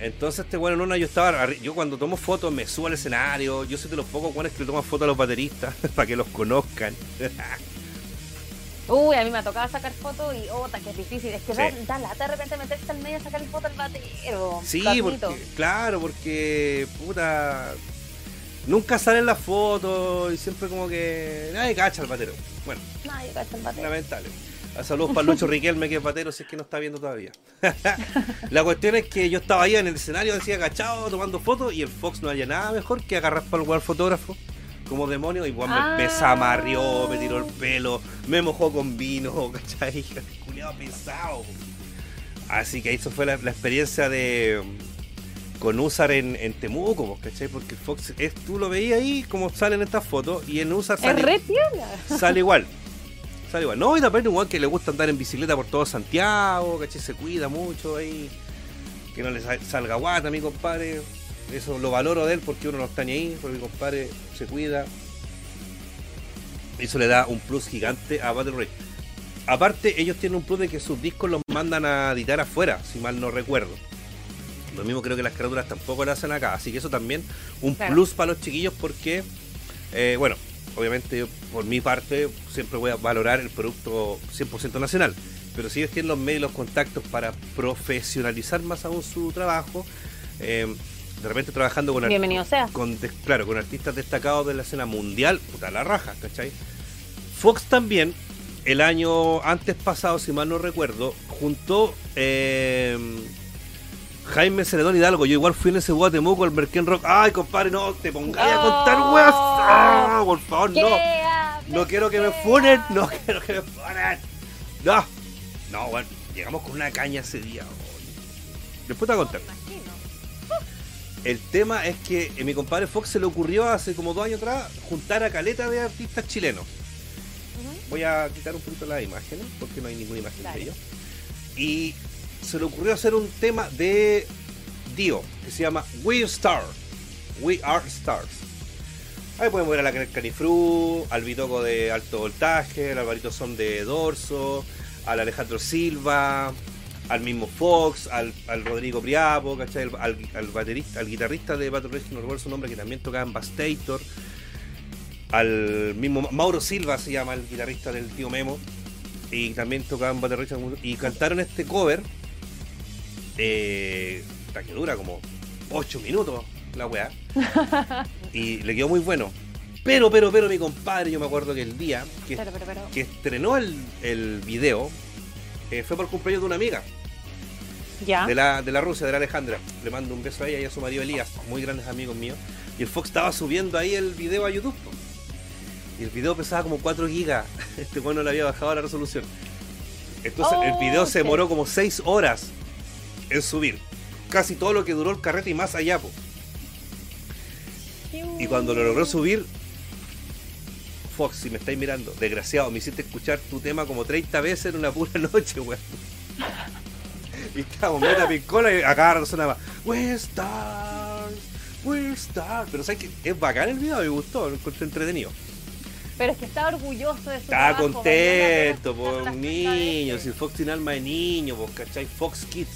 Speaker 1: Entonces este bueno en una yo estaba yo cuando tomo fotos me subo al escenario, yo soy de los pocos buenos que le toman fotos a los bateristas para que los conozcan.
Speaker 2: Uy, a mí me ha tocado sacar fotos y, oh, ta, que es difícil. Es que
Speaker 1: Sí.
Speaker 2: da, da lata de repente meterse al medio y sacar foto al batero.
Speaker 1: sí, porque claro, porque puta nunca salen las fotos y siempre como que nadie cacha al batero. Bueno,
Speaker 2: Nadie cacha el batero.
Speaker 1: lamentable. A Saludos para Lucho Riquelme, que es batero, si es que no está viendo todavía. la cuestión es que yo estaba ahí en el escenario, decía agachado, tomando fotos, y el Fox no había nada mejor que agarrar para el lugar fotógrafo, como demonio, y bueno, me, me
Speaker 2: Ah.
Speaker 1: zamarrió, me tiró el pelo, me mojó con vino, ¿cachai? Culeado pesado. Así que eso fue la, la experiencia de con Usar en, en Temuco, pues, ¿cachai? Porque Fox, es, tú lo veías ahí como salen estas fotos, y en Usar sale,
Speaker 2: re
Speaker 1: sale igual. Sale igual. No, y también igual que le gusta andar en bicicleta por todo Santiago, ¿cachai? Se cuida mucho ahí. Que no le sal- salga guata mi compadre. Eso lo valoro de él porque uno no está ni ahí, porque mi compadre se cuida. Eso le da un plus gigante a Battle Rage. Aparte, ellos tienen un plus de que sus discos los mandan a editar afuera, si mal no recuerdo. Lo mismo creo que las carátulas tampoco lo hacen acá. Así que eso también un
Speaker 2: Claro.
Speaker 1: plus para los chiquillos porque, eh, bueno, obviamente yo, por mi parte siempre voy a valorar el producto 100% nacional. Pero si ellos tienen los medios y los contactos para profesionalizar más aún su trabajo, eh, de repente trabajando con, art-
Speaker 2: Bienvenido sea.
Speaker 1: con des- claro, con artistas destacados de la escena mundial, puta la raja, ¿cachai? Fox también, el año antes pasado, si mal no recuerdo, juntó eh, Jaime Celedón Hidalgo. Yo igual fui en ese Guatemoco al Merquén Rock. Ay, compadre, no te pongáis a contar weas. Ah, por favor,
Speaker 2: ¿Qué
Speaker 1: no. No quiero que me funen, no quiero que me funen. No, no, bueno, llegamos con una caña ese día. Después te voy a contar. El tema es que a mi compadre Fox se le ocurrió hace como dos años atrás juntar a caleta de artistas chilenos. Voy a quitar un poquito las imágenes porque no hay ninguna imagen
Speaker 2: Dale.
Speaker 1: de ellos. Y se le ocurrió hacer un tema de Dio que se llama We Star. We Are Stars. Ahí podemos ver a la Canifru, al Bitoco de alto voltaje, al Alvarito Son de Dorso, al Alejandro Silva, al mismo Fox, al, al Rodrigo Priapo, ¿cachai? Al, al- al baterista, al guitarrista de Battle Rage, no recuerdo su nombre, que también tocaba en Bastator. Al mismo Ma- Mauro Silva se llama el guitarrista del tío Memo. Y también tocaba en Battle Rage. Y cantaron este cover. Eh, que dura como 8 minutos la weá. y le quedó muy bueno. Pero, pero, pero, mi compadre, yo me acuerdo que el día que,
Speaker 2: Pero, pero, pero.
Speaker 1: que estrenó el, el video eh, fue por el cumpleaños de una amiga.
Speaker 2: Ya.
Speaker 1: de la, de la Rusia, de la Alejandra. Le mando un beso a ella y a su marido Elías, muy grandes amigos míos. Y el Fox estaba subiendo ahí el video a YouTube. Y el video pesaba como 4 gigas. Este bueno le había bajado la resolución. Entonces el
Speaker 2: Oh,
Speaker 1: video se demoró como 6 horas en subir. Casi todo lo que duró el carrete y más allá. po. Y cuando lo logró subir, Fox, si me estáis mirando, desgraciado, me hiciste escuchar tu tema como 30 veces en una pura noche, weón. Y estábamos meta pincola y a cada rato sonaba We Stars, We Stars. Pero sabes que es bacán el video, me gustó, lo encontré entretenido.
Speaker 2: Pero es que estaba orgulloso de su
Speaker 1: Estaba
Speaker 2: trabajo,
Speaker 1: contento, por un niño, si. Fox tiene alma de niño, pues, ¿cachai? Fox Kids,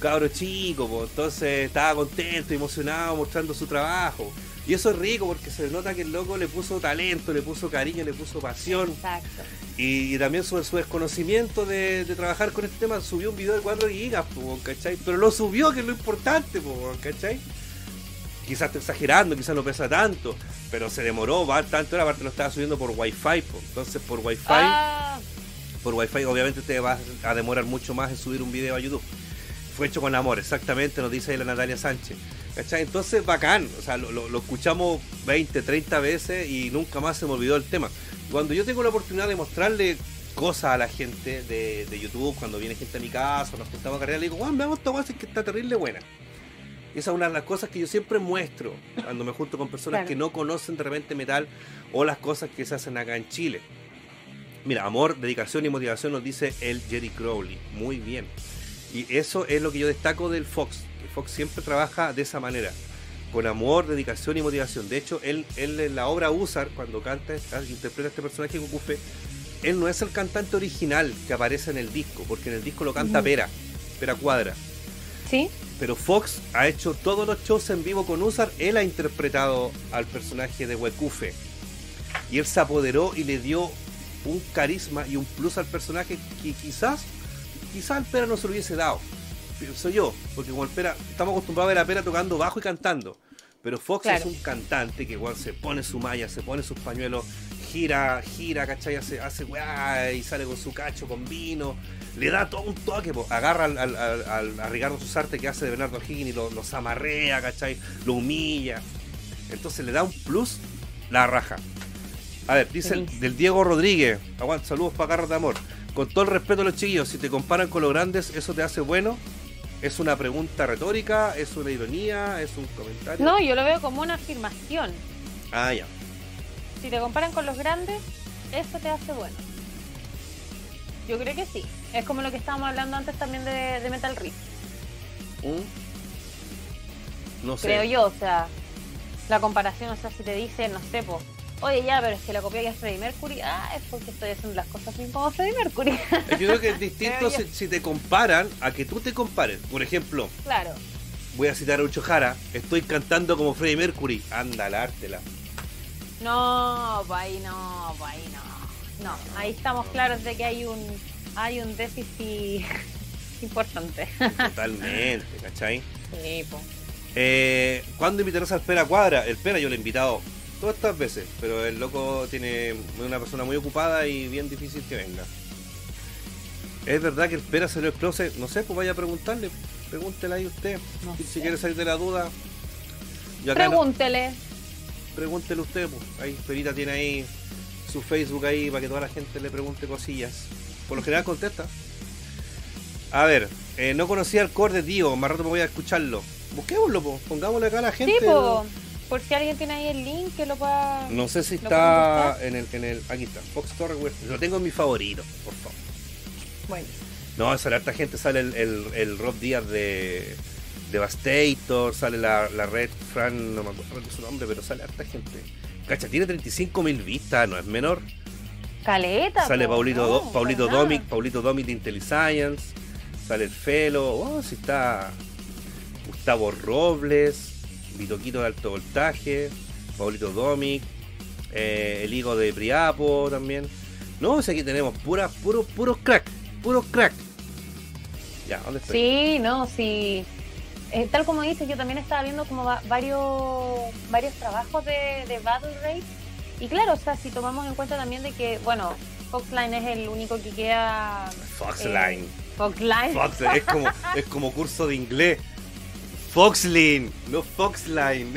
Speaker 1: cabro chico, pues, entonces estaba contento, emocionado, mostrando su trabajo. Y eso es rico porque se nota que el loco le puso talento, le puso cariño, le puso pasión.
Speaker 2: Exacto.
Speaker 1: Y, y también sobre su desconocimiento de, de trabajar con este tema, subió un video de 4 gigas, po, ¿cachai? Pero lo subió, que es lo importante, po, ¿cachai? Quizás está exagerando, quizás no pesa tanto, pero se demoró va tanto, era aparte lo estaba subiendo por wifi, po. entonces por wifi,
Speaker 2: Ah,
Speaker 1: por wifi obviamente te va a demorar mucho más en subir un video a YouTube. Fue hecho con amor, exactamente, nos dice ahí la Natalia Sánchez. ¿Cachai? Entonces, bacán, o sea, lo, lo- lo escuchamos 20, 30 veces y nunca más se me olvidó el tema. Cuando yo tengo la oportunidad de mostrarle cosas a la gente de, de YouTube, cuando viene gente a mi casa, nos juntamos a carrera, le digo, Juan, veamos esta es que está terrible buena. Y esa es una de las cosas que yo siempre muestro cuando me junto con personas
Speaker 2: Claro.
Speaker 1: que no conocen de repente metal o las cosas que se hacen acá en Chile. Mira, amor, dedicación y motivación nos dice el Jerry Crowley. Muy bien. Y eso es lo que yo destaco del Fox. Fox siempre trabaja de esa manera. Con amor, dedicación y motivación. De hecho, él, él en la obra Usar, cuando canta, ah, interpreta a este personaje Gokufe, él no es el cantante original que aparece en el disco, porque en el disco lo canta
Speaker 2: Ujú.
Speaker 1: Pera, Pera Cuadra.
Speaker 2: sí.
Speaker 1: Pero Fox ha hecho todos los shows en vivo con Usar, él ha interpretado al personaje de Wekufe. Y él se apoderó y le dio un carisma y un plus al personaje que quizás, quizás al Pera no se lo hubiese dado. Pienso yo, porque como el Pera, estamos acostumbrados a ver a Pera tocando bajo y cantando. Pero Fox
Speaker 2: Claro.
Speaker 1: es un cantante que igual se pone su malla, se pone sus pañuelos, gira, gira, ¿cachai? Hace, hace weá y sale con su cacho, con vino. Le da todo un toque, po. agarra al, al, al- a Ricardo Susarte que hace de Bernardo Higgins y lo, lo zamarrea, ¿cachai? Lo humilla. Entonces le da un plus la raja. A ver, dice el- del Diego Rodríguez. Aguanta, saludos para Garra de Amor. Con todo el respeto a los chiquillos, si te comparan con los grandes, ¿eso te hace bueno? ¿Es una pregunta retórica? ¿Es una ironía? ¿Es un comentario?
Speaker 2: No, yo lo veo como una afirmación.
Speaker 1: Ah, ya.
Speaker 2: Si te comparan con los grandes, eso te hace bueno. Yo creo que sí. Es como lo que estábamos hablando antes también de, de Metal Riff,
Speaker 1: ¿Mm? No sé.
Speaker 2: creo yo. O sea, la comparación, o sea, si te dicen, no sé, po, oye, ya, pero es que la copia ya es Freddie Mercury, ah, es porque estoy haciendo las cosas bien como Freddie Mercury.
Speaker 1: Que yo creo que es distinto si, si te comparan a que tú te compares. Por ejemplo,
Speaker 2: claro.
Speaker 1: voy a citar a Ucho Jara, estoy cantando como Freddie Mercury. Anda, ártela.
Speaker 2: No, pues ahí no, pues ahí no. No, ahí estamos claros de que hay un hay un déficit importante.
Speaker 1: Totalmente, ¿cachai?
Speaker 2: Sí, po.
Speaker 1: Eh, ¿Cuándo invitarás al Pera Cuadra? El Pera yo lo he invitado todas estas veces, pero el loco tiene una persona muy ocupada y bien difícil que venga. ¿Es verdad que el Pera salió del closet? No sé, pues vaya a preguntarle. Pregúntele ahí usted.
Speaker 2: No
Speaker 1: si
Speaker 2: sé.
Speaker 1: quiere salir de la duda. Acá no-
Speaker 2: Pregúntele.
Speaker 1: pregúntele usted, pues. Ahí, Perita tiene ahí su Facebook ahí para que toda la gente le pregunte cosillas. Por lo general contesta. A ver, eh, no conocía el core de Dio, más rato me voy a escucharlo. Busquémoslo, pues. pongámosle acá a la gente.
Speaker 2: Sí, po. Por si alguien tiene ahí el link que lo pueda.
Speaker 1: No sé si
Speaker 2: ¿Lo
Speaker 1: está en el, en el. Aquí está, Fox Torre. Lo tengo en mi favorito, por favor.
Speaker 2: Bueno.
Speaker 1: No, sale harta gente, sale el, el, el Rob Díaz de Devastator, sale la, la Red Fran, no me acuerdo su nombre, pero sale harta gente. Cacha, tiene 35.000 vistas, no es menor.
Speaker 2: Caleta.
Speaker 1: Sale
Speaker 2: po,
Speaker 1: Paulito,
Speaker 2: no,
Speaker 1: Do- Paulito. Domic, Paulito Domic de IntelliScience, sale el Felo, oh, si está Gustavo Robles, Vitoquito de alto voltaje, Paulito Domic, eh, el hijo de Priapo también. No, si aquí tenemos puras, puros, puros crack, puros crack. Ya, ¿dónde estoy?
Speaker 2: Sí, no, sí. Eh, tal como dices, yo también estaba viendo como va- varios varios trabajos de, de Battle Race. Y claro, o sea, si tomamos en cuenta también de que, bueno, Foxline es el único que queda
Speaker 1: Foxline.
Speaker 2: Foxline.
Speaker 1: Fox, es como, es como curso de inglés. Foxlin, no Foxline.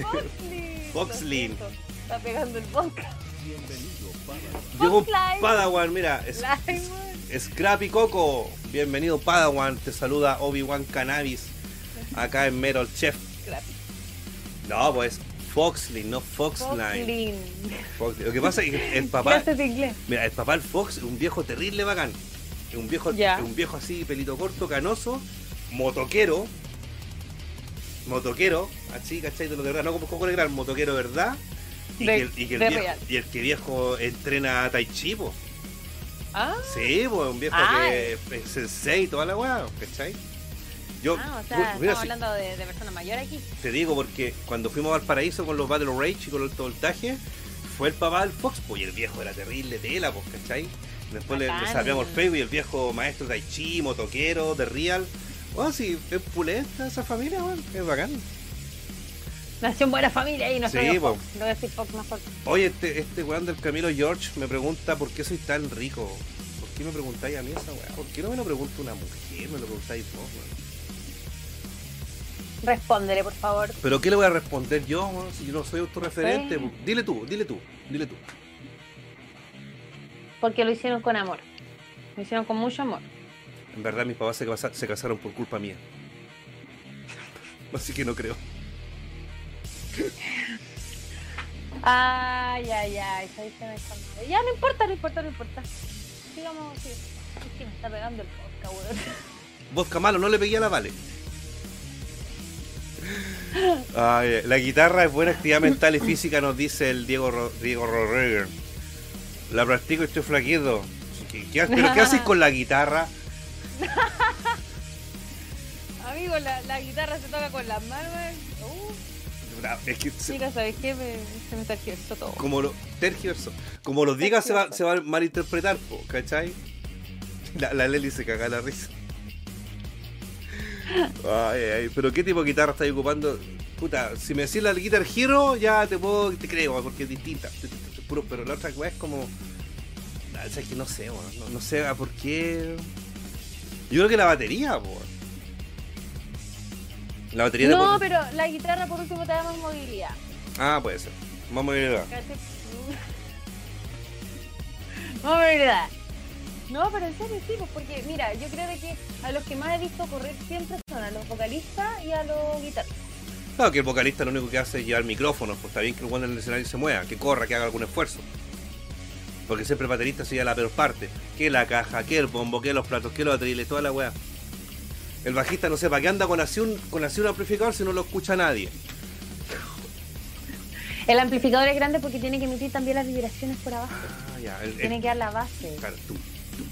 Speaker 2: Lo siento, Está pegando el podcast.
Speaker 3: Bienvenido, Padawan.
Speaker 1: Llegó. Padawan, mira, es,
Speaker 2: Limon.
Speaker 1: Scrappy Coco. Bienvenido Padawan, te saluda Obi-Wan Cannabis. Acá en Merol Chef. No, pues Foxlin, no Foxline.
Speaker 2: Foxline.
Speaker 1: Foxlin. Lo que pasa es que el papá,
Speaker 2: Clases de inglés.
Speaker 1: mira, el papá del Fox es un viejo terrible bacán. Es un viejo, es un viejo así, pelito corto, canoso, motoquero. Motoquero, así, ¿cachai? De lo de verdad, no como Coco Legrand, motoquero, ¿verdad? Y,
Speaker 2: De-
Speaker 1: que, el, y que el
Speaker 2: de
Speaker 1: viejo, y el que viejo entrena Tai Chi, po.
Speaker 2: Ah,
Speaker 1: Sí, pues un viejo
Speaker 2: Ah.
Speaker 1: que es sensei y toda la weá, ¿cachai? Yo,
Speaker 2: ah, o sea,
Speaker 1: mira,
Speaker 2: estamos hablando de, de persona mayor aquí.
Speaker 1: te digo porque cuando fuimos a Valparaíso con los Battle Rage y con el voltaje, fue el papá del Fox, pues y el viejo era terrible tela, pues, ¿cachai? Después le, le
Speaker 2: Bacán.
Speaker 1: sabíamos el Facebook y el viejo maestro Tai Chi, motoquero, de Real. Oh, sí, es pulenta esa familia, weón, es bacán.
Speaker 2: Nació en buena familia y no
Speaker 1: Sí,
Speaker 2: soy
Speaker 1: po.
Speaker 2: Voy a decir Fox mejor.
Speaker 1: Oye, este, este weón del Camilo George me pregunta por qué soy tan rico. ¿Por qué me preguntáis a mí esa weá? ¿Por qué no me lo pregunta una mujer? Me lo preguntáis vos, weón.
Speaker 2: Respóndele, por favor.
Speaker 1: ¿Pero qué le voy a responder yo, weón? Si yo no soy autorreferente.
Speaker 2: Sí.
Speaker 1: Dile tú, dile tú, dile tú.
Speaker 2: Porque lo hicieron con amor. Lo hicieron con mucho amor.
Speaker 1: En verdad mis papás se, casa- se casaron por culpa mía. Así que no creo.
Speaker 2: Ay, ay, ay. ¿sabes qué me? Ya, no importa, no importa, no importa. Sigamos, sí. Es que me está pegando el podcast, weón.
Speaker 1: Vodka malo, no le pegué a la Vale. Ay, la guitarra es buena actividad mental y física, nos dice el Diego, Ro- Diego Rodríguez. La practico y estoy flaquito. ¿Qué, qué, ¿Pero qué haces con la guitarra?
Speaker 2: Amigo, la, la guitarra se toca con las manos. eh. Uh,
Speaker 1: Es que se-
Speaker 2: chica, ¿sabes qué? Me- se me tergiversó todo.
Speaker 1: como lo. Como lo digas se va, se va a malinterpretar, ¿cachai? La, la Leli se caga la risa. Ay, ay, pero ¿qué tipo de guitarra estás ocupando? Puta, si me decís la Guitar Hero, ya te puedo, te creo, porque es distinta. Pero la otra es como. ah, O sea, es que no sé, no, no sé a por qué. Yo creo que la batería, po. La batería de
Speaker 2: No,
Speaker 1: por-
Speaker 2: pero la guitarra por último te da más movilidad.
Speaker 1: Ah, puede ser. Ver.
Speaker 2: ¿cachai? Más movilidad. No, pero en serio sí, pues porque mira, yo creo de que a los que más he visto correr siempre son a los vocalistas y a los guitarristas.
Speaker 1: Claro, que el vocalista lo único que hace es llevar micrófono, pues está bien que el guante en el escenario se mueva, que corra, que haga algún esfuerzo. Porque siempre el baterista se lleva la peor parte. Que la caja, que el bombo, que los platos, que los atriles, toda la weá. El bajista no sé para qué anda con así un, con así un amplificador si no lo escucha nadie.
Speaker 2: El amplificador es grande porque tiene que emitir también las vibraciones por abajo.
Speaker 1: Ah, ya. El, el-
Speaker 2: Tiene que dar la base.
Speaker 1: claro, tú.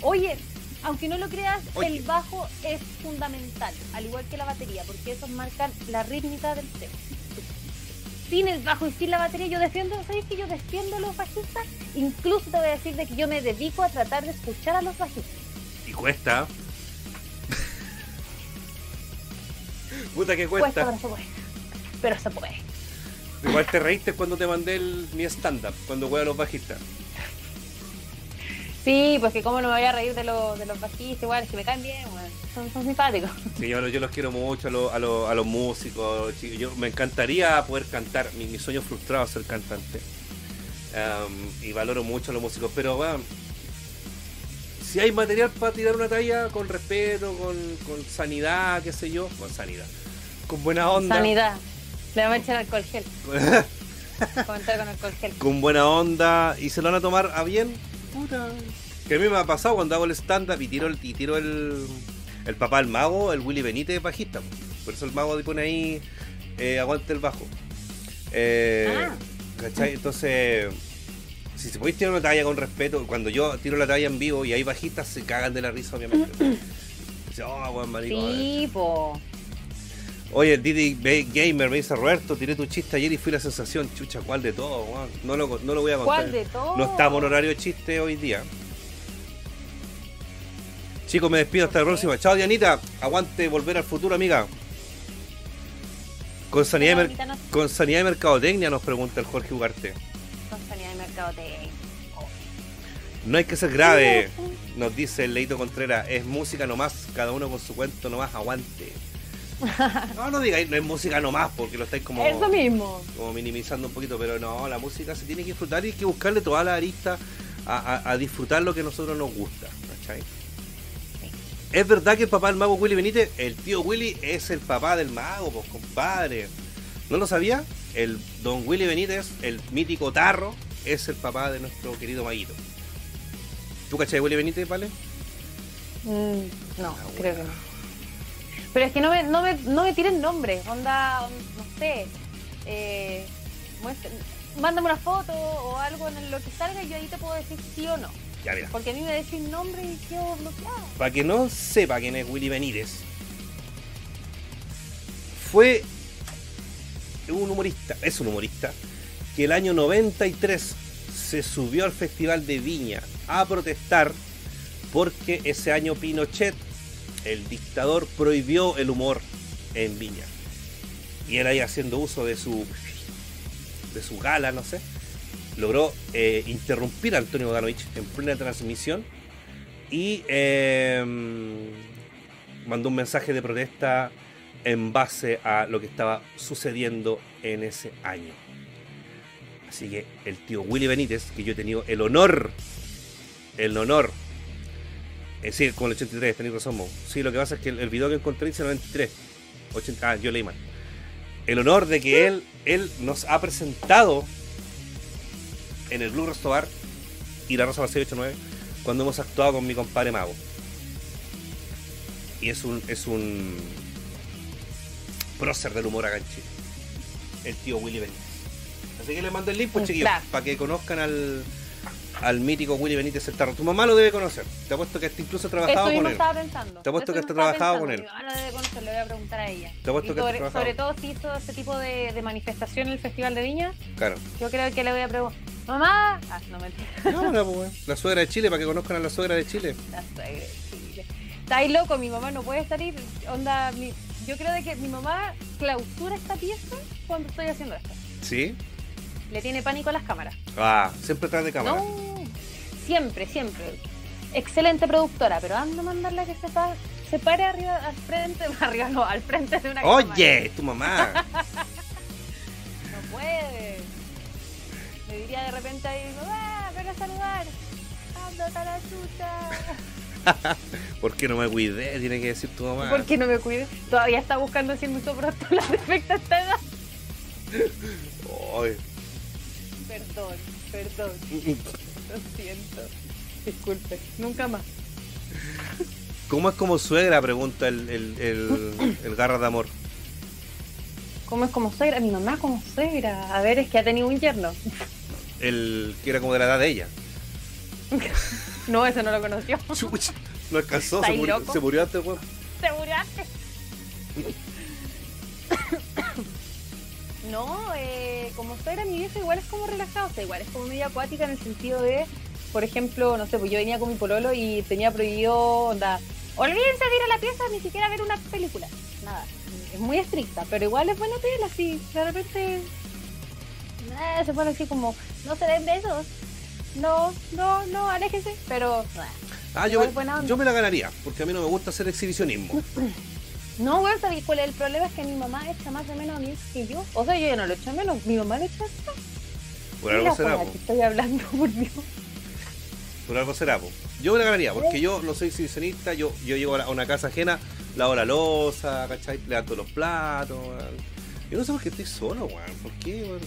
Speaker 2: Oye, aunque no lo creas,
Speaker 1: Oye.
Speaker 2: el bajo es fundamental, al igual que la batería, porque esos marcan la rítmica del tema. Sin el bajo y sin la batería, yo defiendo, ¿sabes que yo defiendo a los bajistas? Incluso te voy a decir de que yo me dedico a tratar de escuchar a los bajistas.
Speaker 1: Y cuesta. Puta que
Speaker 2: Cuesta,
Speaker 1: cuesta.
Speaker 2: pero se puede. Pero se puede.
Speaker 1: Igual te reíste cuando te mandé el, mi stand-up, cuando juega los bajistas.
Speaker 2: Sí, pues que cómo no me voy a reír de, los de los bajistas, igual, es que me caen bien, weón. Son, son simpáticos.
Speaker 1: Sí, yo, yo los quiero mucho a, los- a, los- a los músicos. chicos. Yo, me encantaría poder cantar. Mi, mi sueño frustrado es ser cantante. Y valoro mucho a los músicos. Pero, bueno, si hay material para tirar una talla con respeto, con, con sanidad, qué sé yo. Con sanidad. Con buena onda.
Speaker 2: Sanidad. Le vamos a echar alcohol gel. Comentar con alcohol gel.
Speaker 1: con buena onda. Y se lo van a tomar a bien. Puta. Que a mí me ha pasado cuando hago el stand-up y tiro el, y tiro el, el papá del mago, el Willy Benítez bajista. Por eso el mago pone ahí eh, aguante el bajo. Eh,
Speaker 2: Ah.
Speaker 1: ¿Cachai? Entonces, si se podéis tirar una talla con respeto, cuando yo tiro la talla en vivo y hay bajistas, se cagan de la risa, obviamente. Dice, oh, buen marico.
Speaker 2: Sí, po.
Speaker 1: Oye, el Didi Gamer me dice, Roberto, tiré tu chiste ayer y fui la sensación. Chucha, ¿cuál de todo? No lo, no lo voy a contar.
Speaker 2: ¿Cuál de todo?
Speaker 1: No estamos en horario de chiste hoy día. Chicos, me despido hasta la próxima. Chao, Dianita. Aguante volver al futuro, amiga. Con sanidad,
Speaker 2: no-
Speaker 1: con sanidad de mercadotecnia nos pregunta el Jorge Ugarte.
Speaker 2: con sanidad de mercadotecnia.
Speaker 1: No hay que ser grave, nos dice el Leito Contreras. Es música nomás, cada uno con su cuento nomás, aguante. No, no digáis, no es música nomás, porque lo estáis como,
Speaker 2: Eso mismo.
Speaker 1: como minimizando un poquito, pero no, la música se tiene que disfrutar y hay que buscarle toda la arista a, a- a disfrutar lo que a nosotros nos gusta, ¿cachai? Es verdad que el papá del mago Willy Benítez, el tío Willy es el papá del mago, pues compadre. ¿No lo sabía? El don Willy Benítez, el mítico tarro, es el papá de nuestro querido maguito. ¿Tú cachai Willy Benítez, vale?
Speaker 2: Mm, no,
Speaker 1: Ah,
Speaker 2: creo que no. Pero es que no me, no me, no me tiren nombres, onda, no sé. Eh, muestra- mándame una foto o algo en lo que salga y yo ahí te puedo decir sí o no.
Speaker 1: Ya mira.
Speaker 2: Porque a mí me decís nombre y quedo bloqueada.
Speaker 1: Para que no sepa quién es Willy Benítez, fue un humorista, es un humorista, que el año 93 se subió al Festival de Viña a protestar porque ese año Pinochet, el dictador, prohibió el humor en Viña. Y él ahí haciendo uso de su de su gala, no sé, logró eh, interrumpir a Antonio Bodanovich en plena transmisión y eh, mandó un mensaje de protesta en base a lo que estaba sucediendo en ese año. Así que el tío Willy Benítez, que yo he tenido el honor, el honor, eh, sí, con el 83, tenéis razón, Mo. Sí, lo que pasa es que el, el video que encontré dice 93. 80, ah, yo leí mal. El honor de que él, él nos ha presentado en el Blue Resto Bar y la Rosa Paseo 89 cuando hemos actuado con mi compadre Mago. Y es un es un prócer del humor acá en Chile. El tío Willy Benítez. Así que le mando el link, pues chiquillos, para que conozcan al, al mítico Willy Benítez el Tarro. Tu mamá lo debe conocer. Te apuesto que hasta incluso ha trabajado con él.
Speaker 2: estaba pensando.
Speaker 1: Te apuesto
Speaker 2: Eso
Speaker 1: que
Speaker 2: estaba
Speaker 1: trabajado con
Speaker 2: pensando. Mi mamá lo debe conocer, le voy a preguntar a ella.
Speaker 1: Te apuesto
Speaker 2: Y
Speaker 1: que
Speaker 2: sobre, sobre todo si hizo ese tipo de, de manifestación en el Festival de Viña,
Speaker 1: Claro.
Speaker 2: yo creo que le voy a preguntar. Mamá, ah, no mentira,
Speaker 1: No, no, pues, la suegra de Chile, para que conozcan a la suegra de Chile.
Speaker 2: la suegra de Chile. Está ahí loco, mi mamá no puede salir. Onda, mi- yo creo de que mi mamá clausura esta pieza cuando estoy haciendo esto.
Speaker 1: ¿Sí?
Speaker 2: Le tiene pánico a las cámaras.
Speaker 1: Ah, siempre atrás de cámara.
Speaker 2: No, siempre, siempre. Excelente productora, pero anda a mandarla que se, pa- se pare arriba, al frente, arriba no, al frente de una cámara.
Speaker 1: Oye, tu mamá.
Speaker 2: No puede. Me diría de repente ahí, mamá, ven a saludar. Ando a la chucha.
Speaker 1: ¿Por qué no me cuidé? Tiene que decir tu mamá.
Speaker 2: ¿Por qué no me cuide? Todavía está buscando si el misoprostol la defecta a esta edad.
Speaker 1: Ay.
Speaker 2: Perdón, perdón. Lo siento. Disculpe, nunca más.
Speaker 1: ¿Cómo es como suegra? Pregunta el, el, el, el garra de amor.
Speaker 2: ¿Cómo es como suegra? Mi mamá como suegra. A ver, es que ha tenido un yerno.
Speaker 1: El que era como de la edad de ella.
Speaker 2: No, ese no lo conoció.
Speaker 1: Chuch, no alcanzó, se
Speaker 2: ¿Estáis
Speaker 1: murió, se murió antes, weón.
Speaker 2: ¿Te muraste? No, eh, como suegra mi vieja igual es como relajado, o sea, igual es como media acuática en el sentido de, por ejemplo, no sé, pues yo venía con mi pololo y tenía prohibido, onda, olvídense de ir a la pieza ni siquiera ver una película. Nada, es muy estricta, pero igual es buena tela, así, de repente eh, se pone así como, no se den besos, no, no, no, aléjense, pero...
Speaker 1: Ah, yo me, yo me la ganaría, porque a mí no me gusta hacer exhibicionismo.
Speaker 2: No, weón, ¿sabes cuál es el problema? Es que mi mamá echa más de menos a mí que yo. O sea, yo ya no lo echo menos, mi mamá lo echa más.
Speaker 1: Por algo será, po.
Speaker 2: estoy hablando, por Dios.
Speaker 1: Por algo será, po. Yo me la ganaría, porque yo no soy exhibicionista, yo, yo llego a una casa ajena, lavo la losa, ¿cachai? Levanto los platos, weón. Yo no sé por qué estoy solo, weón. ¿Por qué, weón?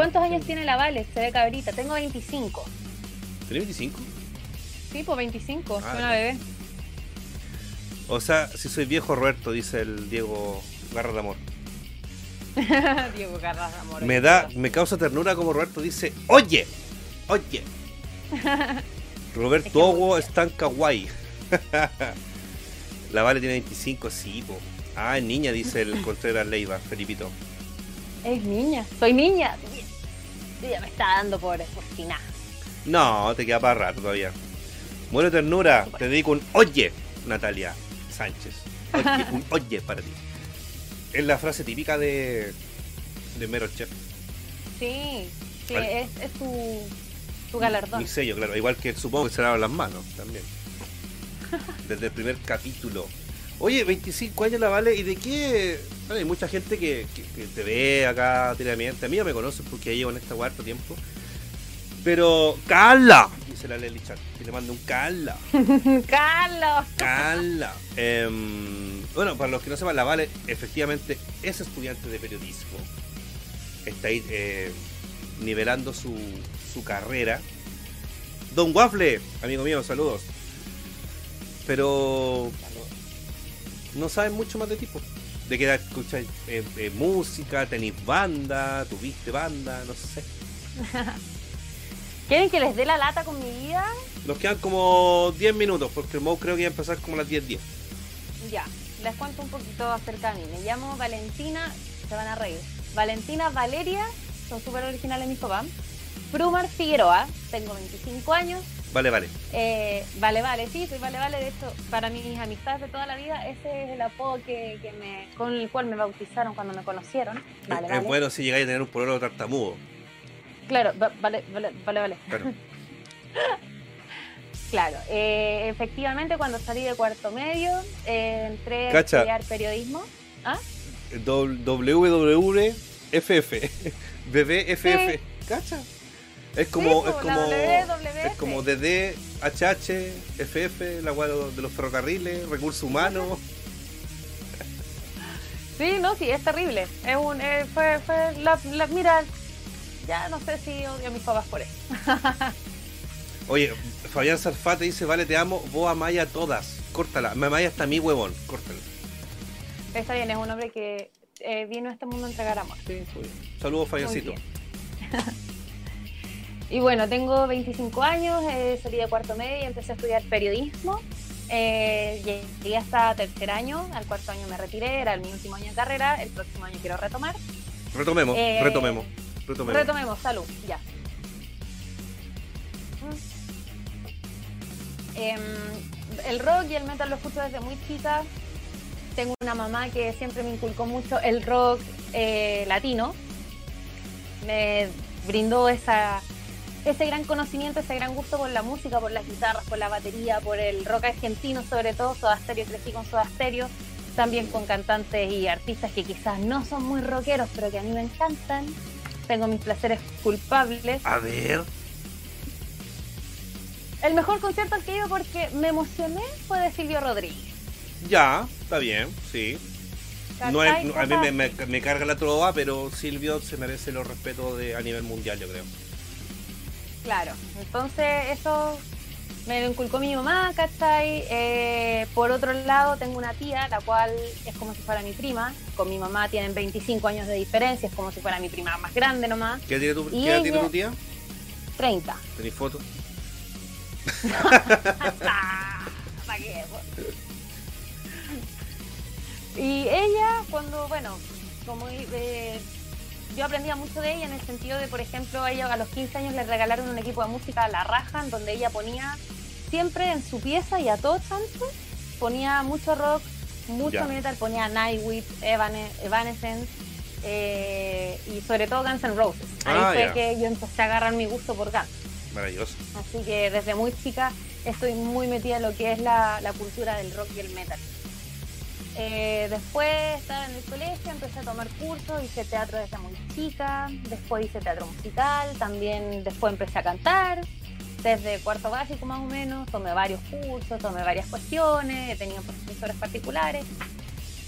Speaker 2: ¿Cuántos años tiene la Vale? Se ve cabrita. Tengo 25.
Speaker 1: ¿Tenés 25?
Speaker 2: Sí, pues 25,
Speaker 1: Ah,
Speaker 2: soy una bebé.
Speaker 1: O sea, si soy viejo Roberto, dice el Diego Garra de Amor.
Speaker 2: Diego Carras, amor.
Speaker 1: Me da, me causa ternura como Roberto dice, oye, oye.
Speaker 2: Es que
Speaker 1: Roberto Ogo Kawaii. La Vale tiene 25, sí, po. Ah, es niña, dice el Contreras Leiva, Felipito.
Speaker 2: Es niña, soy niña. Ya me está dando por, por si nada.
Speaker 1: No, te queda para rato todavía. Muere ternura, te dedico un oye, Natalia Sánchez. Oye, un oye para ti. Es la frase típica de, de Mero Chef.
Speaker 2: Sí, sí,
Speaker 1: Vale.
Speaker 2: es, es su, Tu galardón.
Speaker 1: Mi sello, claro. Igual que supongo que se lavan las manos también. Desde el primer capítulo. Oye, 25 años la vale, ¿y de qué? Bueno, hay mucha gente que, que- que te ve acá diariamente. A mí ya me conocen porque llevo en esta cuarto tiempo. Pero, ¡Carla! Dice la Lely Chat. Que le mando un Carla.
Speaker 2: Carlos.
Speaker 1: Carla. Em, bueno, para los que no sepan, la Vale efectivamente es estudiante de periodismo. Está ahí eh, nivelando su, su carrera. Don Waffle, amigo mío, saludos. Pero no saben mucho más de tipo. De qué edad escucháis eh, eh, música, tenéis banda, tuviste banda, no sé.
Speaker 2: ¿Quieren que les dé la lata con mi vida?
Speaker 1: Nos quedan como 10 minutos, porque el Mo creo que va a empezar como a las 10.10.
Speaker 2: Ya, les cuento un poquito acerca de mí. Me llamo Valentina, se van a reír. Valentina Valeria, son súper originales mis papás. Prumar Figueroa, tengo 25 años.
Speaker 1: Vale, vale.
Speaker 2: Eh, vale, vale, sí, soy Vale, vale. De hecho, para mis amistades de toda la vida, ese es el apodo que, que me, con el cual me bautizaron cuando me conocieron. Vale,
Speaker 1: es
Speaker 2: vale.
Speaker 1: bueno si llegáis a tener un pololo tartamudo.
Speaker 2: Claro, va- vale, vale, vale, vale.
Speaker 1: Claro.
Speaker 2: Claro, eh, efectivamente cuando salí de cuarto medio eh, entré a
Speaker 1: Cacha.
Speaker 2: estudiar periodismo. ¿Ah?
Speaker 1: WWFF. BBFF. ¿Cacha? Es como,
Speaker 2: Sí,
Speaker 1: es como, es como DD, HH, FF, la weá de los ferrocarriles, recursos humanos.
Speaker 2: Sí, no, sí, es terrible. Es un, eh, fue, fue la, la- mira, ya no sé si odio a mis papás por eso.
Speaker 1: Oye, Fabián Sarfate dice, vale, te amo, vos amaya a todas. Córtala. Me amaya hasta mí, huevón. Córtala.
Speaker 2: Está bien, es un hombre que eh, vino a este mundo a entregar amor.
Speaker 1: Sí. Saludos, Fabiancito.
Speaker 2: Y bueno, tengo 25 años, eh, salí de cuarto medio y empecé a estudiar periodismo. Eh, llegué hasta tercer año, al cuarto año me retiré, era mi último año de carrera, el próximo año quiero retomar.
Speaker 1: Retomemos,
Speaker 2: Eh,
Speaker 1: retomemos, retomemos.
Speaker 2: Retomemos, salud, ya. Em, el rock y el metal lo escucho desde muy chica. Tengo una mamá que siempre me inculcó mucho el rock latino. Me brindó esa, ese gran conocimiento, ese gran gusto por la música, por las guitarras, por la batería, por el rock argentino, sobre todo Soda Stereo, crecí con Soda Stereo, también con cantantes y artistas que quizás no son muy rockeros, pero que a mí me encantan. Tengo mis placeres culpables.
Speaker 1: A ver.
Speaker 2: El mejor concierto al que iba porque me emocioné fue de Silvio Rodríguez.
Speaker 1: Ya, está bien, sí. No es- no, a mí me- me carga la trova, pero Silvio se merece los respetos de, a nivel mundial, yo creo.
Speaker 2: Claro, entonces eso me lo inculcó mi mamá, ¿cachai? Eh, por otro lado, tengo una tía, la cual es como si fuera mi prima. Con mi mamá tienen 25 años de diferencia, es como si fuera mi prima más grande nomás.
Speaker 1: ¿Qué edad tiene tu, tiene tía?
Speaker 2: 30.
Speaker 1: ¿Tenéis fotos?
Speaker 2: Ah, ¿pa' qué? Y ella, cuando, bueno, como eh, yo aprendía mucho de ella en el sentido de, por ejemplo, a ella a los 15 años le regalaron un equipo de música a la raja, en donde ella ponía siempre en su pieza y a todo ponía mucho rock, mucho metal, ponía Nightwish, Evane- Evanescence eh, y sobre todo Guns N' Roses. Ahí
Speaker 1: Ah,
Speaker 2: fue que yo empecé a agarrar mi gusto por Guns.
Speaker 1: Maravilloso.
Speaker 2: Así que desde muy chica estoy muy metida en lo que es la, la cultura del rock y el metal. Eh, después estaba en el colegio, empecé a tomar cursos, hice teatro desde muy chica, después hice teatro musical, también después empecé a cantar, desde cuarto básico más o menos, tomé varios cursos, tomé varias cuestiones, he tenido profesores particulares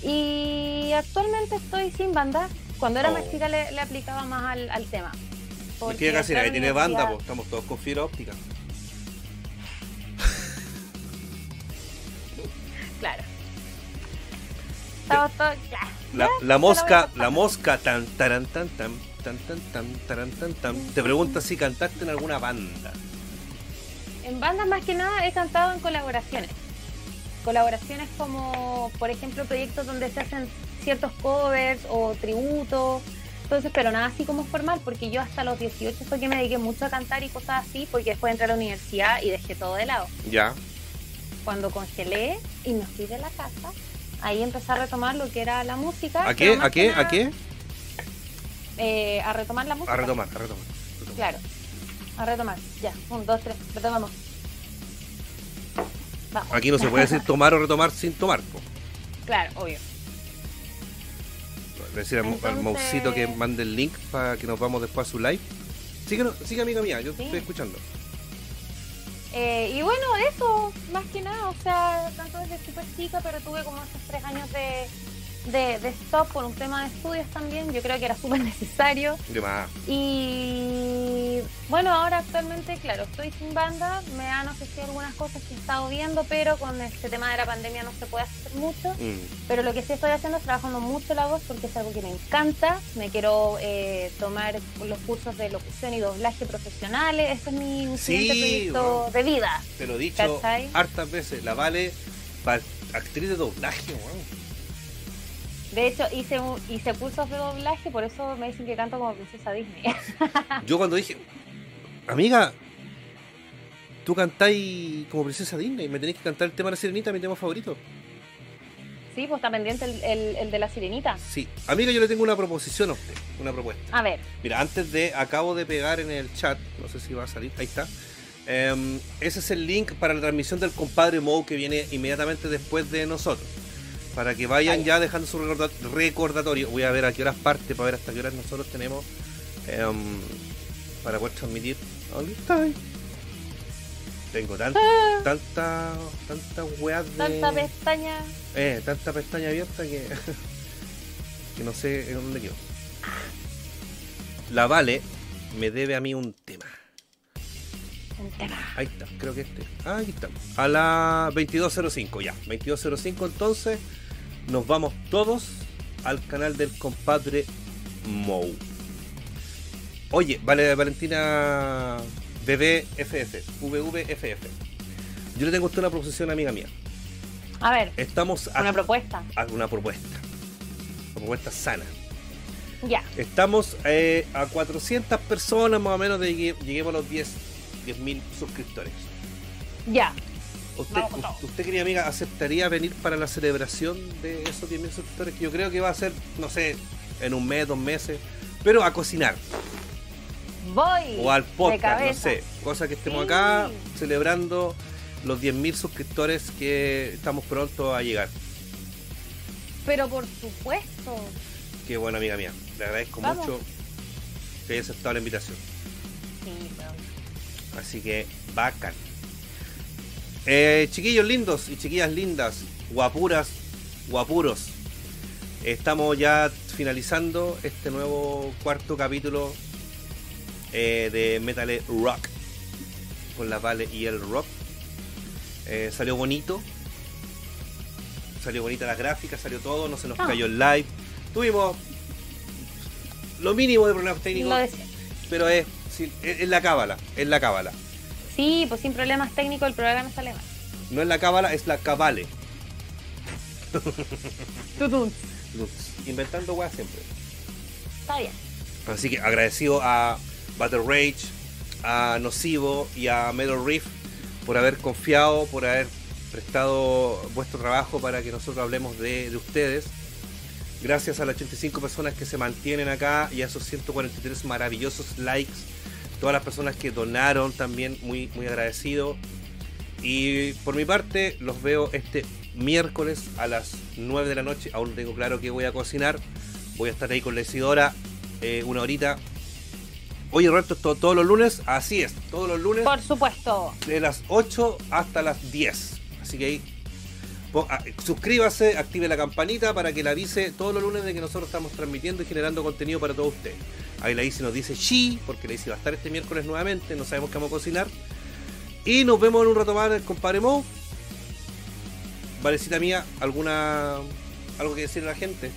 Speaker 2: y actualmente estoy sin banda. Cuando era más
Speaker 1: Oh.
Speaker 2: chica le, le aplicaba más al, al tema. Porque
Speaker 1: que casi nadie tiene banda, pues estamos todos con fibra óptica.
Speaker 2: Claro.
Speaker 1: La, mosca, la mosca, tan, taran, tan, tan, tan, tan, tan, taran, tan, tan, te pregunta si cantaste en alguna banda.
Speaker 2: En bandas más que nada he cantado en colaboraciones. Colaboraciones como, por ejemplo, proyectos donde se hacen ciertos covers o tributos. Entonces, pero nada así como formal, porque yo hasta los 18 fue que me dediqué mucho a cantar y cosas así, porque después entré a la universidad y dejé todo de lado.
Speaker 1: Ya.
Speaker 2: Cuando congelé y me fui de la casa, ahí empecé a retomar lo que era la música.
Speaker 1: ¿A qué? ¿A qué?
Speaker 2: nada,
Speaker 1: ¿A qué?
Speaker 2: eh, a retomar la música.
Speaker 1: A retomar, a retomar. retomar.
Speaker 2: Claro. A retomar. Ya, un, dos, tres, retomamos. Vamos.
Speaker 1: Aquí no se puede decir tomar o retomar sin tomar. po.
Speaker 2: Claro, obvio.
Speaker 1: decir al, al
Speaker 2: Entonces-
Speaker 1: Mausito que mande el link para que nos vamos después a su live. Sigue, sigue amiga mía, yo
Speaker 2: Sí.
Speaker 1: estoy escuchando.
Speaker 2: Eh, y bueno, eso, más que nada, o sea, tanto desde súper chica, pero tuve como esos tres años de, de, de stop por un tema de estudios también, yo creo que era súper necesario. Y bueno, ahora actualmente, claro, estoy sin banda, me han ofrecido algunas cosas que he estado viendo, pero con este tema de la pandemia no se puede hacer mucho.
Speaker 1: Mm.
Speaker 2: Pero lo que sí estoy haciendo es trabajando mucho la voz porque es algo que me encanta. Me quiero eh, tomar los cursos de locución y doblaje profesionales. Ese es mi, mi
Speaker 1: Sí,
Speaker 2: siguiente proyecto
Speaker 1: bueno.
Speaker 2: de vida.
Speaker 1: Te lo he dicho
Speaker 2: ¿Cachai?
Speaker 1: hartas veces. La vale actriz de doblaje, weón.
Speaker 2: De hecho, hice, un- hice cursos de doblaje, por eso me dicen que canto como princesa Disney.
Speaker 1: Yo cuando dije, amiga, tú cantáis como princesa Disney, me tenés que cantar el tema de la sirenita, mi tema favorito.
Speaker 2: sí, pues está pendiente el, el- el de la sirenita.
Speaker 1: Sí, amiga, yo le tengo una proposición a usted, una propuesta.
Speaker 2: A ver,
Speaker 1: Mira, antes de, acabo de pegar en el chat, no sé si va a salir, ahí está. Em, ese es el link para la transmisión del compadre Mo que viene inmediatamente después de nosotros. Para que vayan
Speaker 2: Ahí.
Speaker 1: ya dejando su recorda- recordatorio. Voy a ver a qué horas parte, para ver hasta qué horas nosotros tenemos em, para poder transmitir. Tengo tan- tanta, tanta weas de.
Speaker 2: Ah. tanta pestaña.
Speaker 1: Eh, tanta pestaña abierta que, que no sé en dónde quedó. La Vale me debe a mí un tema.
Speaker 2: Un tema.
Speaker 1: Ahí está, creo que este. Ah, ahí está. A la 2205, ya. 2205 entonces nos vamos todos al canal del compadre Mou. Oye, vale, Valentina BBFF, VVFF. Yo le tengo a usted una proposición, amiga mía.
Speaker 2: A ver,
Speaker 1: Estamos a,
Speaker 2: una propuesta.
Speaker 1: a una propuesta. Una propuesta sana.
Speaker 2: Ya.
Speaker 1: Estamos eh, a 400 personas más o menos de que lleguemos a los 10 10.000 suscriptores.
Speaker 2: Ya.
Speaker 1: ¿Usted, querida amiga, aceptaría venir para la celebración de esos 10.000 suscriptores? Que yo creo que va a ser, no sé, en un mes, dos meses, pero a cocinar
Speaker 2: Voy.
Speaker 1: o al podcast, no sé. Cosa que estemos
Speaker 2: Sí.
Speaker 1: acá celebrando los 10.000 suscriptores que estamos pronto a llegar.
Speaker 2: Pero por supuesto.
Speaker 1: Qué bueno, amiga mía. Le agradezco
Speaker 2: Vamos.
Speaker 1: mucho que haya aceptado la invitación.
Speaker 2: Sí, weón.
Speaker 1: Así que bacán. Eh, chiquillos lindos y chiquillas lindas, guapuras, guapuros. Estamos ya finalizando este nuevo cuarto capítulo eh, de Metal Rock con la Vale y el Rock. Eh, salió bonito. Salió bonita las gráficas, salió todo, no se nos
Speaker 2: Ah.
Speaker 1: cayó el live. Tuvimos lo mínimo de problemas técnicos, pero es, es, es la cábala, es la cábala.
Speaker 2: Sí, pues sin problemas técnicos el programa sale mal.
Speaker 1: No es la cábala, es la cabale. Inventando weas siempre.
Speaker 2: Está bien.
Speaker 1: Así que agradecido a Battle Rage, a Nocivo y a Metal Reef por haber confiado, por haber prestado vuestro trabajo para que nosotros hablemos de, de ustedes. Gracias a las 85 personas que se mantienen acá y a esos 143 maravillosos likes. Todas las personas que donaron también, muy, muy agradecido. Y por mi parte, los veo este miércoles a las 9 de la noche. Aún no tengo claro que voy a cocinar. Voy a estar ahí con la Isidora eh, una horita. Oye, Roberto, ¿to- todos los lunes, así es, todos los lunes
Speaker 2: Por supuesto.
Speaker 1: de las 8 hasta las 10. Así que ahí suscríbase, active la campanita para que le avise todos los lunes de que nosotros estamos transmitiendo y generando contenido para todos ustedes. Ahí la Isi nos dice sí, porque la Isi va a estar este miércoles nuevamente, no sabemos qué vamos a cocinar. Y nos vemos en un rato más compadre Mo. Valecita mía, ¿alguna algo que decir a la gente?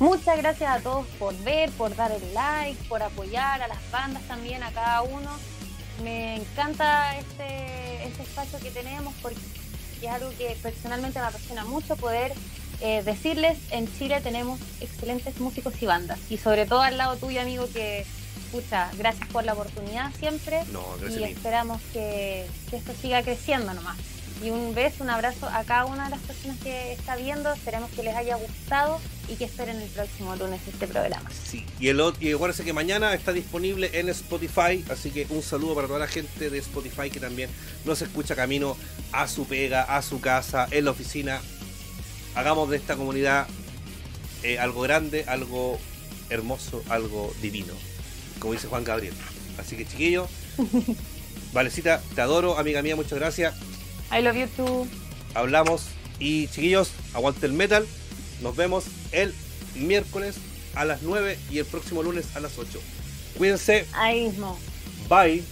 Speaker 2: Muchas gracias a todos por ver, por dar el like, por apoyar a las bandas también, a cada uno. Me encanta este, este espacio que tenemos porque es algo que personalmente me apasiona mucho poder eh, decirles, en Chile tenemos excelentes músicos y bandas. Y sobre todo al lado tuyo, amigo, que, escucha, gracias por la oportunidad siempre.
Speaker 1: No,
Speaker 2: y esperamos que, que esto siga creciendo nomás. Y un beso, un abrazo a cada una de las personas que está viendo. Esperemos que les haya gustado y que esperen el próximo lunes este programa.
Speaker 1: Sí, y el y acuérdense que mañana está disponible en Spotify, así que un saludo para toda la gente de Spotify que también nos escucha camino a su pega, a su casa, en la oficina. Hagamos de esta comunidad eh, algo grande, algo hermoso, algo divino, como dice Juan Gabriel. Así que chiquillos, Valecita, te adoro, amiga mía, muchas gracias.
Speaker 2: I love you too.
Speaker 1: Hablamos y chiquillos, aguante el metal. Nos vemos el miércoles a las 9 y el próximo lunes a las 8. Cuídense,
Speaker 2: Ahí mismo.
Speaker 1: bye.